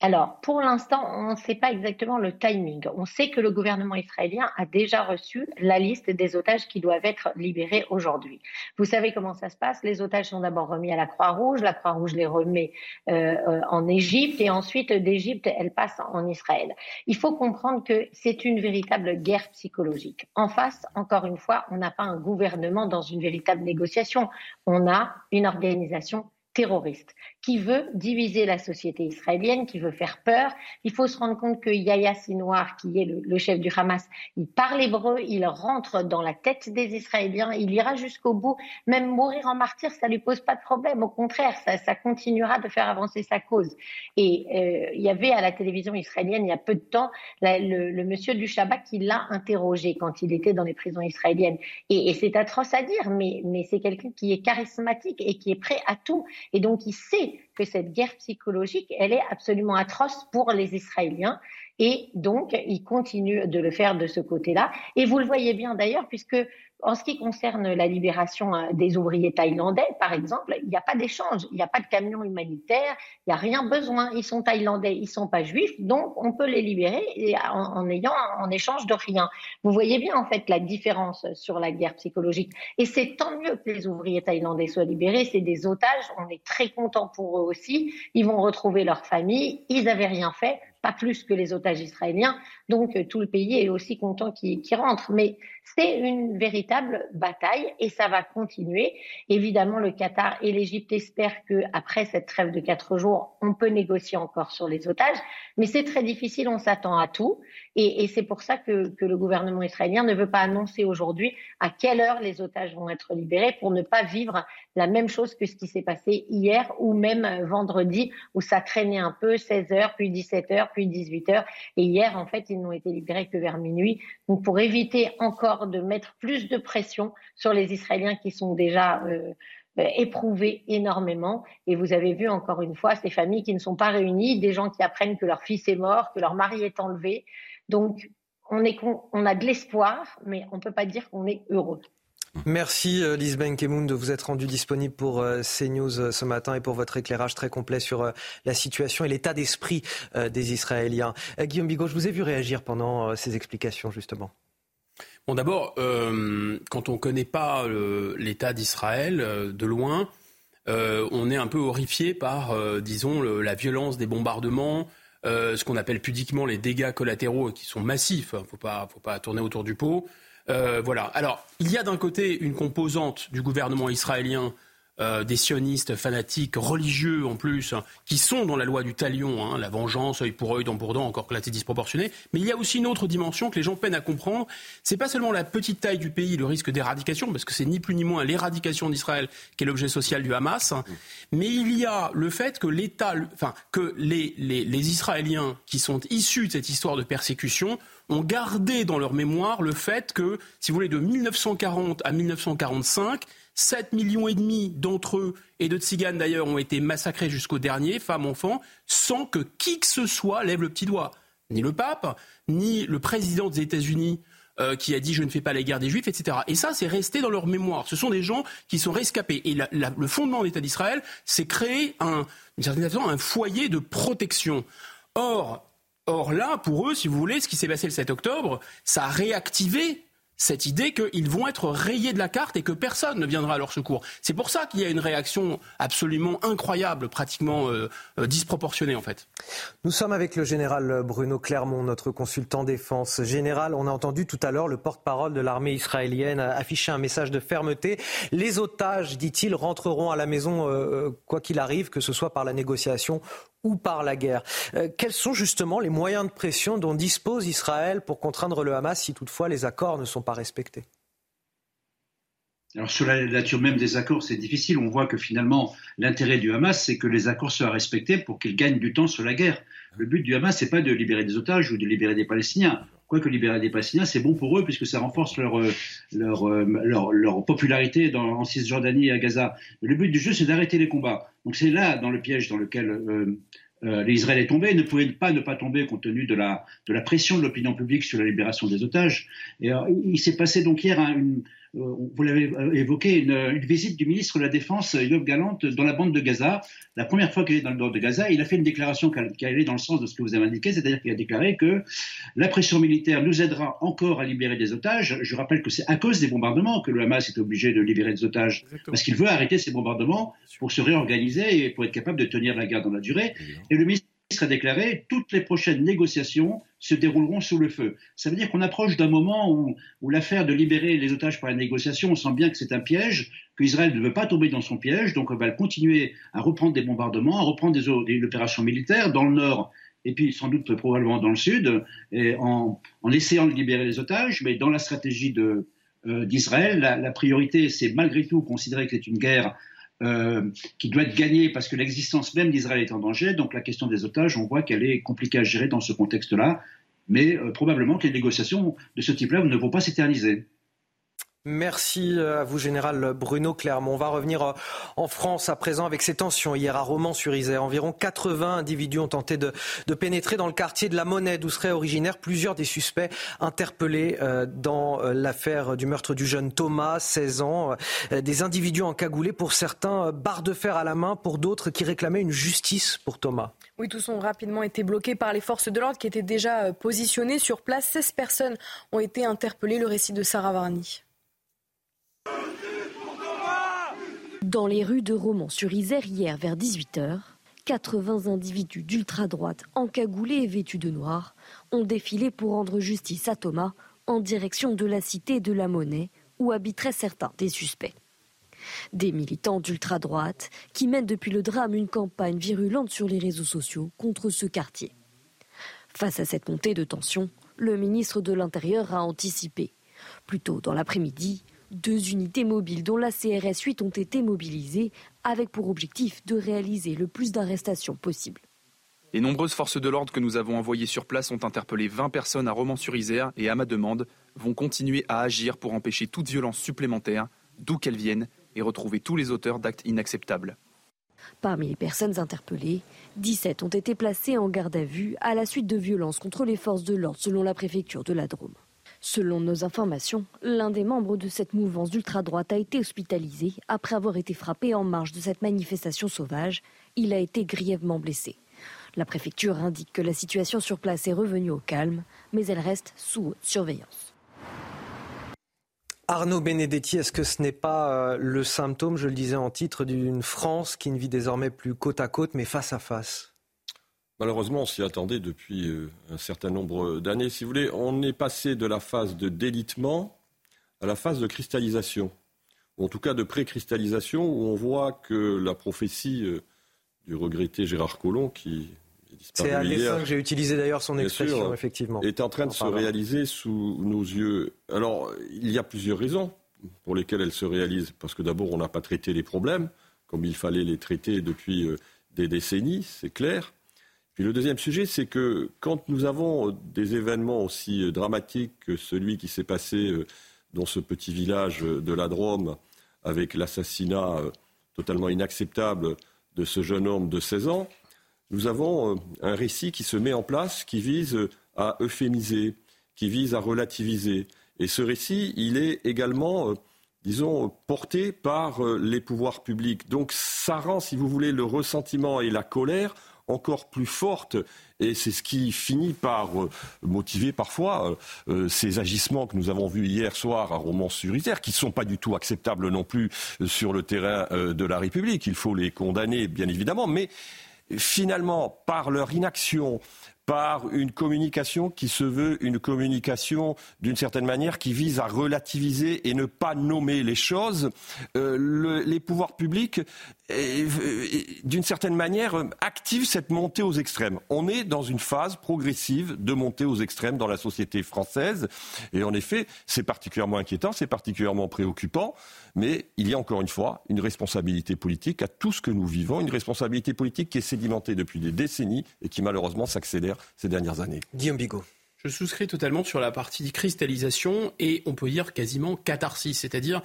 Alors, pour l'instant, on ne sait pas exactement le timing. On sait que le gouvernement israélien a déjà reçu la liste des otages qui doivent être libérés aujourd'hui. Vous savez comment ça se passe Les otages sont d'abord remis à la Croix-Rouge, la Croix-Rouge les remet euh, euh, en Égypte et ensuite d'Égypte, elles passent en Israël. Il faut comprendre que c'est une véritable guerre psychologique. En face, encore une fois, on n'a pas un gouvernement dans une véritable négociation. On a une organisation terroriste, qui veut diviser la société israélienne, qui veut faire peur. Il faut se rendre compte que Yahya Sinwar, qui est le, chef du Hamas, il parle hébreu, il rentre dans la tête des Israéliens, il ira jusqu'au bout. Même mourir en martyr, ça lui pose pas de problème. Au contraire, ça, ça continuera de faire avancer sa cause. Et euh, il y avait à la télévision israélienne il y a peu de temps le, monsieur du Shabbat qui l'a interrogé quand il était dans les prisons israéliennes. Et, et c'est atroce à dire, mais, mais c'est quelqu'un qui est charismatique et qui est prêt à tout. Et donc, il sait que cette guerre psychologique, elle est absolument atroce pour les Israéliens. Et donc, il continue de le faire de ce côté-là. Et vous le voyez bien d'ailleurs, puisque en ce qui concerne la libération euh, des ouvriers thaïlandais, par exemple, il n'y a pas d'échange, il n'y a pas de camion humanitaire, il n'y a rien besoin. Ils sont thaïlandais, ils ne sont pas juifs, donc on peut les libérer en, ayant en échange de rien. Vous voyez bien en fait la différence sur la guerre psychologique. Et c'est tant mieux que les ouvriers thaïlandais soient libérés. C'est des otages, on est très content pour eux aussi. Ils vont retrouver leur famille. Ils n'avaient rien fait pas plus que les otages israéliens. Donc tout le pays est aussi content qu'ils rentrent. Mais c'est une véritable bataille et ça va continuer. Évidemment, le Qatar et l'Égypte espèrent que après cette trêve de quatre jours, on peut négocier encore sur les otages. Mais c'est très difficile, on s'attend à tout. Et, c'est pour ça que, que, le gouvernement israélien ne veut pas annoncer aujourd'hui à quelle heure les otages vont être libérés pour ne pas vivre la même chose que ce qui s'est passé hier ou même vendredi où ça traînait un peu 16 heures, puis 17 heures, puis 18 heures. Et hier, en fait, ils n'ont été libérés que vers minuit. Donc pour éviter encore de mettre plus de pression sur les Israéliens qui sont déjà euh, euh, éprouvés énormément. Et vous avez vu encore une fois ces familles qui ne sont pas réunies, des gens qui apprennent que leur fils est mort, que leur mari est enlevé. Donc, on, on a de l'espoir, mais on ne peut pas dire qu'on est heureux. Merci euh, Lise Benkemoun de vous être rendu disponible pour euh, CNews euh, ce matin et pour votre éclairage très complet sur la situation et l'état d'esprit des Israéliens. Guillaume Bigot, je vous ai vu réagir pendant ces explications justement. Bon, d'abord, quand on ne connaît pas l'État d'Israël de loin, on est un peu horrifié par, disons, la violence des bombardements, ce qu'on appelle pudiquement les dégâts collatéraux qui sont massifs. Il hein, ne faut pas, faut pas tourner autour du pot. Voilà. Alors, il y a d'un côté une composante du gouvernement israélien euh, des sionistes fanatiques, religieux en plus, hein, qui sont dans la loi du talion, hein, la vengeance, œil pour œil, dent pour dent, encore que là c'est disproportionné. Mais il y a aussi une autre dimension que les gens peinent à comprendre. C'est pas seulement la petite taille du pays, le risque d'éradication, parce que c'est ni plus ni moins l'éradication d'Israël qui est l'objet social du Hamas, hein, mais il y a le fait que l'État, enfin que les, les, les Israéliens qui sont issus de cette histoire de persécution ont gardé dans leur mémoire le fait que, si vous voulez, de 1940 à 1945, 7 millions et demi d'entre eux, et de Tziganes d'ailleurs, ont été massacrés jusqu'au dernier, femmes, enfants, sans que qui que ce soit lève le petit doigt. Ni le pape, ni le président des États-Unis euh, qui a dit je ne fais pas la guerre des juifs, etc. Et ça, c'est resté dans leur mémoire. Ce sont des gens qui sont rescapés. Et le fondement de l'État d'Israël, c'est créer un, un foyer de protection. Or, or là, pour eux, si vous voulez, ce qui s'est passé le 7 octobre, ça a réactivé cette idée qu'ils vont être rayés de la carte et que personne ne viendra à leur secours. C'est pour ça qu'il y a une réaction absolument incroyable, pratiquement euh, euh, disproportionnée en fait. Nous sommes avec le général Bruno Clermont, notre consultant défense. Général, on a entendu tout à l'heure le porte-parole de l'armée israélienne afficher un message de fermeté. Les otages, dit-il, rentreront à la maison euh, quoi qu'il arrive, que ce soit par la négociation ou par la guerre. Euh, quels sont justement les moyens de pression dont dispose Israël pour contraindre le Hamas si toutefois les accords ne sont pas respectés? Alors sur la nature même des accords, c'est difficile. On voit que finalement, l'intérêt du Hamas, c'est que les accords soient respectés pour qu'ils gagnent du temps sur la guerre. Le but du Hamas, c'est pas de libérer des otages ou de libérer des Palestiniens. Quoique libérer des Palestiniens, c'est bon pour eux puisque ça renforce leur, euh, euh, leur, leur popularité dans, en Cisjordanie et à Gaza. le but du jeu, c'est d'arrêter les combats. Donc c'est là, dans le piège dans lequel euh, euh, l'Israël est tombé, ne pouvait pas ne pas tomber compte tenu de la, de la pression de l'opinion publique sur la libération des otages. Et, il s'est passé donc hier une, euh, vous l'avez euh, évoqué, une, visite du ministre de la Défense, Yob Galante, dans la bande de Gaza. La première fois qu'il est dans le bande de Gaza, il a fait une déclaration qui allait dans le sens de ce que vous avez indiqué, c'est-à-dire qu'il a déclaré que la pression militaire nous aidera encore à libérer des otages. Je rappelle que c'est à cause des bombardements que le Hamas est obligé de libérer des otages, parce qu'il veut arrêter ces bombardements pour se réorganiser et pour être capable de tenir la guerre dans la durée. Et le ministre a déclaré toutes les prochaines négociations se dérouleront sous le feu. Ça veut dire qu'on approche d'un moment où, où l'affaire de libérer les otages par la négociation, on sent bien que c'est un piège, qu'Israël ne veut pas tomber dans son piège, donc on va continuer à reprendre des bombardements, à reprendre des, opérations militaires dans le nord et puis sans doute probablement dans le sud, et en, essayant de libérer les otages, mais dans la stratégie euh, d'Israël, la, la, priorité, c'est malgré tout considérer que c'est une guerre euh, qui doit être gagnée parce que l'existence même d'Israël est en danger. Donc la question des otages, on voit qu'elle est compliquée à gérer dans ce contexte-là, mais euh, probablement que les négociations de ce type-là ne vont pas s'éterniser. Merci euh, à vous, Général Bruno Clermont. On va revenir euh, en France à présent avec ces tensions. Hier à Romans-sur-Isère, environ 80 individus ont tenté de, pénétrer dans le quartier de la Monnaie, d'où seraient originaires plusieurs des suspects interpellés euh, dans l'affaire du meurtre du jeune Thomas, 16 ans. Des individus encagoulés, pour certains, barres de fer à la main, pour d'autres qui réclamaient une justice pour Thomas. Oui, tous ont rapidement été bloqués par les forces de l'ordre qui étaient déjà positionnées sur place. 16 personnes ont été interpellées. Le récit de Sarah Varny. Dans les rues de Romans-sur-Isère hier vers 18h, 80 individus d'ultra-droite encagoulés et vêtus de noir ont défilé pour rendre justice à Thomas en direction de la cité de la Monnaie où habiteraient certains des suspects. Des militants d'ultra-droite qui mènent depuis le drame une campagne virulente sur les réseaux sociaux contre ce quartier. Face à cette montée de tension, le ministre de l'Intérieur a anticipé. Plus tôt dans l'après-midi, deux unités mobiles dont la CRS 8 ont été mobilisées avec pour objectif de réaliser le plus d'arrestations possible. Les nombreuses forces de l'ordre que nous avons envoyées sur place ont interpellé 20 personnes à Romans-sur-Isère et à ma demande vont continuer à agir pour empêcher toute violence supplémentaire, d'où qu'elle vienne, et retrouver tous les auteurs d'actes inacceptables. Parmi les personnes interpellées, 17 ont été placées en garde à vue à la suite de violences contre les forces de l'ordre selon la préfecture de la Drôme. Selon nos informations, l'un des membres de cette mouvance d'ultra-droite a été hospitalisé après avoir été frappé en marge de cette manifestation sauvage. Il a été grièvement blessé. La préfecture indique que la situation sur place est revenue au calme, mais elle reste sous haute surveillance. Arnaud Benedetti, est-ce que ce n'est pas le symptôme, je le disais en titre, d'une France qui ne vit désormais plus côte à côte, mais face à face? Malheureusement, on s'y attendait depuis euh, un certain nombre d'années. Si vous voulez, on est passé de la phase de délitement à la phase de cristallisation, ou en tout cas de pré-cristallisation, où on voit que la prophétie euh, du regretté Gérard Collomb, qui est disparu C'est à que j'ai utilisé d'ailleurs son expression, effectivement. Est en train de se réaliser sous nos yeux. Alors, il y a plusieurs raisons pour lesquelles elle se réalise. Parce que d'abord, on n'a pas traité les problèmes comme il fallait les traiter depuis euh, des décennies, c'est clair. Puis le deuxième sujet, c'est que quand nous avons des événements aussi dramatiques que celui qui s'est passé euh, dans ce petit village de la Drôme, avec l'assassinat euh, totalement inacceptable de ce jeune homme de 16 ans, nous avons euh, un récit qui se met en place, qui vise à euphémiser, qui vise à relativiser. Et ce récit, il est également, disons, porté par les pouvoirs publics. Donc ça rend, si vous voulez, le ressentiment et la colère encore plus forte. Et c'est ce qui finit par euh, motiver parfois euh, euh, ces agissements que nous avons vus hier soir à Romans-sur-Isère, qui ne sont pas du tout acceptables non plus sur le terrain de la République. Il faut les condamner, bien évidemment. Mais finalement, par leur inaction, par une communication qui se veut une communication d'une certaine manière qui vise à relativiser et ne pas nommer les choses, euh, les pouvoirs publics, euh, euh, d'une certaine manière, activent cette montée aux extrêmes. On est dans une phase progressive de montée aux extrêmes dans la société française, et en effet, c'est particulièrement inquiétant, c'est particulièrement préoccupant. Mais il y a encore une fois une responsabilité politique à tout ce que nous vivons, une responsabilité politique qui est sédimentée depuis des décennies et qui malheureusement s'accélère ces dernières années. Guillaume Bigot. Je souscris totalement sur la partie cristallisation et on peut dire quasiment catharsis, c'est-à-dire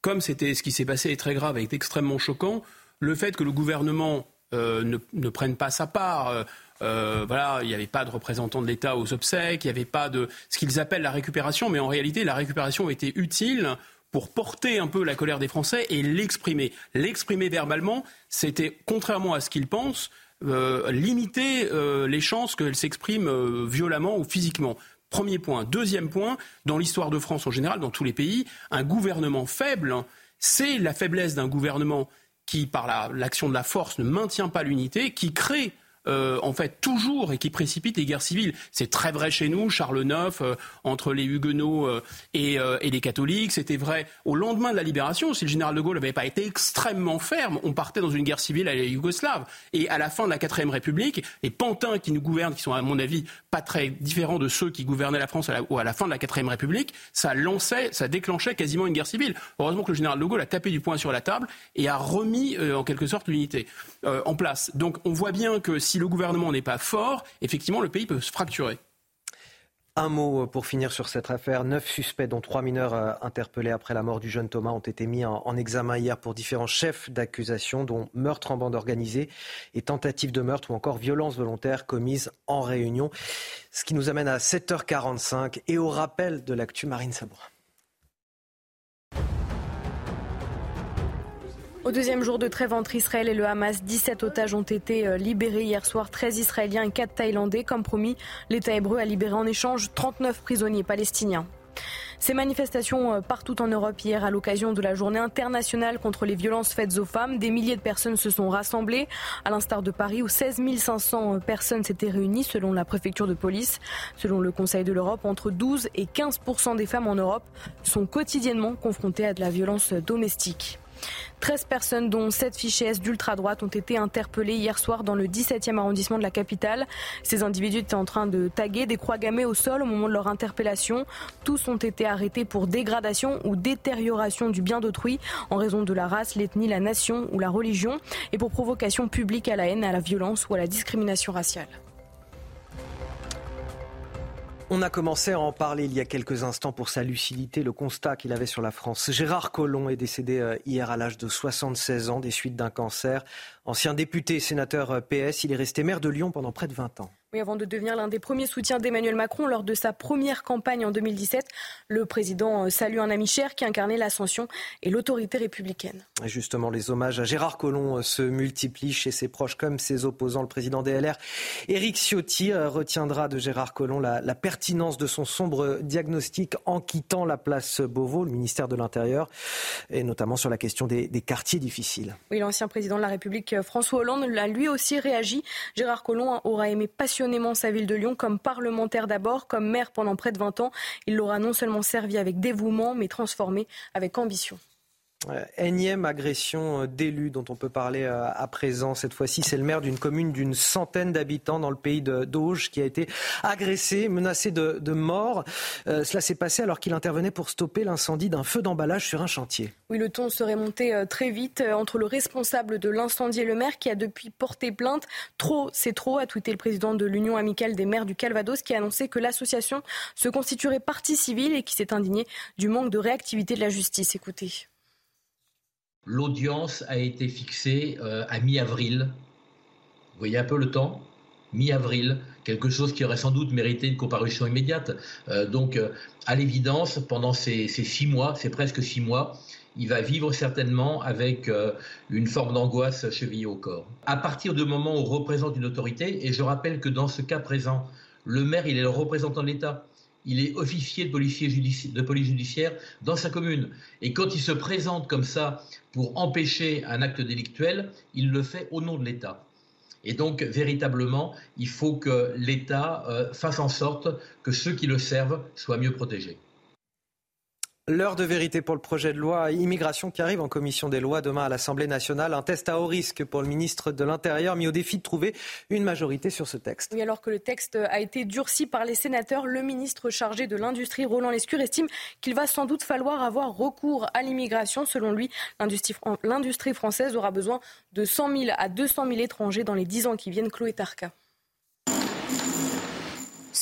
comme c'était ce qui s'est passé est très grave et est extrêmement choquant, le fait que le gouvernement euh, ne, prenne pas sa part. Euh, euh, voilà, il n'y avait pas de représentant de l'État aux obsèques, il n'y avait pas de ce qu'ils appellent la récupération, mais en réalité, la récupération était utile pour porter un peu la colère des Français et l'exprimer. L'exprimer verbalement, c'était, contrairement à ce qu'ils pensent, limiter euh, les chances qu'elle s'exprime euh, violemment ou physiquement. Premier point. Deuxième point, dans l'histoire de France en général, dans tous les pays, un gouvernement faible, c'est la faiblesse d'un gouvernement qui, par l'action de la force, ne maintient pas l'unité, qui crée euh, en fait toujours et qui précipite les guerres civiles. C'est très vrai chez nous, Charles IX, euh, entre les Huguenots euh, et, les catholiques. C'était vrai au lendemain de la libération. Si le général de Gaulle n'avait pas été extrêmement ferme, on partait dans une guerre civile à la Yougoslave. Et à la fin de la quatrième République, les pantins qui nous gouvernent, qui sont à mon avis pas très différents de ceux qui gouvernaient la France à la, à la fin de la quatrième République, ça lançait, ça déclenchait quasiment une guerre civile. Heureusement que le général de Gaulle a tapé du poing sur la table et a remis en quelque sorte l'unité en place. Donc on voit bien que si le gouvernement n'est pas fort, effectivement, le pays peut se fracturer. Un mot pour finir sur cette affaire. Neuf suspects, dont trois mineurs euh, interpellés après la mort du jeune Thomas, ont été mis en, examen hier pour différents chefs d'accusation, dont meurtre en bande organisée et tentative de meurtre ou encore violence volontaire commise en réunion. Ce qui nous amène à 7h45 et au rappel de l'actu Marine Sabourin. Au deuxième jour de trêve entre Israël et le Hamas, 17 otages ont été euh, libérés hier soir, 13 Israéliens et 4 Thaïlandais. Comme promis, l'État hébreu a libéré en échange 39 prisonniers palestiniens. Ces manifestations euh, partout en Europe hier à l'occasion de la journée internationale contre les violences faites aux femmes. Des milliers de personnes se sont rassemblées, à l'instar de Paris où 16 500 personnes s'étaient réunies selon la préfecture de police. Selon le Conseil de l'Europe, entre 12 et 15% des femmes en Europe sont quotidiennement confrontées à de la violence domestique. 13 personnes, dont 7 fichiers S d'ultra-droite, ont été interpellées hier soir dans le 17e arrondissement de la capitale. Ces individus étaient en train de taguer des croix gammées au sol au moment de leur interpellation. Tous ont été arrêtés pour dégradation ou détérioration du bien d'autrui en raison de la race, l'ethnie, la nation ou la religion et pour provocation publique à la haine, à la violence ou à la discrimination raciale. On a commencé à en parler il y a quelques instants pour sa lucidité, le constat qu'il avait sur la France. Gérard Collomb est décédé euh, hier à l'âge de 76 ans des suites d'un cancer. Ancien député sénateur euh, PS, il est resté maire de Lyon pendant près de 20 ans. Oui, avant de devenir l'un des premiers soutiens d'Emmanuel Macron lors de sa première campagne en 2017, le président euh, salue un ami cher qui incarnait l'ascension et l'autorité républicaine. Et justement, les hommages à Gérard Collomb euh, se multiplient chez ses proches comme ses opposants. Le président DLR, Éric Ciotti, euh, retiendra de Gérard Collomb la, pertinence de son sombre diagnostic en quittant la place Beauvau, le ministère de l'Intérieur, et notamment sur la question des, des quartiers difficiles. Oui, l'ancien président de la République, François Hollande, a lui aussi réagi. Gérard Collomb aura aimé passionnément sa ville de Lyon comme parlementaire d'abord, comme maire pendant près de 20 ans. Il l'aura non seulement servi avec dévouement, mais transformé avec ambition. Euh, énième agression euh, d'élu dont on peut parler euh, à présent. Cette fois-ci, c'est le maire d'une commune d'une centaine d'habitants dans le pays d'Auge qui a été agressé, menacé de, mort. cela s'est passé alors qu'il intervenait pour stopper l'incendie d'un feu d'emballage sur un chantier. Oui, le ton serait monté très vite entre le responsable de l'incendie et le maire qui a depuis porté plainte. Trop, c'est trop, a tweeté le président de l'Union amicale des maires du Calvados qui a annoncé que l'association se constituerait partie civile et qui s'est indigné du manque de réactivité de la justice. Écoutez. L'audience a été fixée euh, à mi-avril. Vous voyez un peu le temps? Mi-avril, quelque chose qui aurait sans doute mérité une comparution immédiate. Euh, donc, euh, à l'évidence, pendant ces, six mois, c'est presque six mois, il va vivre certainement avec une forme d'angoisse chevillée au corps. À partir du moment où on représente une autorité, et je rappelle que dans ce cas présent, le maire, il est le représentant de l'État il est officier de, police judiciaire dans sa commune. Et quand il se présente comme ça pour empêcher un acte délictuel, il le fait au nom de l'État. Et donc, véritablement, il faut que l'État euh, fasse en sorte que ceux qui le servent soient mieux protégés. L'heure de vérité pour le projet de loi immigration qui arrive en commission des lois demain à l'Assemblée nationale. Un test à haut risque pour le ministre de l'Intérieur, mis au défi de trouver une majorité sur ce texte. Alors que le texte a été durci par les sénateurs, le ministre chargé de l'Industrie, Roland Lescure, estime qu'il va sans doute falloir avoir recours à l'immigration. Selon lui, l'industrie française aura besoin de 100 000 à 200 000 étrangers dans les 10 ans qui viennent. Chloé Tarka.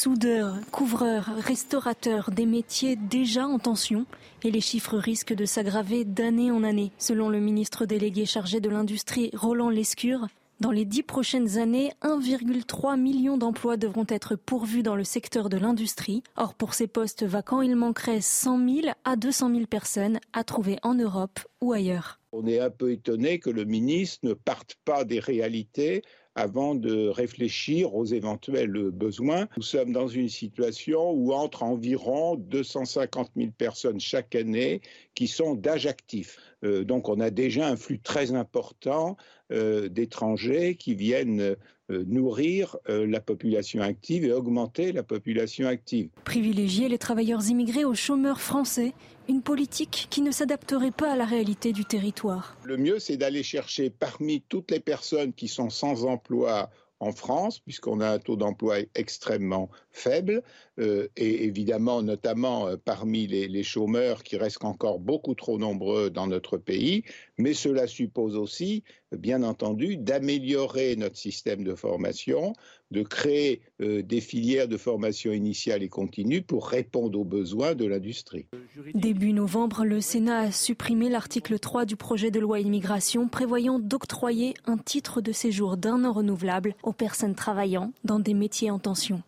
Soudeurs, couvreurs, restaurateurs, des métiers déjà en tension et les chiffres risquent de s'aggraver d'année en année. Selon le ministre délégué chargé de l'industrie Roland Lescure, dans les dix prochaines années, 1,3 million d'emplois devront être pourvus dans le secteur de l'industrie. Or, pour ces postes vacants, il manquerait 100 000 à 200 000 personnes à trouver en Europe ou ailleurs. On est un peu étonné que le ministre ne parte pas des réalités avant de réfléchir aux éventuels besoins. Nous sommes dans une situation où entre environ 250 000 personnes chaque année qui sont d'âge actif. Euh, donc on a déjà un flux très important euh, d'étrangers qui viennent euh, nourrir la population active et augmenter la population active. Privilégier les travailleurs immigrés aux chômeurs français, une politique qui ne s'adapterait pas à la réalité du territoire. Le mieux, c'est d'aller chercher parmi toutes les personnes qui sont sans emploi en France, puisqu'on a un taux d'emploi extrêmement faible, euh, et évidemment notamment euh, parmi les, chômeurs qui restent encore beaucoup trop nombreux dans notre pays, mais cela suppose aussi, bien entendu, d'améliorer notre système de formation, de créer euh, des filières de formation initiale et continue pour répondre aux besoins de l'industrie. Début novembre, le Sénat a supprimé l'article 3 du projet de loi immigration prévoyant d'octroyer un titre de séjour d'un an renouvelable aux personnes travaillant dans des métiers en tension.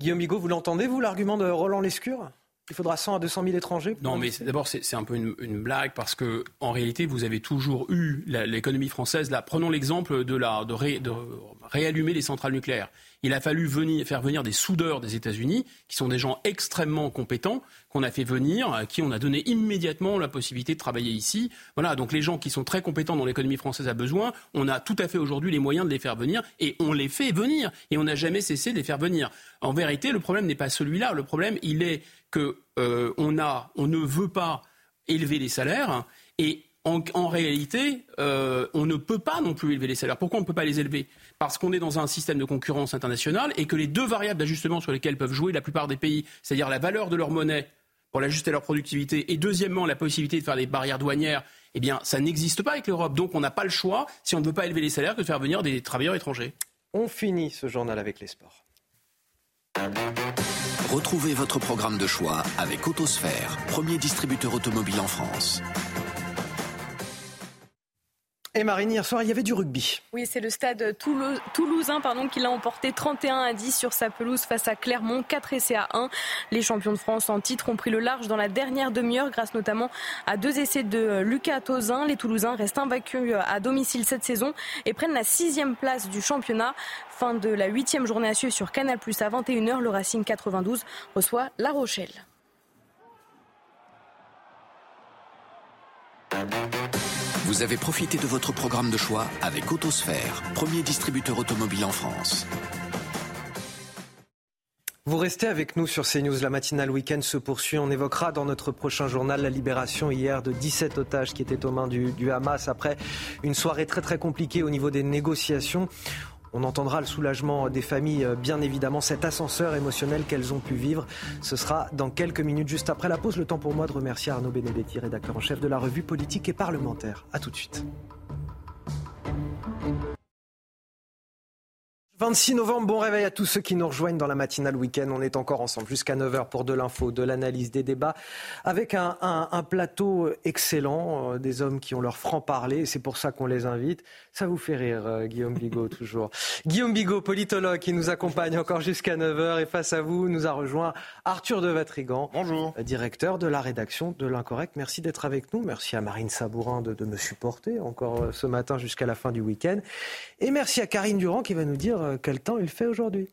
Guillaume Bigot, vous l'entendez, vous, l'argument de Roland Lescure? Il faudra 100 à 200 000 étrangers Non, mais d'abord, c'est un peu une, blague parce que, en réalité, vous avez toujours eu l'économie française. Là, prenons l'exemple de, la, de, de réallumer les centrales nucléaires. Il a fallu venir, faire venir des soudeurs des États-Unis, qui sont des gens extrêmement compétents, qu'on a fait venir, à qui on a donné immédiatement la possibilité de travailler ici. Voilà, donc les gens qui sont très compétents dont l'économie française a besoin, on a tout à fait aujourd'hui les moyens de les faire venir, et on les fait venir, et on n'a jamais cessé de les faire venir. En vérité, le problème n'est pas celui-là. Le problème, il est que euh, on, a, on ne veut pas élever les salaires, et en, réalité, euh, on ne peut pas non plus élever les salaires. Pourquoi on ne peut pas les élever? Parce qu'on est dans un système de concurrence internationale et que les deux variables d'ajustement sur lesquelles peuvent jouer la plupart des pays, c'est-à-dire la valeur de leur monnaie pour l'ajuster à leur productivité, et deuxièmement la possibilité de faire des barrières douanières, eh bien ça n'existe pas avec l'Europe. Donc on n'a pas le choix, si on ne veut pas élever les salaires, que de faire venir des travailleurs étrangers. On finit ce journal avec les sports. Retrouvez votre programme de choix avec Autosphère, premier distributeur automobile en France. Et Marine, hier soir, il y avait du rugby. Oui, c'est le stade toulousain pardon, qui l'a emporté 31 à 10 sur sa pelouse face à Clermont, 4 essais à 1. Les champions de France en titre ont pris le large dans la dernière demi-heure grâce notamment à deux essais de Lucas Tozin. Les Toulousains restent invaincus à domicile cette saison et prennent la sixième place du championnat. Fin de la huitième journée à suivre sur Canal Plus à 21h. Le Racing 92 reçoit La Rochelle. Vous avez profité de votre programme de choix avec Autosphère, premier distributeur automobile en France. Vous restez avec nous sur CNews. La matinale week-end se poursuit. On évoquera dans notre prochain journal la libération hier de 17 otages qui étaient aux mains du, du Hamas après une soirée très très compliquée au niveau des négociations. On entendra le soulagement des familles, euh, bien évidemment, cet ascenseur émotionnel qu'elles ont pu vivre. Ce sera dans quelques minutes, juste après la pause. Le temps pour moi de remercier Arnaud Benedetti, rédacteur en chef de la revue politique et parlementaire. A tout de suite. 26 novembre, bon réveil à tous ceux qui nous rejoignent dans la matinale week-end. On est encore ensemble jusqu'à 9h pour de l'info, de l'analyse, des débats, avec un, un, un plateau excellent, euh, des hommes qui ont leur franc-parler, c'est pour ça qu'on les invite. Ça vous fait rire, euh, Guillaume Bigot, toujours. Guillaume Bigot, politologue, qui nous accompagne encore jusqu'à 9h, et face à vous, nous a rejoint Arthur de Vatrigan, Bonjour. Euh, directeur de la rédaction de l'Incorrect. Merci d'être avec nous. Merci à Marine Sabourin de, de me supporter encore euh, ce matin jusqu'à la fin du week-end. Et merci à Karine Durand qui va nous dire euh, quel temps il fait aujourd'hui.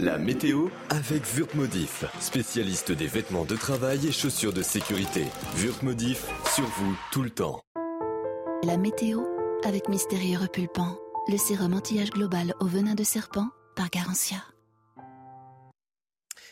La météo avec Wurtmodif, spécialiste des vêtements de travail et chaussures de sécurité. Wurtmodif, sur vous tout le temps. La météo avec Mystérieux Repulpant, le sérum anti-âge global au venin de serpent par Garantia.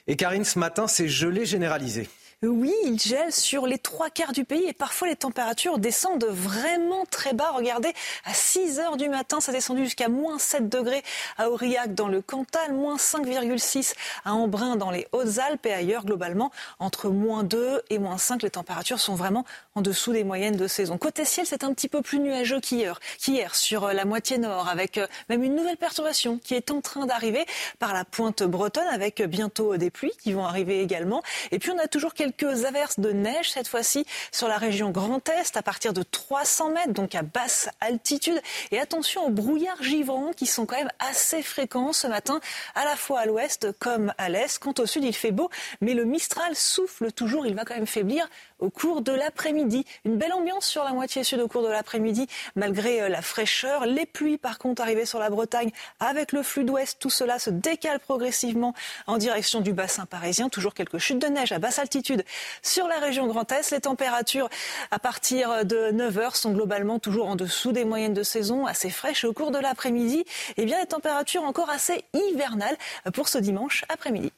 Et Karine, ce matin, c'est gelé généralisé. Oui, il gèle sur les trois quarts du pays et parfois les températures descendent vraiment très bas. Regardez, à 6 heures du matin, ça descendu jusqu'à moins 7 degrés à Aurillac dans le Cantal, moins 5,6 à Embrun dans les Hautes-Alpes et ailleurs globalement entre moins 2 et moins 5. Les températures sont vraiment en dessous des moyennes de saison. Côté ciel, c'est un petit peu plus nuageux qu'hier, qu'hier sur la moitié nord avec même une nouvelle perturbation qui est en train d'arriver par la pointe bretonne avec bientôt des pluies qui vont arriver également. Et puis on a toujours quelques quelques averses de neige cette fois-ci sur la région Grand Est à partir de 300 mètres, donc à basse altitude. Et attention aux brouillards givrants qui sont quand même assez fréquents ce matin, à la fois à l'ouest comme à l'est. Quant au sud, il fait beau, mais le Mistral souffle toujours. Il va quand même faiblir au cours de l'après-midi. Une belle ambiance sur la moitié sud au cours de l'après-midi, malgré la fraîcheur. Les pluies, par contre, arrivées sur la Bretagne avec le flux d'ouest. Tout cela se décale progressivement en direction du bassin parisien. Toujours quelques chutes de neige à basse altitude sur la région Grand Est. Les températures à partir de 9 heures sont globalement toujours en dessous des moyennes de saison, assez fraîches. Au cours de l'après-midi, eh bien, les températures encore assez hivernales pour ce dimanche après-midi.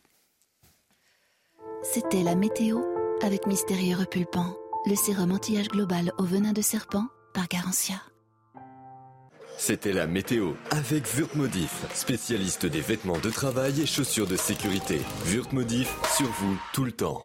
C'était la météo avec Mystérieux Repulpant, le sérum anti-âge global au venin de serpent par Garantia. C'était la météo avec Wurtmodif, spécialiste des vêtements de travail et chaussures de sécurité. Wurtmodif, sur vous tout le temps.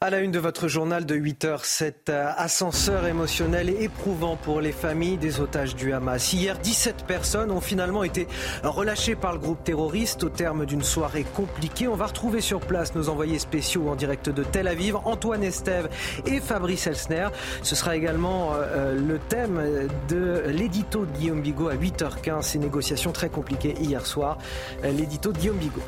À la une de votre journal de 8 heures, cet ascenseur émotionnel éprouvant pour les familles des otages du Hamas. Hier, 17 personnes ont finalement été relâchées par le groupe terroriste au terme d'une soirée compliquée. On va retrouver sur place nos envoyés spéciaux en direct de Tel Aviv, Antoine Estève et Fabrice Elsner. Ce sera également euh, le thème de l'édito de Guillaume Bigot à 8h15. Ces négociations très compliquées hier soir. L'édito de Guillaume Bigot.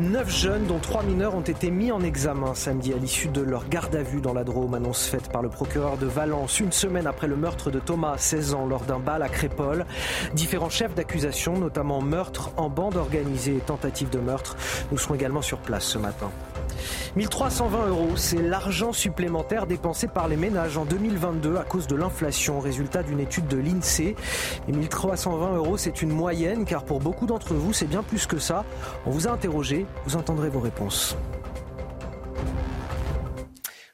Neuf jeunes, dont trois mineurs, ont été mis en examen samedi à l'issue de leur garde à vue dans la Drôme, annonce faite par le procureur de Valence, une semaine après le meurtre de Thomas, 16 ans, lors d'un bal à Crépole. Différents chefs d'accusation, notamment meurtre en bande organisée et tentative de meurtre, nous serons également sur place ce matin. 1320 euros, c'est l'argent supplémentaire dépensé par les ménages en 2022 à cause de l'inflation, résultat d'une étude de l'INSEE. Et 1320 euros, c'est une moyenne, car pour beaucoup d'entre vous, c'est bien plus que ça. On vous a interrogé, vous entendrez vos réponses.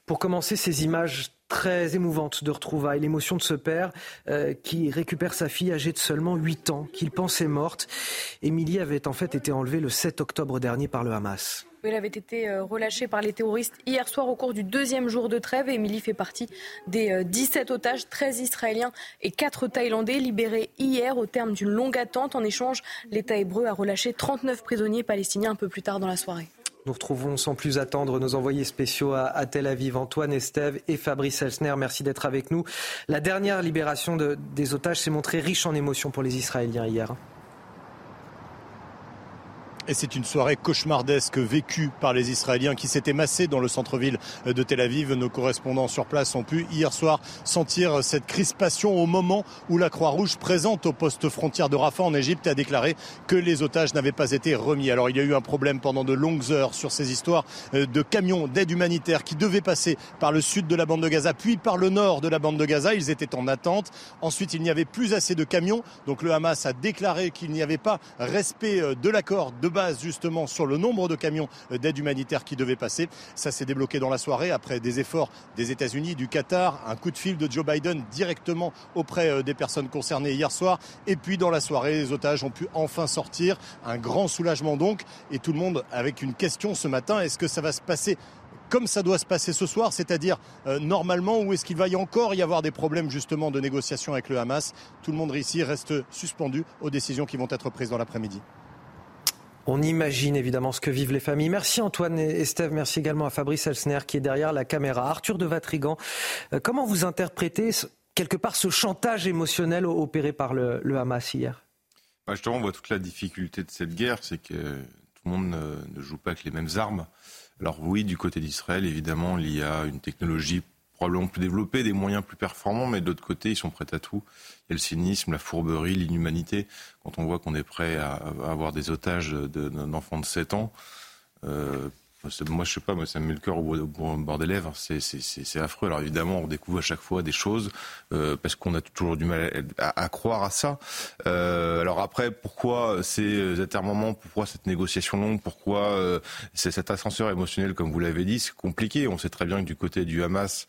Pour commencer, ces images très émouvantes de retrouvailles, l'émotion de ce père euh, qui récupère sa fille âgée de seulement 8 ans, qu'il pensait morte. Émilie avait en fait été enlevée le 7 octobre dernier par le Hamas. Elle avait été relâchée par les terroristes hier soir au cours du deuxième jour de trêve. Émilie fait partie des 17 otages, 13 Israéliens et 4 Thaïlandais libérés hier au terme d'une longue attente. En échange, l'État hébreu a relâché 39 prisonniers palestiniens un peu plus tard dans la soirée. Nous retrouvons sans plus attendre nos envoyés spéciaux à, Tel Aviv, Antoine Estève et Fabrice Elsner. Merci d'être avec nous. La dernière libération des otages s'est montrée riche en émotions pour les Israéliens hier. Et c'est une soirée cauchemardesque vécue par les Israéliens qui s'étaient massés dans le centre-ville de Tel Aviv. Nos correspondants sur place ont pu hier soir sentir cette crispation au moment où la Croix-Rouge présente au poste frontière de Rafah en Égypte a déclaré que les otages n'avaient pas été remis. Alors il y a eu un problème pendant de longues heures sur ces histoires euh, de camions d'aide humanitaire qui devaient passer par le sud de la bande de Gaza puis par le nord de la bande de Gaza. Ils étaient en attente. Ensuite, il n'y avait plus assez de camions. Donc le Hamas a déclaré qu'il n'y avait pas respect euh, de l'accord de base justement sur le nombre de camions d'aide humanitaire qui devaient passer. Ça s'est débloqué dans la soirée après des efforts des États-Unis, du Qatar, un coup de fil de Joe Biden directement auprès euh, des personnes concernées hier soir. Et puis dans la soirée, les otages ont pu enfin sortir. Un grand soulagement donc. Et tout le monde avec une question ce matin. Est-ce que ça va se passer comme ça doit se passer ce soir, c'est-à-dire euh, normalement, ou est-ce qu'il va encore y avoir des problèmes justement de négociation avec le Hamas? Tout le monde ici reste suspendu aux décisions qui vont être prises dans l'après-midi. On imagine évidemment ce que vivent les familles. Merci Antoine et Steve. Merci également à Fabrice Elsner qui est derrière la caméra. Arthur de Vatrigan, euh, comment vous interprétez quelque part ce chantage émotionnel opéré par le, Hamas hier? Bah, Justement, on voit toute la difficulté de cette guerre, c'est que tout le monde ne joue pas avec les mêmes armes. Alors oui, du côté d'Israël, évidemment, il y a une technologie probablement plus développée, des moyens plus performants, mais de l'autre côté, ils sont prêts à tout. Le cynisme, la fourberie, l'inhumanité. Quand on voit qu'on est prêt à, avoir des otages d'un enfant de 7 ans, euh, moi, je sais pas, moi, ça me met le cœur au, bord des lèvres. C'est affreux. Alors évidemment, on découvre à chaque fois des choses euh, parce qu'on a toujours du mal à, croire à ça. Euh, alors après, pourquoi ces atermoiements Pourquoi cette négociation longue Pourquoi euh, cet ascenseur émotionnel, comme vous l'avez dit C'est compliqué. On sait très bien que du côté du Hamas,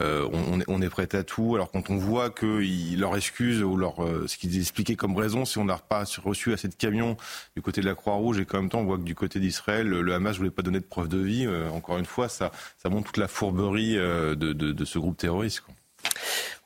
euh, on, est prêt à tout. Alors quand on voit que leur excuse ou leur, euh, ce qu'ils expliquaient comme raison, si on n'a pas reçu assez de camions du côté de la Croix-Rouge et qu'en même temps on voit que du côté d'Israël, le Hamas ne voulait pas donner de preuve de vie, euh, encore une fois, ça, ça montre toute la fourberie de, ce groupe terroriste.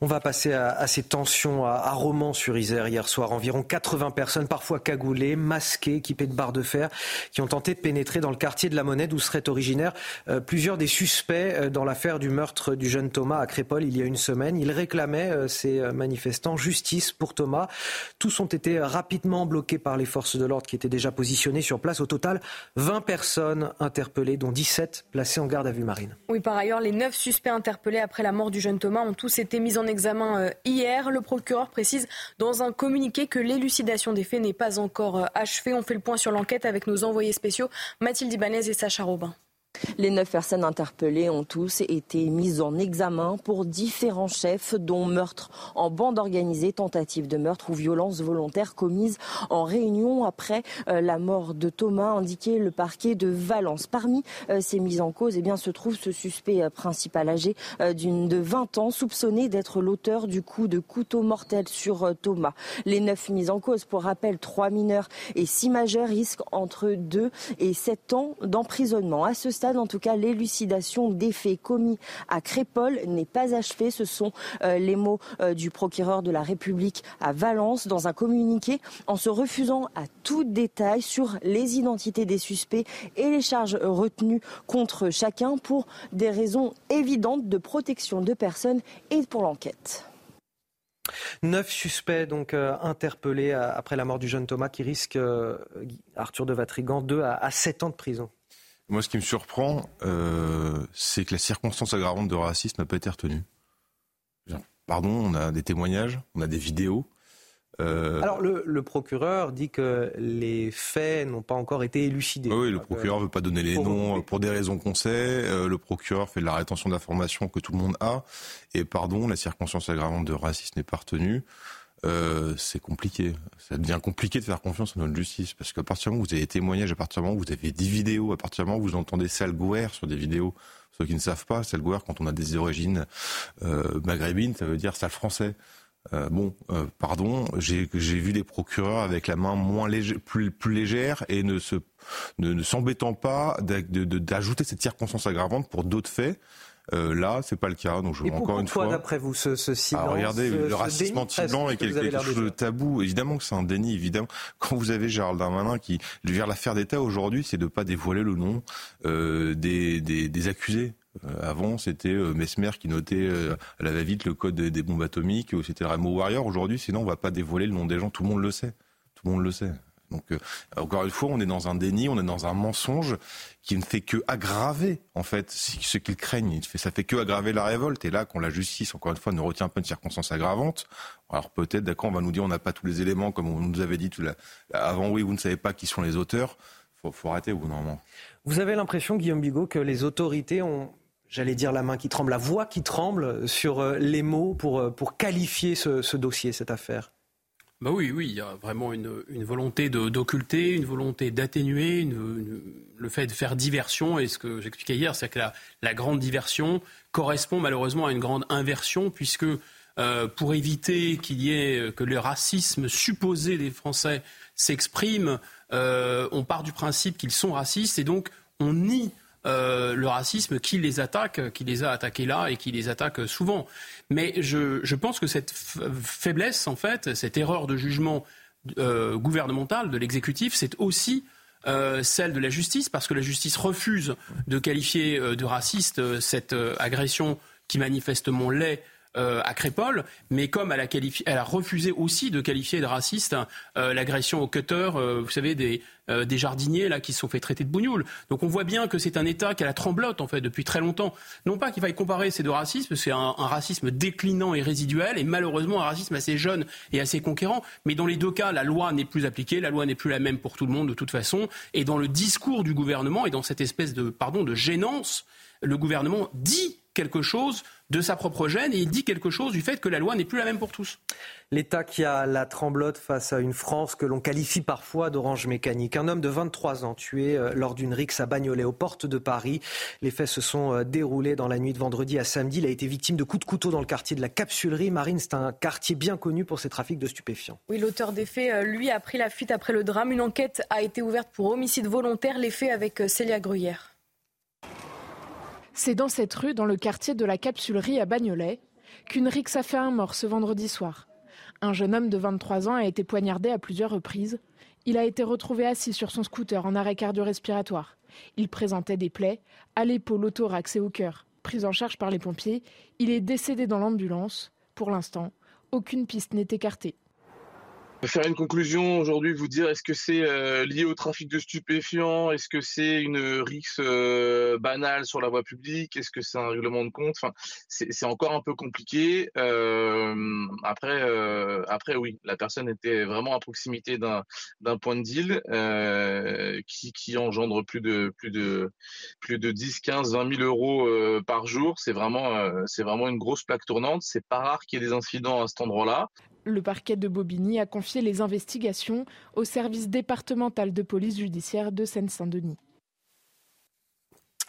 On va passer à, ces tensions à, Romans-sur-Isère hier soir. Environ 80 personnes, parfois cagoulées, masquées, équipées de barres de fer, qui ont tenté de pénétrer dans le quartier de la Monnaie d'où seraient originaires euh, plusieurs des suspects euh, dans l'affaire du meurtre du jeune Thomas à Crépol il y a une semaine. Ils réclamaient, euh, ces manifestants, justice pour Thomas. Tous ont été rapidement bloqués par les forces de l'ordre qui étaient déjà positionnées sur place. Au total, 20 personnes interpellées, dont 17 placées en garde à vue marine. Oui, par ailleurs, les 9 suspects interpellés après la mort du jeune Thomas ont tous été mis en examen euh, hier. Le procureur précise dans un communiqué que l'élucidation des faits n'est pas encore euh, achevée. On fait le point sur l'enquête avec nos envoyés spéciaux Mathilde Ibanez et Sacha Robin. Les neuf personnes interpellées ont tous été mises en examen pour différents chefs, dont meurtre en bande organisée, tentative de meurtre ou violence volontaire commise en réunion après euh, la mort de Thomas, indiqué le parquet de Valence. Parmi euh, ces mises en cause, eh bien, se trouve ce suspect euh, principal âgé d'une de 20 ans, soupçonné d'être l'auteur du coup de couteau mortel sur Thomas. Les neuf mises en cause, pour rappel, trois mineurs et six majeurs risquent entre 2 et 7 ans d'emprisonnement. À ce en tout cas, l'élucidation des faits commis à Crépol n'est pas achevée. Ce sont euh, les mots euh, du procureur de la République à Valence dans un communiqué en se refusant à tout détail sur les identités des suspects et les charges retenues contre chacun pour des raisons évidentes de protection de personnes et pour l'enquête. Neuf suspects donc euh, interpellés après la mort du jeune Thomas qui risque, Arthur de Vatrigan, 2 à 7 ans de prison. Moi, ce qui me surprend, euh, c'est que la circonstance aggravante de racisme n'a pas été retenue. Pardon, on a des témoignages, on a des vidéos. Euh, Alors, le, procureur dit que les faits n'ont pas encore été élucidés. Oui, le procureur ne veut pas donner les noms pour des raisons qu'on sait. Euh, le procureur fait de la rétention d'informations que tout le monde a. Et pardon, la circonstance aggravante de racisme n'est pas retenue. Euh, c'est compliqué. Ça devient compliqué de faire confiance en notre justice parce qu'à partir du moment où vous avez des témoignages, à partir du moment où vous avez des vidéos, à partir du moment où vous entendez Salgouer sur des vidéos, ceux qui ne savent pas, Salgouer, quand on a des origines euh, maghrébines, ça veut dire sale français. Euh, bon, euh, pardon, j'ai vu des procureurs avec la main moins légère, plus, plus légère et ne se ne, ne s'embêtant pas d'ajouter cette circonstance aggravante pour d'autres faits Euh, là, c'est pas le cas. Donc je Et encore une fois. d'après vous, ce, ce silence Regardez, ce, le racisme anti-blanc est quelque, chose de tabou. Évidemment que c'est un déni. Évidemment, quand vous avez Gérald Darmanin qui, vers l'affaire d'État aujourd'hui, c'est de pas dévoiler le nom euh, des, des, des accusés. Euh, avant, c'était euh, Mesmer qui notait euh, à la va-vite le code des bombes atomiques, c'était Ramo Warrior. Aujourd'hui, sinon, on va pas dévoiler le nom des gens. Tout le monde le sait. Tout le monde le sait. Donc, encore une fois, on est dans un déni, on est dans un mensonge qui ne fait que aggraver, en fait, ce qu'ils craignent. Ça fait que aggraver la révolte. Et là, quand la justice, encore une fois, ne retient pas une circonstance aggravante, alors peut-être, d'accord, on va nous dire on n'a pas tous les éléments, comme on nous avait dit tout avant, oui, vous ne savez pas qui sont les auteurs. Faut, faut arrêter au bout d'un moment. Vous avez l'impression, Guillaume Bigot, que les autorités ont j'allais dire la main qui tremble, la voix qui tremble sur euh, les mots pour, euh, pour qualifier ce, dossier, cette affaire? Bah oui, oui, il y a vraiment une, volonté d'occulter, une volonté d'atténuer, le fait de faire diversion. Et ce que j'expliquais hier, c'est que la, grande diversion correspond malheureusement à une grande inversion, puisque euh, pour éviter qu'il y ait que le racisme supposé des Français s'exprime, on part du principe qu'ils sont racistes et donc on nie euh, le racisme qui les attaque, qui les a attaqués là et qui les attaque souvent. Mais je, pense que cette faiblesse, en fait, cette erreur de jugement euh, gouvernemental de l'exécutif, c'est aussi euh, celle de la justice, parce que la justice refuse de qualifier de raciste cette agression qui manifestement l'est euh, à Crépole, mais comme elle a, elle a refusé aussi de qualifier de raciste euh, l'agression au cutter, euh, vous savez, des, des, jardiniers là qui se sont fait traiter de bougnoul. Donc on voit bien que c'est un État qui a la tremblote en fait depuis très longtemps. Non pas qu'il faille comparer ces deux racismes, c'est un, un, racisme déclinant et résiduel, et malheureusement un racisme assez jeune et assez conquérant. Mais dans les deux cas, la loi n'est plus appliquée, la loi n'est plus la même pour tout le monde de toute façon, et dans le discours du gouvernement et dans cette espèce de pardon de gênance, le gouvernement dit quelque chose de sa propre gêne et il dit quelque chose du fait que la loi n'est plus la même pour tous. L'État qui a la tremblote face à une France que l'on qualifie parfois d'orange mécanique. Un homme de 23 ans tué euh, lors d'une rixe à Bagnolet aux portes de Paris. Les faits se sont euh, déroulés dans la nuit de vendredi à samedi. Il a été victime de coups de couteau dans le quartier de la Capsulerie. Marine, c'est un quartier bien connu pour ses trafics de stupéfiants. Oui, l'auteur des faits, euh, lui, a pris la fuite après le drame. Une enquête a été ouverte pour homicide volontaire. Les faits avec Célia Gruyère. C'est dans cette rue, dans le quartier de la Capsulerie à Bagnolet, qu'une rixe a fait un mort ce vendredi soir. Un jeune homme de 23 ans a été poignardé à plusieurs reprises. Il a été retrouvé assis sur son scooter en arrêt cardio-respiratoire. Il présentait des plaies à l'épaule, au thorax et au cœur. Pris en charge par les pompiers, il est décédé dans l'ambulance. Pour l'instant, aucune piste n'est écartée faire une conclusion aujourd'hui, vous dire est-ce que c'est euh, lié au trafic de stupéfiants, est-ce que c'est une rixe euh, banale sur la voie publique, est-ce que c'est un règlement de compte? Enfin, c'est encore un peu compliqué. Euh, après, après oui, la personne était vraiment à proximité d'un point de deal qui, qui engendre plus de plus de plus de 10, 15, 20 000 euros par jour. C'est vraiment c'est vraiment une grosse plaque tournante. C'est pas rare qu'il y ait des incidents à cet endroit-là. Le parquet de Bobigny a confié les investigations au service départemental de police judiciaire de Seine-Saint-Denis.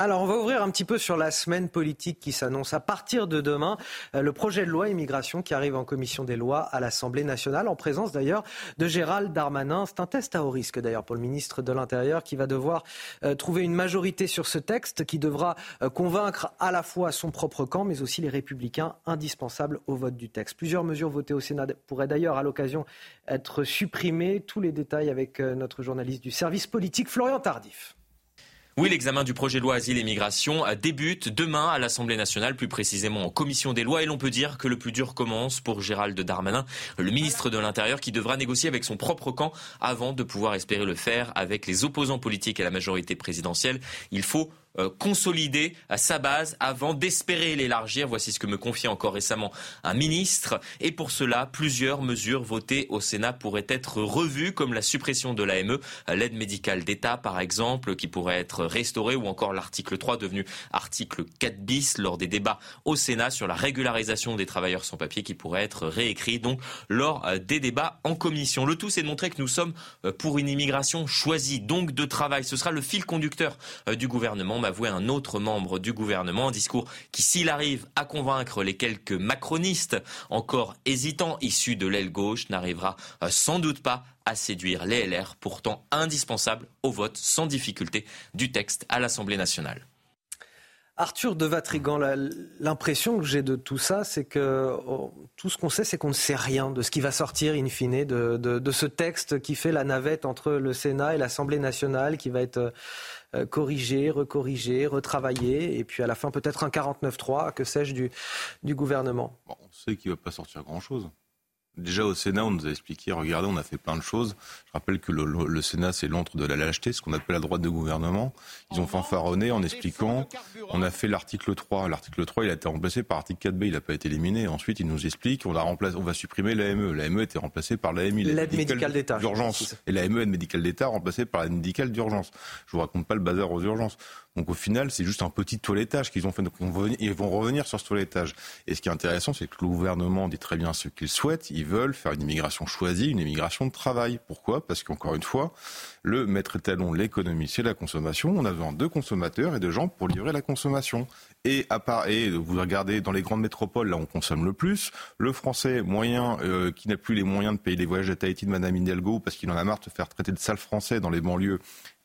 Alors, on va ouvrir un petit peu sur la semaine politique qui s'annonce à partir de demain. Euh, le projet de loi immigration qui arrive en commission des lois à l'Assemblée nationale, en présence d'ailleurs de Gérald Darmanin. C'est un test à haut risque d'ailleurs pour le ministre de l'Intérieur qui va devoir euh, trouver une majorité sur ce texte qui devra euh, convaincre à la fois son propre camp, mais aussi les républicains indispensables au vote du texte. Plusieurs mesures votées au Sénat pourraient d'ailleurs à l'occasion être supprimées. Tous les détails avec notre journaliste du service politique, Florian Tardif. Oui, l'examen du projet de loi Asile et Migration débute demain à l'Assemblée nationale, plus précisément en commission des lois. Et l'on peut dire que le plus dur commence pour Gérald Darmanin, le ministre de l'Intérieur, qui devra négocier avec son propre camp avant de pouvoir espérer le faire avec les opposants politiques à la majorité présidentielle. Il faut euh, consolider sa base avant d'espérer l'élargir. Voici ce que me confiait encore récemment un ministre. Et pour cela, plusieurs mesures votées au Sénat pourraient être revues, comme la suppression de l'AME, l'aide médicale d'État par exemple, qui pourrait être restaurée, ou encore l'article 3 devenu article 4 bis lors des débats au Sénat sur la régularisation des travailleurs sans papier qui pourrait être réécrit donc lors euh, des débats en commission. Le tout, c'est de montrer que nous sommes euh, pour une immigration choisie, donc de travail. Ce sera le fil conducteur du gouvernement avoué un autre membre du gouvernement. Un discours qui, s'il arrive à convaincre les quelques macronistes encore hésitants issus de l'aile gauche, n'arrivera euh, sans doute pas à séduire les LR, pourtant indispensables au vote sans difficulté du texte à l'Assemblée nationale. Arthur de Vatrigan, l'impression que j'ai de tout ça, c'est que oh, tout ce qu'on sait, c'est qu'on ne sait rien de ce qui va sortir in fine de, ce texte qui fait la navette entre le Sénat et l'Assemblée nationale, qui va être euh, corrigé, recorrigé, retravaillé, et puis à la fin peut-être un 49-3, que sais-je, du, du gouvernement. on sait qu'il ne va pas sortir grand-chose. Déjà au Sénat, on nous a expliqué, regardez, on a fait plein de choses. Je rappelle que le, Sénat, c'est l'antre de la lâcheté, ce qu'on appelle la droite de gouvernement. Ils ont fanfaronné en expliquant, on a fait l'article 3. L'article 3, il a été remplacé par l'article 4b, il n'a pas été éliminé. Ensuite, ils nous expliquent, on, a remplacé, on va supprimer l'AME. L'AME a été remplacée par l'AMI, l'aide médicale d'État. D'urgence. Et l'AME, aide médicale d'État, remplacée par l'aide médicale d'urgence. Je vous raconte pas le bazar aux urgences. Donc au final, c'est juste un petit toilettage qu'ils ont fait. Donc ils vont revenir sur ce toilettage. Et ce qui est intéressant, c'est que le gouvernement dit très bien ce qu'il souhaite. Ils veulent faire une immigration choisie, une immigration de travail. Pourquoi? Parce qu'encore une fois, le maître étalon, l'économie, c'est la consommation. On a besoin de consommateurs et de gens pour livrer la consommation. Et à part, et vous regardez dans les grandes métropoles, là on consomme le plus. Le français moyen euh, qui n'a plus les moyens de payer les voyages à Tahiti de Madame Hidalgo parce qu'il en a marre de faire traiter de sale français dans les banlieues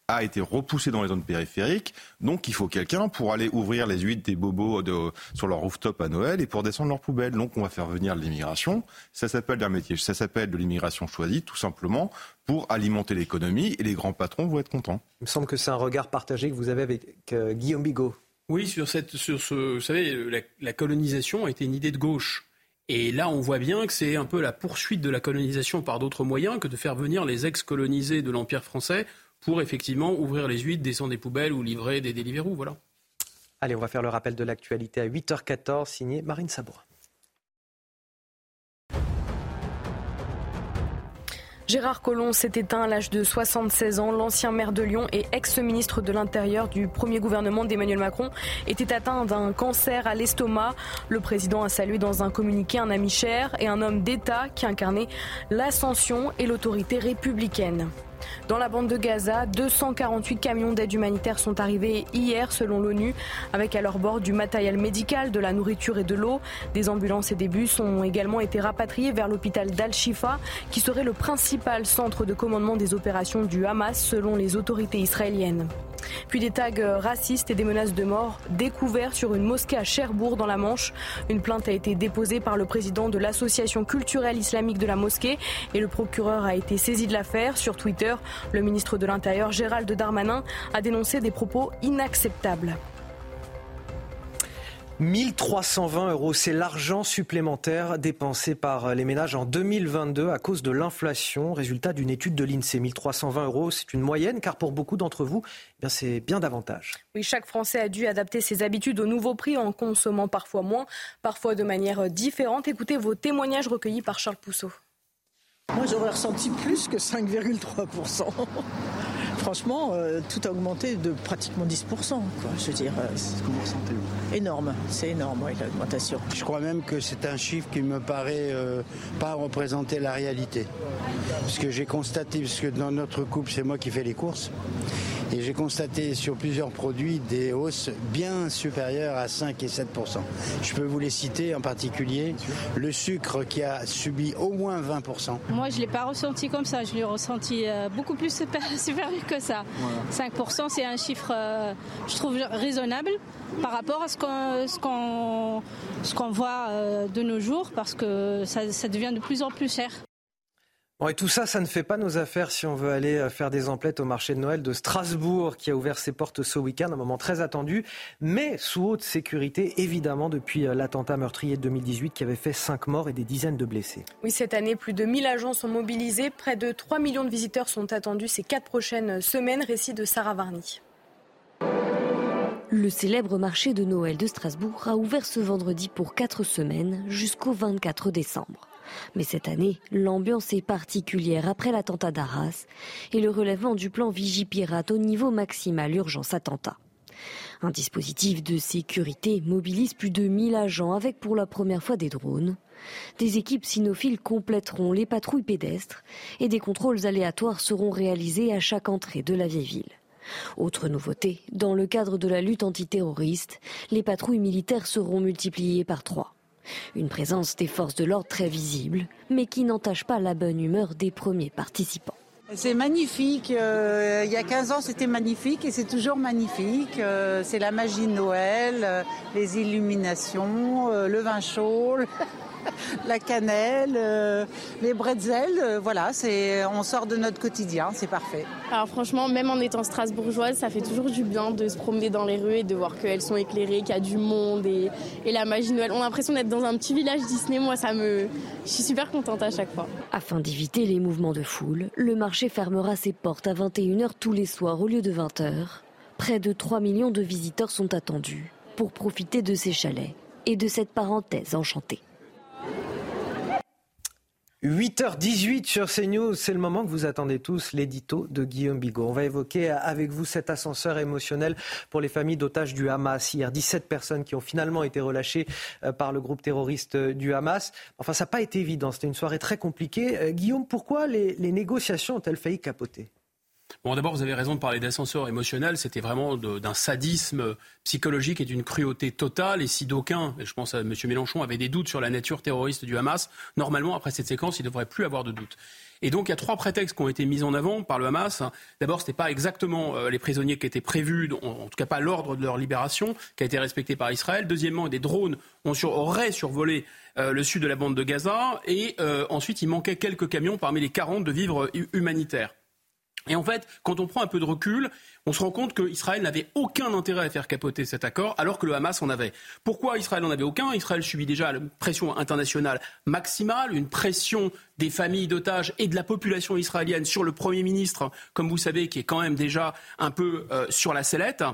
a été repoussé dans les zones périphériques. Donc il faut quelqu'un pour aller ouvrir les huîtres des bobos de, sur leur rooftop à Noël et pour descendre leurs poubelles. Donc on va faire venir de l'immigration. Ça s'appelle un métier, ça s'appelle de l'immigration choisie, tout simplement pour alimenter l'économie et les grands patrons vont être contents. Il me semble que c'est un regard partagé que vous avez avec euh, Guillaume Bigot. Oui, sur cette, sur ce, vous savez, la, la colonisation a été une idée de gauche. Et là, on voit bien que c'est un peu la poursuite de la colonisation par d'autres moyens que de faire venir les ex-colonisés de l'Empire français pour effectivement ouvrir les huîtres, descendre des poubelles ou livrer des Deliveroo. Voilà. Allez, on va faire le rappel de l'actualité à 8h14, signé Marine Sabourin. Gérard Collomb s'est éteint à l'âge de 76 ans. L'ancien maire de Lyon et ex-ministre de l'Intérieur du premier gouvernement d'Emmanuel Macron était atteint d'un cancer à l'estomac. Le président a salué dans un communiqué un ami cher et un homme d'État qui incarnait l'ascension et l'autorité républicaine. Dans la bande de Gaza, 248 camions d'aide humanitaire sont arrivés hier selon l'ONU, avec à leur bord du matériel médical, de la nourriture et de l'eau. Des ambulances et des bus ont également été rapatriés vers l'hôpital d'Al-Shifa, qui serait le principal centre de commandement des opérations du Hamas selon les autorités israéliennes. Puis des tags racistes et des menaces de mort découverts sur une mosquée à Cherbourg dans la Manche. Une plainte a été déposée par le président de l'association culturelle islamique de la mosquée et le procureur a été saisi de l'affaire. Sur Twitter, le ministre de l'Intérieur Gérald Darmanin a dénoncé des propos inacceptables. 1320 euros, c'est l'argent supplémentaire dépensé par les ménages en 2022 à cause de l'inflation. Résultat d'une étude de l'INSEE. 1320 euros, c'est une moyenne, car pour beaucoup d'entre vous, eh c'est bien davantage. Oui, chaque Français a dû adapter ses habitudes aux nouveaux prix en consommant parfois moins, parfois de manière différente. Écoutez vos témoignages recueillis par Charles Pousseau. Moi, j'aurais ressenti plus que 5,3%. Franchement, euh, tout a augmenté de pratiquement 10%. Quoi, je veux dire, euh, ce que vous ressentez Énorme, c'est énorme, l'augmentation. Je crois même que c'est un chiffre qui me paraît euh, pas représenter la réalité. Parce que j'ai constaté, parce que dans notre couple, c'est moi qui fais les courses, et j'ai constaté sur plusieurs produits des hausses bien supérieures à 5 et 7 Je peux vous les citer en particulier. Le sucre qui a subi au moins 20 Moi, je ne l'ai pas ressenti comme ça. Je l'ai ressenti euh, beaucoup plus supérieur que ça. 5% c'est un chiffre, euh, je trouve, raisonnable par rapport à ce qu'on ce voit euh, de nos jours parce que ça devient de plus en plus cher et tout ça, ça ne fait pas nos affaires si on veut aller euh, faire des emplettes au marché de Noël de Strasbourg, qui a ouvert ses portes ce week-end, un moment très attendu, mais sous haute sécurité, évidemment, depuis euh, l'attentat meurtrier de 2018 qui avait fait 5 morts et des dizaines de blessés. Oui, cette année, plus de 1000 agents sont mobilisés. Près de 3 millions de visiteurs sont attendus ces 4 prochaines semaines. Récit de Sarah Varny. Le célèbre marché de Noël de Strasbourg a ouvert ce vendredi pour 4 semaines jusqu'au 24 décembre. Mais cette année, l'ambiance est particulière après l'attentat d'Arras et le relèvement du plan Vigipirate au niveau maximal urgence attentat. Un dispositif de sécurité mobilise plus de 1000 agents avec pour la première fois des drones. Des équipes cynophiles compléteront les patrouilles pédestres et des contrôles aléatoires seront réalisés à chaque entrée de la vieille ville. Autre nouveauté, dans le cadre de la lutte antiterroriste, les patrouilles militaires seront multipliées par trois. Une présence des forces de l'ordre très visible, mais qui n'entache pas la bonne humeur des premiers participants. C'est magnifique. Euh, il y a 15 ans, c'était magnifique et c'est toujours magnifique. Euh, c'est la magie de Noël, euh, les illuminations, le vin chaud. la cannelle, euh, les bretzels, euh, voilà, c'est, on sort de notre quotidien, c'est parfait. Alors franchement, même en étant strasbourgeoise, ça fait toujours du bien de se promener dans les rues et de voir qu'elles sont éclairées, qu'il y a du monde et, et la magie Noël. On a l'impression d'être dans un petit village Disney, moi ça me... Je suis super contente à chaque fois. Afin d'éviter les mouvements de foule, le marché fermera ses portes à 21h tous les soirs au lieu de 20h. Près de 3 millions de visiteurs sont attendus pour profiter de ces chalets et de cette parenthèse enchantée. 8h18 sur CNews, c'est le moment que vous attendez tous, l'édito de Guillaume Bigot. On va évoquer avec vous cet ascenseur émotionnel pour les familles d'otages du Hamas. Hier, 17 personnes qui ont finalement été relâchées euh, par le groupe terroriste euh, du Hamas. Enfin, ça n'a pas été évident, c'était une soirée très compliquée. Euh, Guillaume, pourquoi les, les négociations ont-elles failli capoter? D'abord, vous avez raison de parler d'ascenseur émotionnel. C'était vraiment d'un sadisme psychologique et d'une cruauté totale. Et si d'aucuns, je pense à M. Mélenchon, avaient des doutes sur la nature terroriste du Hamas, normalement, après cette séquence, il ne devrait plus avoir de doutes. Et donc, il y a trois prétextes qui ont été mis en avant par le Hamas. D'abord, ce n'était pas exactement euh, les prisonniers qui étaient prévus, en, tout cas pas l'ordre de leur libération, qui a été respecté par Israël. Deuxièmement, des drones auraient survolé euh, le sud de la bande de Gaza. Et euh, ensuite, il manquait quelques camions parmi les 40 de vivres humanitaires. Et en fait, quand on prend un peu de recul, on se rend compte qu'Israël n'avait aucun intérêt à faire capoter cet accord, alors que le Hamas en avait. Pourquoi Israël n'en avait aucun? Israël subit déjà une pression internationale maximale, une pression des familles d'otages et de la population israélienne sur le Premier ministre, comme vous savez, qui est quand même déjà un peu euh, sur la sellette.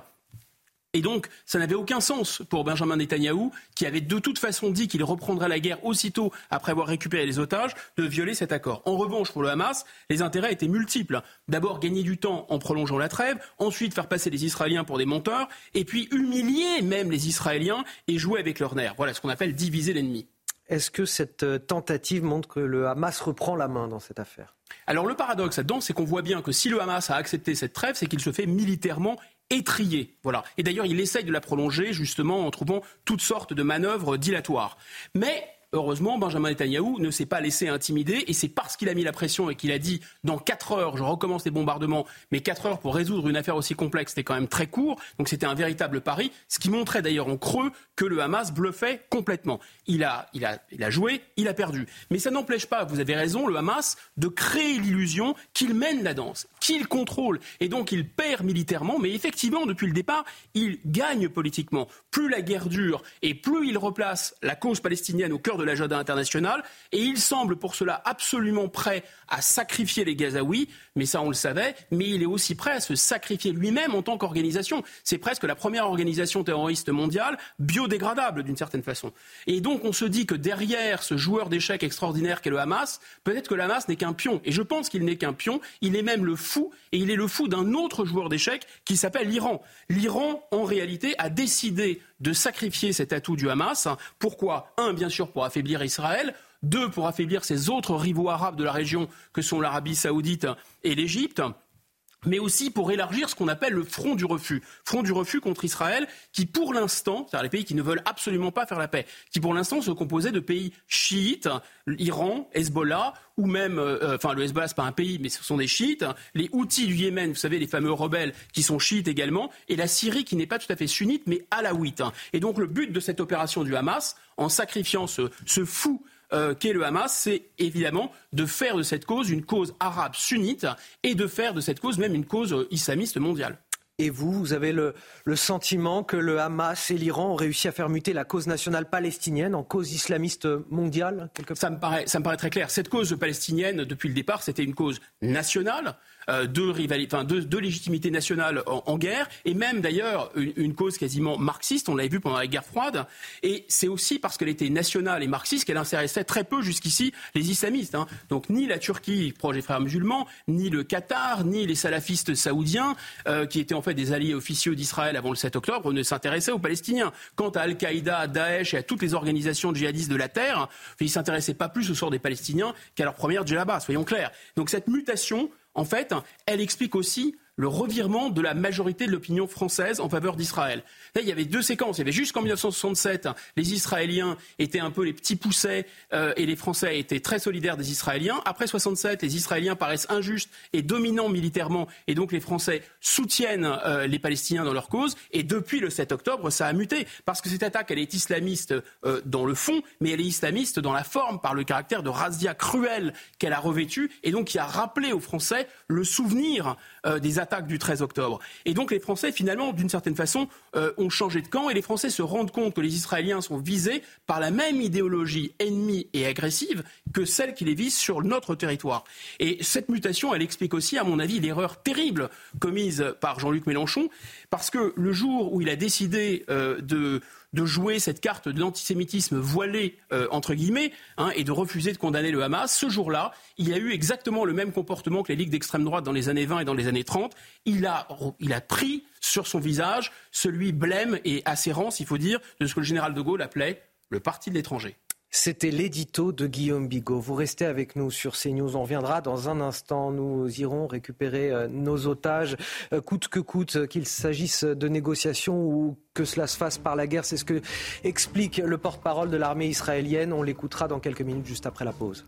Et donc, ça n'avait aucun sens pour Benjamin Netanyahou, qui avait de toute façon dit qu'il reprendrait la guerre aussitôt après avoir récupéré les otages, de violer cet accord. En revanche, pour le Hamas, les intérêts étaient multiples. D'abord, gagner du temps en prolongeant la trêve, ensuite faire passer les Israéliens pour des menteurs, et puis humilier même les Israéliens et jouer avec leurs nerfs. Voilà ce qu'on appelle diviser l'ennemi. Est-ce que cette euh, tentative montre que le Hamas reprend la main dans cette affaire? Alors le paradoxe là-dedans, c'est qu'on voit bien que si le Hamas a accepté cette trêve, c'est qu'il se fait militairement étrier. Voilà. Et d'ailleurs, il essaye de la prolonger justement en trouvant toutes sortes de manœuvres dilatoires. Heureusement, Benjamin Netanyahou ne s'est pas laissé intimider et c'est parce qu'il a mis la pression et qu'il a dit dans 4 heures, je recommence les bombardements, mais 4 heures pour résoudre une affaire aussi complexe, c'était quand même très court. Donc c'était un véritable pari, ce qui montrait d'ailleurs en creux que le Hamas bluffait complètement. Il a, il a, il a joué, il a perdu. Mais ça n'empêche pas, vous avez raison, le Hamas de créer l'illusion qu'il mène la danse, qu'il contrôle et donc il perd militairement, mais effectivement, depuis le départ, il gagne politiquement. Plus la guerre dure et plus il replace la cause palestinienne au cœur de l'agenda international. Et il semble pour cela absolument prêt à sacrifier les Gazaouis, mais ça on le savait, mais il est aussi prêt à se sacrifier lui-même en tant qu'organisation. C'est presque la première organisation terroriste mondiale biodégradable d'une certaine façon. Et donc on se dit que derrière ce joueur d'échecs extraordinaire qu'est le Hamas, peut-être que le Hamas n'est qu'un pion. Et je pense qu'il n'est qu'un pion, il est même le fou, et il est le fou d'un autre joueur d'échecs qui s'appelle l'Iran. L'Iran, en réalité, a décidé de sacrifier cet atout du Hamas. Pourquoi? Un, bien sûr, pour affaiblir Israël. Deux, pour affaiblir ses autres rivaux arabes de la région que sont l'Arabie saoudite et l'Égypte mais aussi pour élargir ce qu'on appelle le front du refus. Front du refus contre Israël, qui pour l'instant, c'est-à-dire les pays qui ne veulent absolument pas faire la paix, qui pour l'instant se composaient de pays chiites, l'Iran, Hezbollah, ou même, euh, euh, enfin le Hezbollah c'est pas un pays, mais ce sont des chiites, les Houthis du Yémen, vous savez, les fameux rebelles qui sont chiites également, et la Syrie qui n'est pas tout à fait sunnite, mais alaouite. Et donc le but de cette opération du Hamas, en sacrifiant ce fou euh, qu'est le Hamas, c'est évidemment de faire de cette cause une cause arabe sunnite et de faire de cette cause même une cause euh, islamiste mondiale. Et vous, vous avez le, sentiment que le Hamas et l'Iran ont réussi à faire muter la cause nationale palestinienne en cause islamiste mondiale ça, me paraît, ça me paraît très clair. Cette cause palestinienne, depuis le départ, c'était une cause nationale. Euh, de, enfin, légitimité nationale en, guerre, et même d'ailleurs une, cause quasiment marxiste, on l'avait vu pendant la guerre froide, et c'est aussi parce qu'elle était nationale et marxiste qu'elle intéressait très peu jusqu'ici les islamistes. Hein. Donc ni la Turquie, proche des frères musulmans, ni le Qatar, ni les salafistes saoudiens, euh, qui étaient en fait des alliés officieux d'Israël avant le 7 octobre, ne s'intéressaient aux Palestiniens. Quant à Al-Qaïda, à Daesh et à toutes les organisations djihadistes de la terre, ils ne s'intéressaient pas plus au sort des Palestiniens qu'à leur première djellaba, soyons clairs. Donc cette mutation en fait, elle explique aussi le revirement de la majorité de l'opinion française en faveur d'Israël. il y avait deux séquences. Il y avait jusqu'en 1967, les Israéliens étaient un peu les petits poussets euh, et les Français étaient très solidaires des Israéliens. Après 67, les Israéliens paraissent injustes et dominants militairement, et donc les Français soutiennent euh, les Palestiniens dans leur cause. Et depuis le 7 octobre, ça a muté parce que cette attaque, est islamiste euh, dans le fond, mais elle est islamiste dans la forme par le caractère de razzia cruel qu'elle a revêtu et donc qui a rappelé aux Français le souvenir des attaque du 13 octobre. Et donc les Français, finalement, d'une certaine façon, euh, ont changé de camp et les Français se rendent compte que les Israéliens sont visés par la même idéologie ennemie et agressive que celle qui les vise sur notre territoire. Et cette mutation, elle explique aussi, à mon avis, l'erreur terrible commise par Jean-Luc Mélenchon, parce que le jour où il a décidé euh, de de jouer cette carte de l'antisémitisme voilé, euh, entre guillemets, hein, et de refuser de condamner le Hamas, ce jour-là, il a eu exactement le même comportement que les ligues d'extrême droite dans les années 20 et dans les années 30. Il a, il a pris sur son visage celui blême et assurance, il faut dire, de ce que le général de Gaulle appelait le parti de l'étranger. C'était l'édito de Guillaume Bigot. Vous restez avec nous sur CNews. On reviendra dans un instant. Nous irons récupérer euh, nos otages, euh, coûte que coûte, qu'il s'agisse de négociations ou que cela se fasse par la guerre. C'est ce que explique le porte-parole de l'armée israélienne. On l'écoutera dans quelques minutes juste après la pause.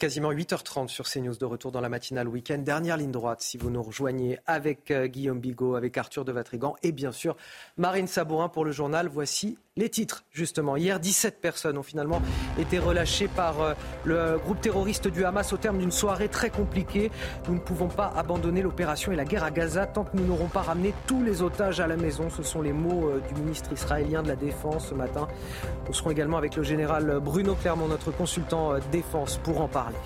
Quasiment 8h30 sur CNews de retour dans la matinale week-end. Dernière ligne droite si vous nous rejoignez avec euh, Guillaume Bigot, avec Arthur de Vatrigan et bien sûr Marine Sabourin pour le journal. Voici les titres, justement. Hier, 17 personnes ont finalement été relâchées par euh, le groupe terroriste du Hamas au terme d'une soirée très compliquée. Nous ne pouvons pas abandonner l'opération et la guerre à Gaza tant que nous n'aurons pas ramené tous les otages à la maison. Ce sont les mots euh, du ministre israélien de la Défense ce matin. Nous serons également avec le général Bruno Clermont, notre consultant défense, pour en parler.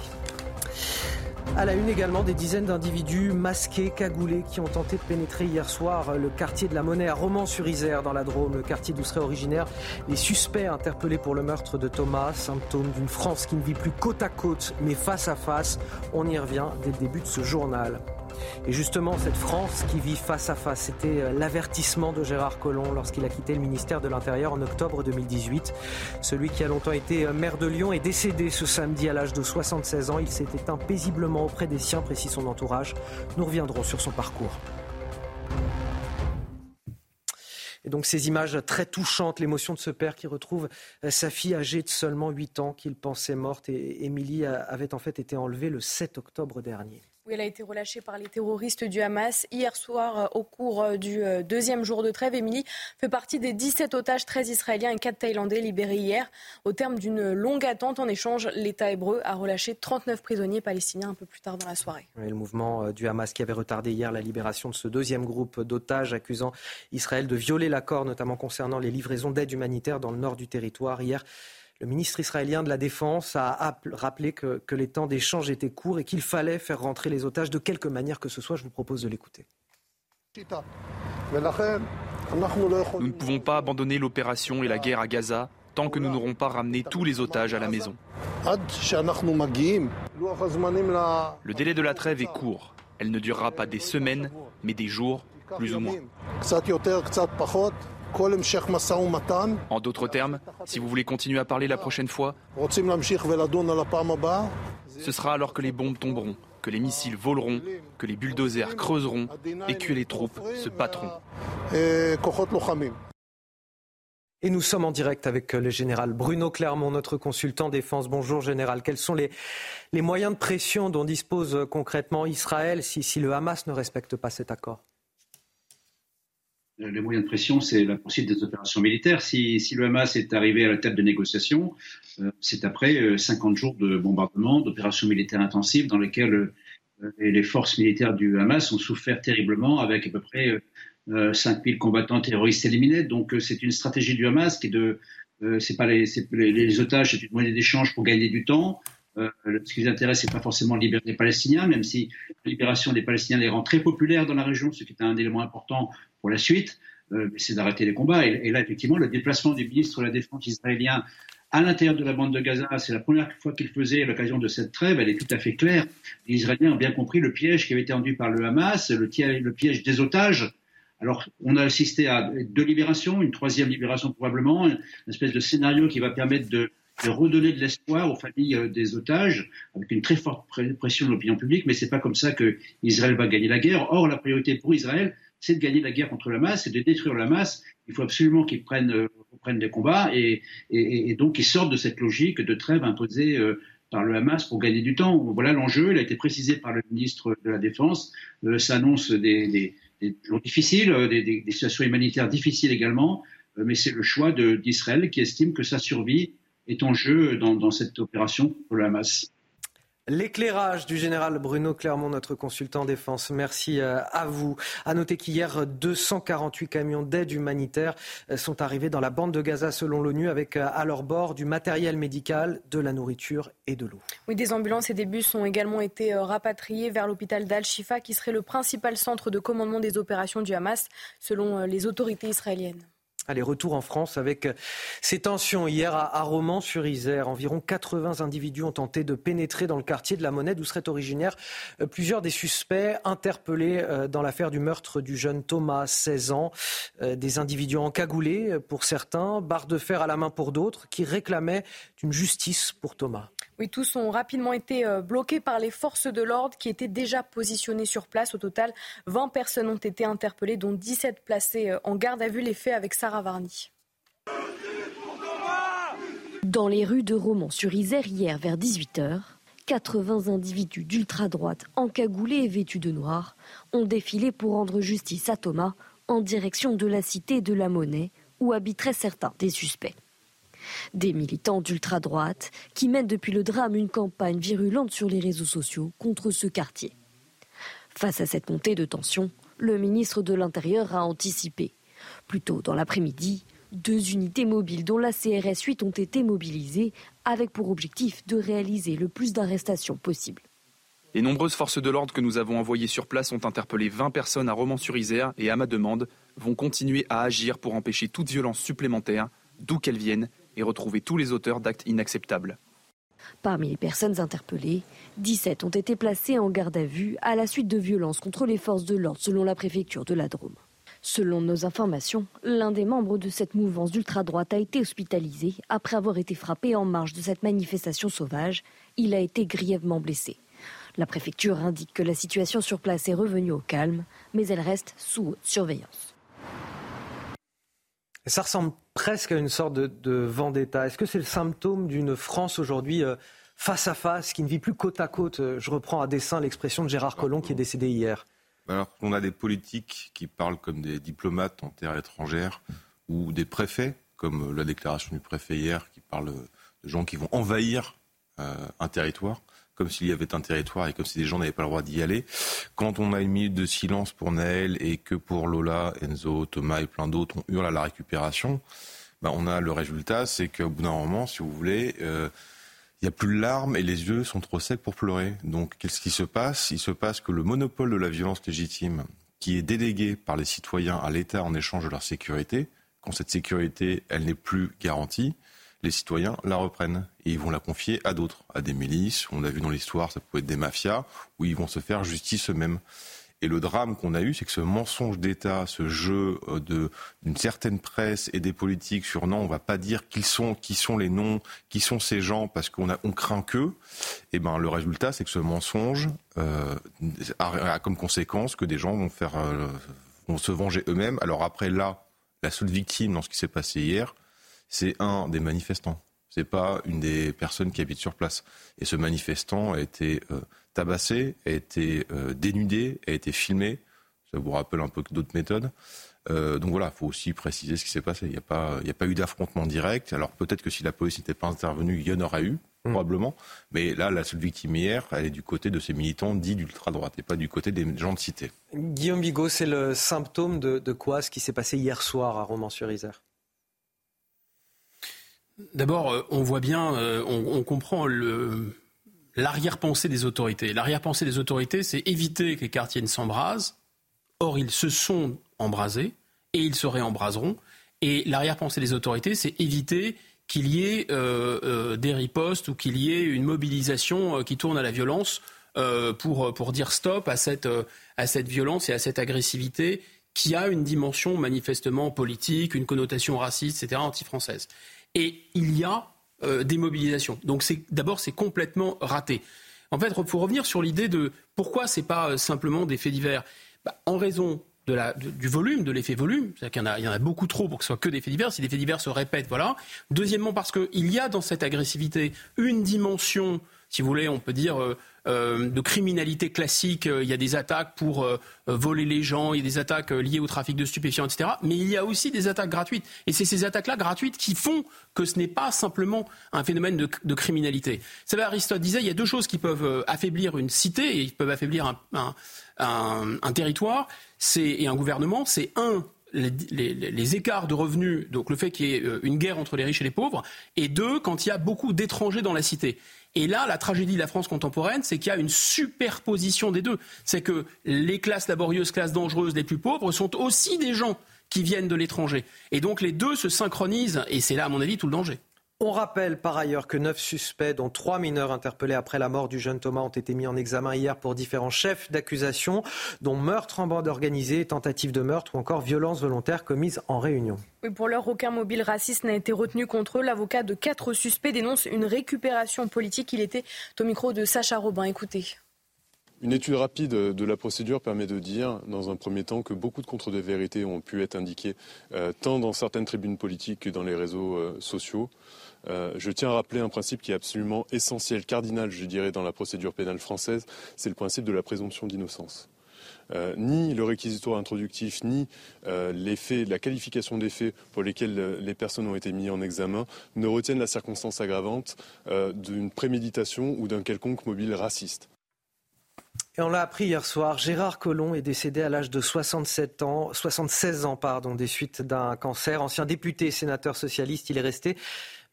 À la une également, des dizaines d'individus masqués, cagoulés, qui ont tenté de pénétrer hier soir le quartier de la Monnaie à Romans-sur-Isère, dans la Drôme, le quartier d'où seraient originaires les suspects interpellés pour le meurtre de Thomas, symptôme d'une France qui ne vit plus côte à côte, mais face à face. On y revient dès le début de ce journal. Et justement, cette France qui vit face à face, c'était euh, l'avertissement de Gérard Collomb lorsqu'il a quitté le ministère de l'Intérieur en octobre 2018. Celui qui a longtemps été euh, maire de Lyon est décédé ce samedi à l'âge de 76 ans. Il s'est éteint paisiblement auprès des siens, précise son entourage. Nous reviendrons sur son parcours. Et donc ces images très touchantes, l'émotion de ce père qui retrouve euh, sa fille âgée de seulement 8 ans qu'il pensait morte. Et Émilie avait en fait été enlevée le 7 octobre dernier où elle a été relâchée par les terroristes du Hamas hier soir euh, au cours euh, du euh, deuxième jour de trêve. Émilie fait partie des 17 otages, 13 Israéliens et 4 Thaïlandais libérés hier. Au terme d'une longue attente, en échange, l'État hébreu a relâché 39 prisonniers palestiniens un peu plus tard dans la soirée. le mouvement du Hamas qui avait retardé hier la libération de ce deuxième groupe d'otages accusant Israël de violer l'accord, notamment concernant les livraisons d'aide humanitaire dans le nord du territoire. Hier, le ministre israélien de la Défense a rappelé que, les temps d'échange étaient courts et qu'il fallait faire rentrer les otages de quelque manière que ce soit. Je vous propose de l'écouter. Nous ne pouvons pas abandonner l'opération et la guerre à Gaza tant que nous n'aurons pas ramené tous les otages à la maison. Le délai de la trêve est court. Elle ne durera pas des semaines, mais des jours, plus ou moins. En d'autres termes, si vous voulez continuer à parler la prochaine fois, ce sera alors que les bombes tomberont, que les missiles voleront, que les bulldozers creuseront et que les troupes se battront. Et nous sommes en direct avec le général Bruno Clermont, notre consultant défense. Bonjour général. Quels sont les, moyens de pression dont dispose concrètement Israël si le Hamas ne respecte pas cet accord? Les moyens de pression, c'est la poursuite des opérations militaires. Si, si, le Hamas est arrivé à la table de négociation, euh, c'est après 50 euh, jours de bombardement, d'opérations militaires intensives dans lesquelles euh, les forces militaires du Hamas ont souffert terriblement avec à peu près 5000 combattants terroristes éliminés. Donc c'est une stratégie du Hamas qui est de... c'est pas les, les, les, otages, c'est une monnaie d'échange pour gagner du temps. Ce qui les intéresse, c'est pas forcément libérer les Palestiniens, même si la libération des Palestiniens les rend très populaires dans la région, ce qui est un élément important pour la suite, euh, c'est d'arrêter les combats. Et, là, effectivement, le déplacement du ministre de la Défense israélien à l'intérieur de la bande de Gaza, c'est la première fois qu'il faisait à l'occasion de cette trêve, elle est tout à fait claire. Les Israéliens ont bien compris le piège qui avait été tendu par le Hamas, le, le piège des otages. Alors, on a assisté à deux libérations, une troisième libération probablement, une espèce de scénario qui va permettre de de redonner de l'espoir aux familles euh, des otages, avec une très forte pression de l'opinion publique, mais c'est pas comme ça que Israël va gagner la guerre. Or, la priorité pour Israël, c'est de gagner la guerre contre la masse, c'est de détruire la masse. Il faut absolument qu'ils prennent, euh, prennent des combats et, et, donc qu'ils sortent de cette logique de trêve imposée euh, par le Hamas pour gagner du temps. Voilà l'enjeu. Il a été précisé par le ministre de la Défense. Euh, ça annonce des, des, des jours difficiles, des, des, situations humanitaires difficiles également, mais c'est le choix d'Israël qui estime que sa survie est en jeu dans, dans cette opération pour le Hamas. L'éclairage du général Bruno Clermont, notre consultant défense. Merci euh, à vous. À noter qu'hier, 248 camions d'aide humanitaire euh, sont arrivés dans la bande de Gaza selon l'ONU avec euh, à leur bord du matériel médical, de la nourriture et de l'eau. Oui, des ambulances et des bus ont également été rapatriés vers l'hôpital d'Al-Shifa qui serait le principal centre de commandement des opérations du Hamas selon les autorités israéliennes. Allez, retour en France avec ces tensions. Hier, à Romans-sur-Isère, environ 80 individus ont tenté de pénétrer dans le quartier de la Monnaie d'où seraient originaires euh, plusieurs des suspects interpellés euh, dans l'affaire du meurtre du jeune Thomas, 16 ans. Euh, des individus encagoulés pour certains, barres de fer à la main pour d'autres, qui réclamaient une justice pour Thomas. Oui, tous ont rapidement été euh, bloqués par les forces de l'ordre qui étaient déjà positionnées sur place. Au total, 20 personnes ont été interpellées, dont 17 placées euh, en garde à vue. Les faits avec Sarah Varny. Dans les rues de Romans-sur-Isère hier vers 18h, 80 individus d'ultra-droite encagoulés et vêtus de noir ont défilé pour rendre justice à Thomas en direction de la cité de la Monnaie où habiteraient certains des suspects. Des militants d'ultra-droite qui mènent depuis le drame une campagne virulente sur les réseaux sociaux contre ce quartier. Face à cette montée de tension, le ministre de l'Intérieur a anticipé. Plus tôt dans l'après-midi, deux unités mobiles dont la CRS 8 ont été mobilisées avec pour objectif de réaliser le plus d'arrestations possible. Les nombreuses forces de l'ordre que nous avons envoyées sur place ont interpellé 20 personnes à Romans-sur-Isère et, à ma demande, vont continuer à agir pour empêcher toute violence supplémentaire, d'où qu'elle vienne, et retrouver tous les auteurs d'actes inacceptables. Parmi les personnes interpellées, 17 ont été placées en garde à vue à la suite de violences contre les forces de l'ordre selon la préfecture de la Drôme. Selon nos informations, l'un des membres de cette mouvance d'ultra-droite a été hospitalisé après avoir été frappé en marge de cette manifestation sauvage. Il a été grièvement blessé. La préfecture indique que la situation sur place est revenue au calme, mais elle reste sous haute surveillance. Ça ressemble presque à une sorte de, vendetta. Est-ce que c'est le symptôme d'une France aujourd'hui euh, face à face, qui ne vit plus côte à côte Je reprends à dessein l'expression de Gérard Collomb qui est décédé hier. Alors on a des politiques qui parlent comme des diplomates en terre étrangère ou des préfets, comme la déclaration du préfet hier qui parle de gens qui vont envahir euh, un territoire comme s'il y avait un territoire et comme si des gens n'avaient pas le droit d'y aller. Quand on a une minute de silence pour Naël et que pour Lola, Enzo, Thomas et plein d'autres, on hurle à la récupération, ben on a le résultat, c'est qu'au bout d'un moment, si vous voulez, euh, il n'y a plus de larmes et les yeux sont trop secs pour pleurer. Donc qu'est-ce qui se passe? Il se passe que le monopole de la violence légitime, qui est délégué par les citoyens à l'État en échange de leur sécurité, quand cette sécurité, elle n'est plus garantie, les citoyens la reprennent et ils vont la confier à d'autres, à des milices. On a vu dans l'histoire, ça peut être des mafias, où ils vont se faire justice eux-mêmes. Et le drame qu'on a eu, c'est que ce mensonge d'État, ce jeu euh, d'une certaine presse et des politiques sur non, on va pas dire qui sont, les noms, qui sont ces gens, parce qu'on craint qu'eux. Et eh ben le résultat, c'est que ce mensonge euh, a, comme conséquence que des gens euh, vont se venger eux-mêmes. Alors après là, la seule victime dans ce qui s'est passé hier, c'est un des manifestants. C'est pas une des personnes qui habitent sur place. Et ce manifestant a été euh, tabassé, a été euh, dénudé, a été filmé. Ça vous rappelle un peu d'autres méthodes. Euh, donc voilà, il faut aussi préciser ce qui s'est passé. Il n'y a pas, a pas eu d'affrontement direct. Alors peut-être que si la police n'était pas intervenue, il y en aurait eu, hmm. probablement. Mais là, la seule victime hier, elle est du côté de ces militants dits d'ultra-droite et pas du côté des gens de cité. Guillaume Bigot, c'est le symptôme de, de quoi ce qui s'est passé hier soir à Romans-sur-Isère? D'abord, euh, on voit bien, euh, on, comprend l'arrière-pensée des autorités. L'arrière-pensée des autorités, c'est éviter que les quartiers ne s'embrasent. Or, ils se sont embrasés et ils se réembraseront. Et l'arrière-pensée des autorités, c'est éviter qu'il y ait euh, des ripostes ou qu'il y ait une mobilisation qui tourne à la violence pour, dire stop à cette violence et à cette agressivité qui a une dimension manifestement politique, une connotation raciste, etc., anti-française. Et il y a démobilisation. Donc d'abord, c'est complètement raté. En fait, faut revenir sur l'idée de pourquoi ce n'est pas simplement des faits divers. Bah, en raison du volume, de l'effet volume. C'est-à-dire qu'il y, en a, beaucoup trop pour que ce soit que des faits divers. Si des faits divers se répètent, voilà. Deuxièmement, parce qu'il y a dans cette agressivité une dimension, si vous voulez, on peut dire, euh, euh, de criminalité classique. Il y a des attaques pour euh, voler les gens, il y a des attaques liées au trafic de stupéfiants, etc. Mais il y a aussi des attaques gratuites. Et c'est ces attaques-là gratuites qui font que ce n'est pas simplement un phénomène de, criminalité. Vous savez, Aristote disait, il y a deux choses qui peuvent affaiblir une cité et qui peuvent affaiblir un, un territoire et un gouvernement. C'est un, les, écarts de revenus, donc le fait qu'il y ait une guerre entre les riches et les pauvres, et deux, quand il y a beaucoup d'étrangers dans la cité. Et là, la tragédie de la France contemporaine, c'est qu'il y a une superposition des deux. C'est que les classes laborieuses, classes dangereuses, les plus pauvres, sont aussi des gens qui viennent de l'étranger. Et donc les deux se synchronisent, et c'est là, à mon avis, tout le danger. On rappelle par ailleurs que neuf suspects, dont trois mineurs interpellés après la mort du jeune Thomas, ont été mis en examen hier pour différents chefs d'accusation, dont meurtre en bande organisée, tentative de meurtre ou encore violence volontaire commise en réunion. Oui, pour l'heure, aucun mobile raciste n'a été retenu contre eux. L'avocat de quatre suspects dénonce une récupération politique. Il était au micro de Sacha Robin. Écoutez. Une étude rapide de la procédure permet de dire, dans un premier temps, que beaucoup de contre-vérités ont pu être indiquées, euh, tant dans certaines tribunes politiques que dans les réseaux euh, sociaux. Euh, je tiens à rappeler un principe qui est absolument essentiel, cardinal, je dirais, dans la procédure pénale française, c'est le principe de la présomption d'innocence. Euh, ni le réquisitoire introductif, ni euh, la qualification des faits pour lesquels les personnes ont été mises en examen ne retiennent la circonstance aggravante d'une préméditation ou d'un quelconque mobile raciste. Et on l'a appris hier soir, Gérard Collomb est décédé à l'âge de 67 ans, 76 ans pardon, des suites d'un cancer. Ancien député et sénateur socialiste, il est resté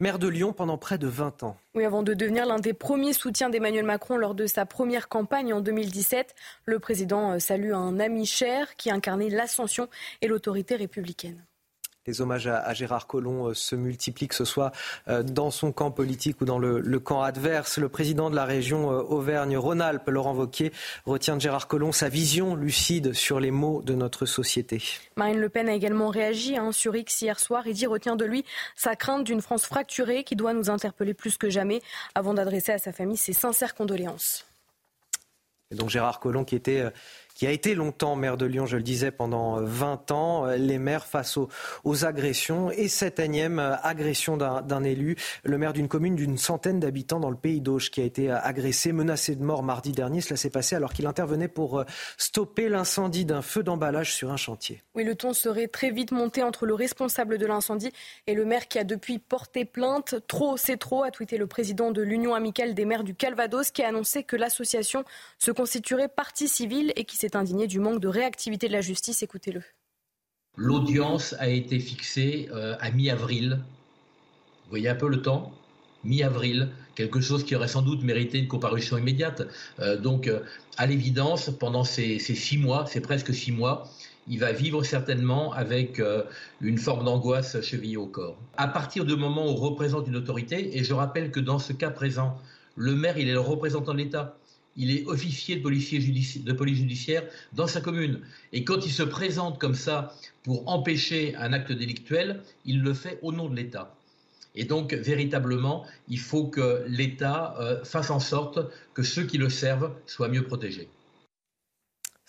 maire de Lyon pendant près de 20 ans. Oui, avant de devenir l'un des premiers soutiens d'Emmanuel Macron lors de sa première campagne en 2017, le président euh, salue un ami cher qui incarnait l'ascension et l'autorité républicaine les hommages à, Gérard Collomb euh, se multiplient, que ce soit euh, dans son camp politique ou dans le, camp adverse. Le président de la région euh, Auvergne-Rhône-Alpes, Laurent Wauquiez, retient de Gérard Collomb sa vision lucide sur les maux de notre société. Marine Le Pen a également réagi hein, sur X hier soir et dit retient de lui sa crainte d'une France fracturée qui doit nous interpeller plus que jamais avant d'adresser à sa famille ses sincères condoléances. Et donc Gérard Collomb qui était qui a été longtemps maire de Lyon, je le disais, pendant 20 ans, les maires face aux, agressions. Et cette énième agression d'un élu, le maire d'une commune d'une centaine d'habitants dans le pays d'Auge, qui a été agressé, menacé de mort mardi dernier. Cela s'est passé alors qu'il intervenait pour euh, stopper l'incendie d'un feu d'emballage sur un chantier. Oui, le ton serait très vite monté entre le responsable de l'incendie et le maire qui a depuis porté plainte. Trop, c'est trop, a tweeté le président de l'Union amicale des maires du Calvados, qui a annoncé que l'association se constituerait partie civile et qui s'est indigné du manque de réactivité de la justice. Écoutez-le. L'audience a été fixée euh, à mi-avril. Vous voyez un peu le temps? Mi-avril, quelque chose qui aurait sans doute mérité une comparution immédiate. Euh, donc, euh, à l'évidence, pendant ces, six mois, c'est presque six mois, il va vivre certainement avec une forme d'angoisse chevillée au corps. À partir du moment où on représente une autorité, et je rappelle que dans ce cas présent, le maire, il est le représentant de l'État il est officier de, police judiciaire dans sa commune. Et quand il se présente comme ça pour empêcher un acte délictuel, il le fait au nom de l'État. Et donc, véritablement, il faut que l'État euh, fasse en sorte que ceux qui le servent soient mieux protégés.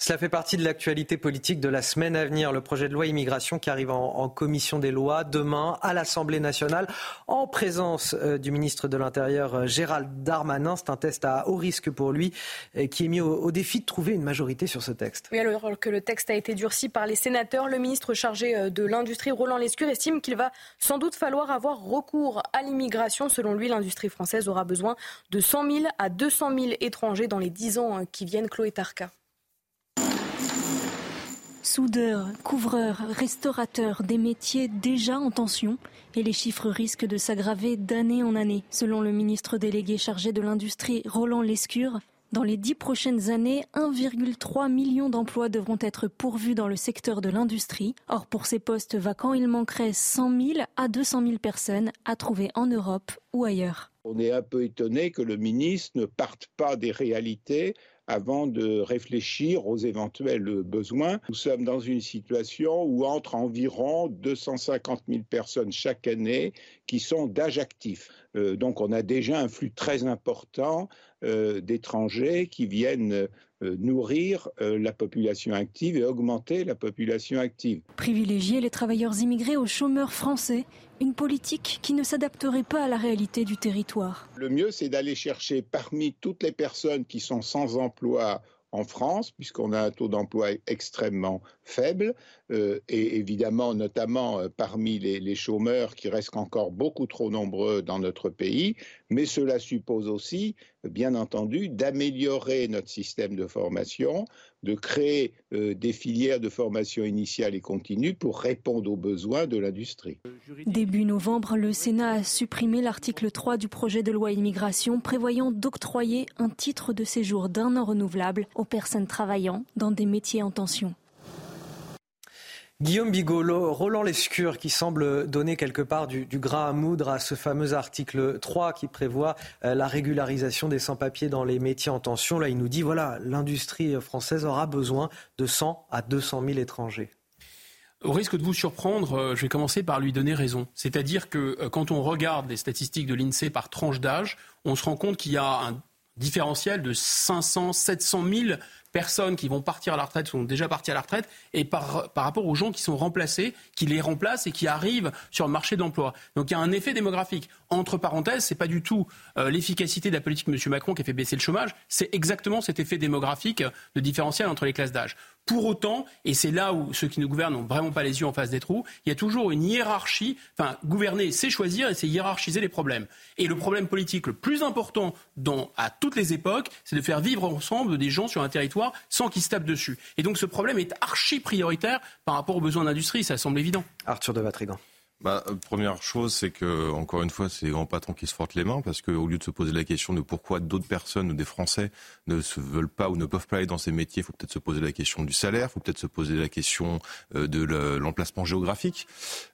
Cela fait partie de l'actualité politique de la semaine à venir. Le projet de loi immigration qui arrive en, commission des lois demain à l'Assemblée nationale en présence euh, du ministre de l'Intérieur euh, Gérald Darmanin. C'est un test à haut risque pour lui euh, qui est mis au, défi de trouver une majorité sur ce texte. Oui, alors que le texte a été durci par les sénateurs, le ministre chargé de l'industrie Roland Lescure estime qu'il va sans doute falloir avoir recours à l'immigration. Selon lui, l'industrie française aura besoin de 100 000 à 200 000 étrangers dans les 10 ans qui viennent. Chloé Tarka. Soudeurs, couvreurs, restaurateurs, des métiers déjà en tension et les chiffres risquent de s'aggraver d'année en année. Selon le ministre délégué chargé de l'industrie Roland Lescure, dans les dix prochaines années, 1,3 million d'emplois devront être pourvus dans le secteur de l'industrie. Or, pour ces postes vacants, il manquerait 100 000 à 200 000 personnes à trouver en Europe ou ailleurs. On est un peu étonné que le ministre ne parte pas des réalités avant de réfléchir aux éventuels besoins. Nous sommes dans une situation où entre environ 250 000 personnes chaque année qui sont d'âge actif. Euh, donc on a déjà un flux très important euh, d'étrangers qui viennent euh, nourrir la population active et augmenter la population active. Privilégier les travailleurs immigrés aux chômeurs français, une politique qui ne s'adapterait pas à la réalité du territoire. Le mieux, c'est d'aller chercher parmi toutes les personnes qui sont sans emploi en France, puisqu'on a un taux d'emploi extrêmement faible, euh, et évidemment notamment euh, parmi les, chômeurs qui restent encore beaucoup trop nombreux dans notre pays, mais cela suppose aussi, bien entendu, d'améliorer notre système de formation, de créer euh, des filières de formation initiale et continue pour répondre aux besoins de l'industrie. Début novembre, le Sénat a supprimé l'article 3 du projet de loi immigration prévoyant d'octroyer un titre de séjour d'un an renouvelable aux personnes travaillant dans des métiers en tension. Guillaume Bigolo, Roland Lescure qui semble donner quelque part du, grain à moudre à ce fameux article 3 qui prévoit euh, la régularisation des sans-papiers dans les métiers en tension. Là, il nous dit, voilà, l'industrie française aura besoin de 100 à 200 000 étrangers. Au risque de vous surprendre, euh, je vais commencer par lui donner raison. C'est-à-dire que euh, quand on regarde les statistiques de l'INSEE par tranche d'âge, on se rend compte qu'il y a un différentiel de 500, 700 000 personnes qui vont partir à la retraite sont déjà parties à la retraite et par, par rapport aux gens qui sont remplacés, qui les remplacent et qui arrivent sur le marché de l'emploi. Donc il y a un effet démographique. Entre parenthèses, c'est pas du tout euh, l'efficacité de la politique de M. Macron qui a fait baisser le chômage, c'est exactement cet effet démographique de différentiel entre les classes d'âge. Pour autant, et c'est là où ceux qui nous gouvernent n'ont vraiment pas les yeux en face des trous, il y a toujours une hiérarchie. Enfin, gouverner, c'est choisir et c'est hiérarchiser les problèmes. Et le problème politique le plus important à toutes les époques, c'est de faire vivre ensemble des gens sur un territoire sans qu'ils se tapent dessus. Et donc ce problème est archi prioritaire par rapport aux besoins d'industrie, ça semble évident. Arthur de Vatrigan. Bah, euh, première chose, c'est que encore une fois, c'est les grands patrons qui se frottent les mains parce qu'au lieu de se poser la question de pourquoi d'autres personnes ou des Français ne se veulent pas ou ne peuvent pas aller dans ces métiers, il faut peut-être se poser la question du salaire, il faut peut-être se poser la question euh, de l'emplacement géographique.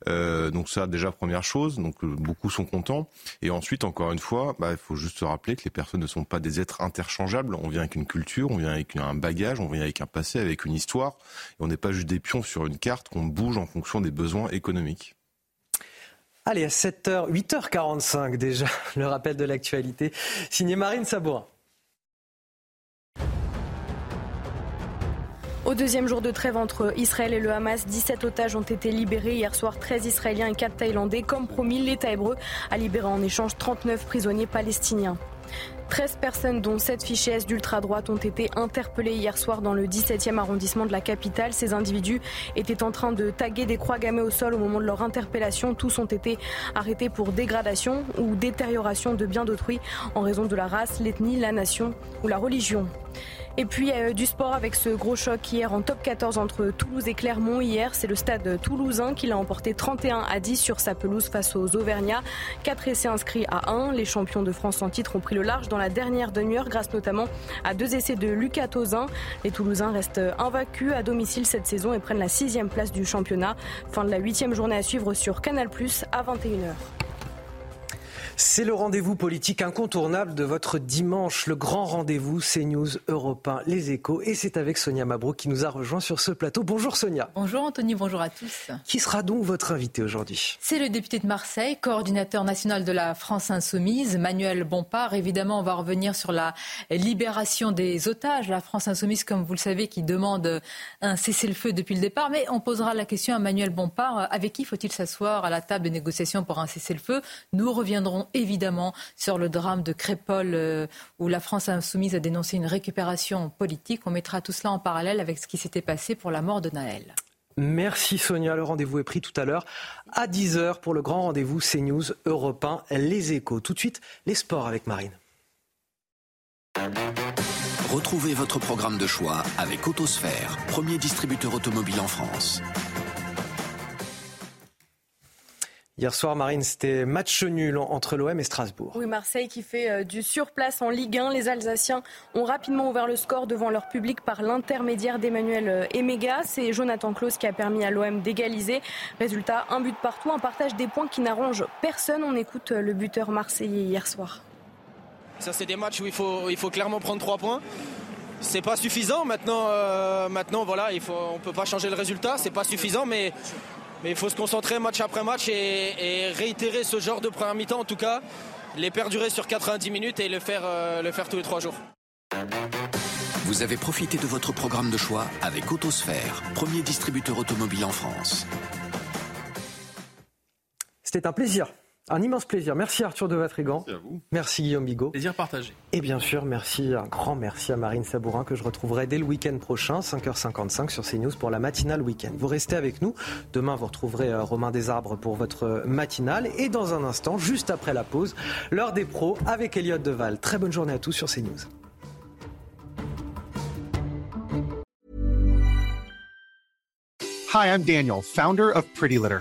Euh, donc ça, déjà première chose. Donc beaucoup sont contents. Et ensuite, encore une fois, bah, il faut juste se rappeler que les personnes ne sont pas des êtres interchangeables. On vient avec une culture, on vient avec un bagage, on vient avec un passé, avec une histoire. Et on n'est pas juste des pions sur une carte qu'on bouge en fonction des besoins économiques. Allez, à 7h, 8h45 déjà, le rappel de l'actualité. Signé Marine Sabourin. Au deuxième jour de trêve entre Israël et le Hamas, 17 otages ont été libérés. Hier soir, 13 Israéliens et 4 Thaïlandais. Comme promis, l'État hébreu a libéré en échange 39 prisonniers palestiniens. 13 personnes, dont 7 fichiers d'ultra-droite, ont été interpellées hier soir dans le 17e arrondissement de la capitale. Ces individus étaient en train de taguer des croix gammées au sol au moment de leur interpellation. Tous ont été arrêtés pour dégradation ou détérioration de biens d'autrui en raison de la race, l'ethnie, la nation ou la religion. Et puis euh, du sport avec ce gros choc hier en top 14 entre Toulouse et Clermont. Hier, c'est le stade toulousain qui l'a emporté 31 à 10 sur sa pelouse face aux Auvergnats. Quatre essais inscrits à 1. Les champions de France en titre ont pris le large dans la dernière demi-heure grâce notamment à deux essais de Lucas Tozin. Les Toulousains restent invaincus à domicile cette saison et prennent la sixième place du championnat. Fin de la huitième journée à suivre sur Canal à 21h. C'est le rendez-vous politique incontournable de votre dimanche, le grand rendez-vous CNews Europe 1, Les Échos. Et c'est avec Sonia Mabrouk qui nous a rejoint sur ce plateau. Bonjour Sonia. Bonjour Anthony, bonjour à tous. Qui sera donc votre invité aujourd'hui? C'est le député de Marseille, coordinateur national de la France Insoumise, Manuel Bompard. Évidemment, on va revenir sur la libération des otages. La France Insoumise, comme vous le savez, qui demande un cessez-le-feu depuis le départ. Mais on posera la question à Manuel Bompard. Avec qui faut-il s'asseoir à la table de négociation pour un cessez-le-feu? Nous reviendrons évidemment sur le drame de Crépol euh, où la France insoumise a dénoncé une récupération politique. On mettra tout cela en parallèle avec ce qui s'était passé pour la mort de Naël. Merci Sonia. Le rendez-vous est pris tout à l'heure à 10h pour le grand rendez-vous CNews Europe 1, Les Échos. Tout de suite, les sports avec Marine. Retrouvez votre programme de choix avec Autosphère, premier distributeur automobile en France. Hier soir, Marine, c'était match nul entre l'OM et Strasbourg. Oui, Marseille qui fait euh, du surplace en Ligue 1. Les Alsaciens ont rapidement ouvert le score devant leur public par l'intermédiaire d'Emmanuel euh, Emega. C'est Jonathan Klaus qui a permis à l'OM d'égaliser. Résultat, un but partout, un partage des points qui n'arrange personne. On écoute euh, le buteur marseillais hier soir. Ça, c'est des matchs où il faut, il faut clairement prendre trois points. c'est pas suffisant. Maintenant, euh, maintenant voilà, il faut, on peut pas changer le résultat, c'est pas suffisant, mais, mais il faut se concentrer match après match et, réitérer ce genre de première mi-temps en tout cas, les perdurer sur 90 minutes et le faire, euh, le faire tous les trois jours. Vous avez profité de votre programme de choix avec Autosphère, premier distributeur automobile en France. C'était un plaisir. Un immense plaisir. Merci Arthur de Vatrigan. Merci à vous. Merci Guillaume Bigot. Plaisir partagé. Et bien sûr, merci, un grand merci à Marine Sabourin que je retrouverai dès le week-end prochain, 5h55 sur CNews pour la matinale week-end. Vous restez avec nous. Demain, vous retrouverez euh, Romain Desarbres pour votre matinale. Et dans un instant, juste après la pause, l'heure des pros avec Elliot Deval. Très bonne journée à tous sur CNews. Hi, I'm Daniel, founder of Pretty Litter.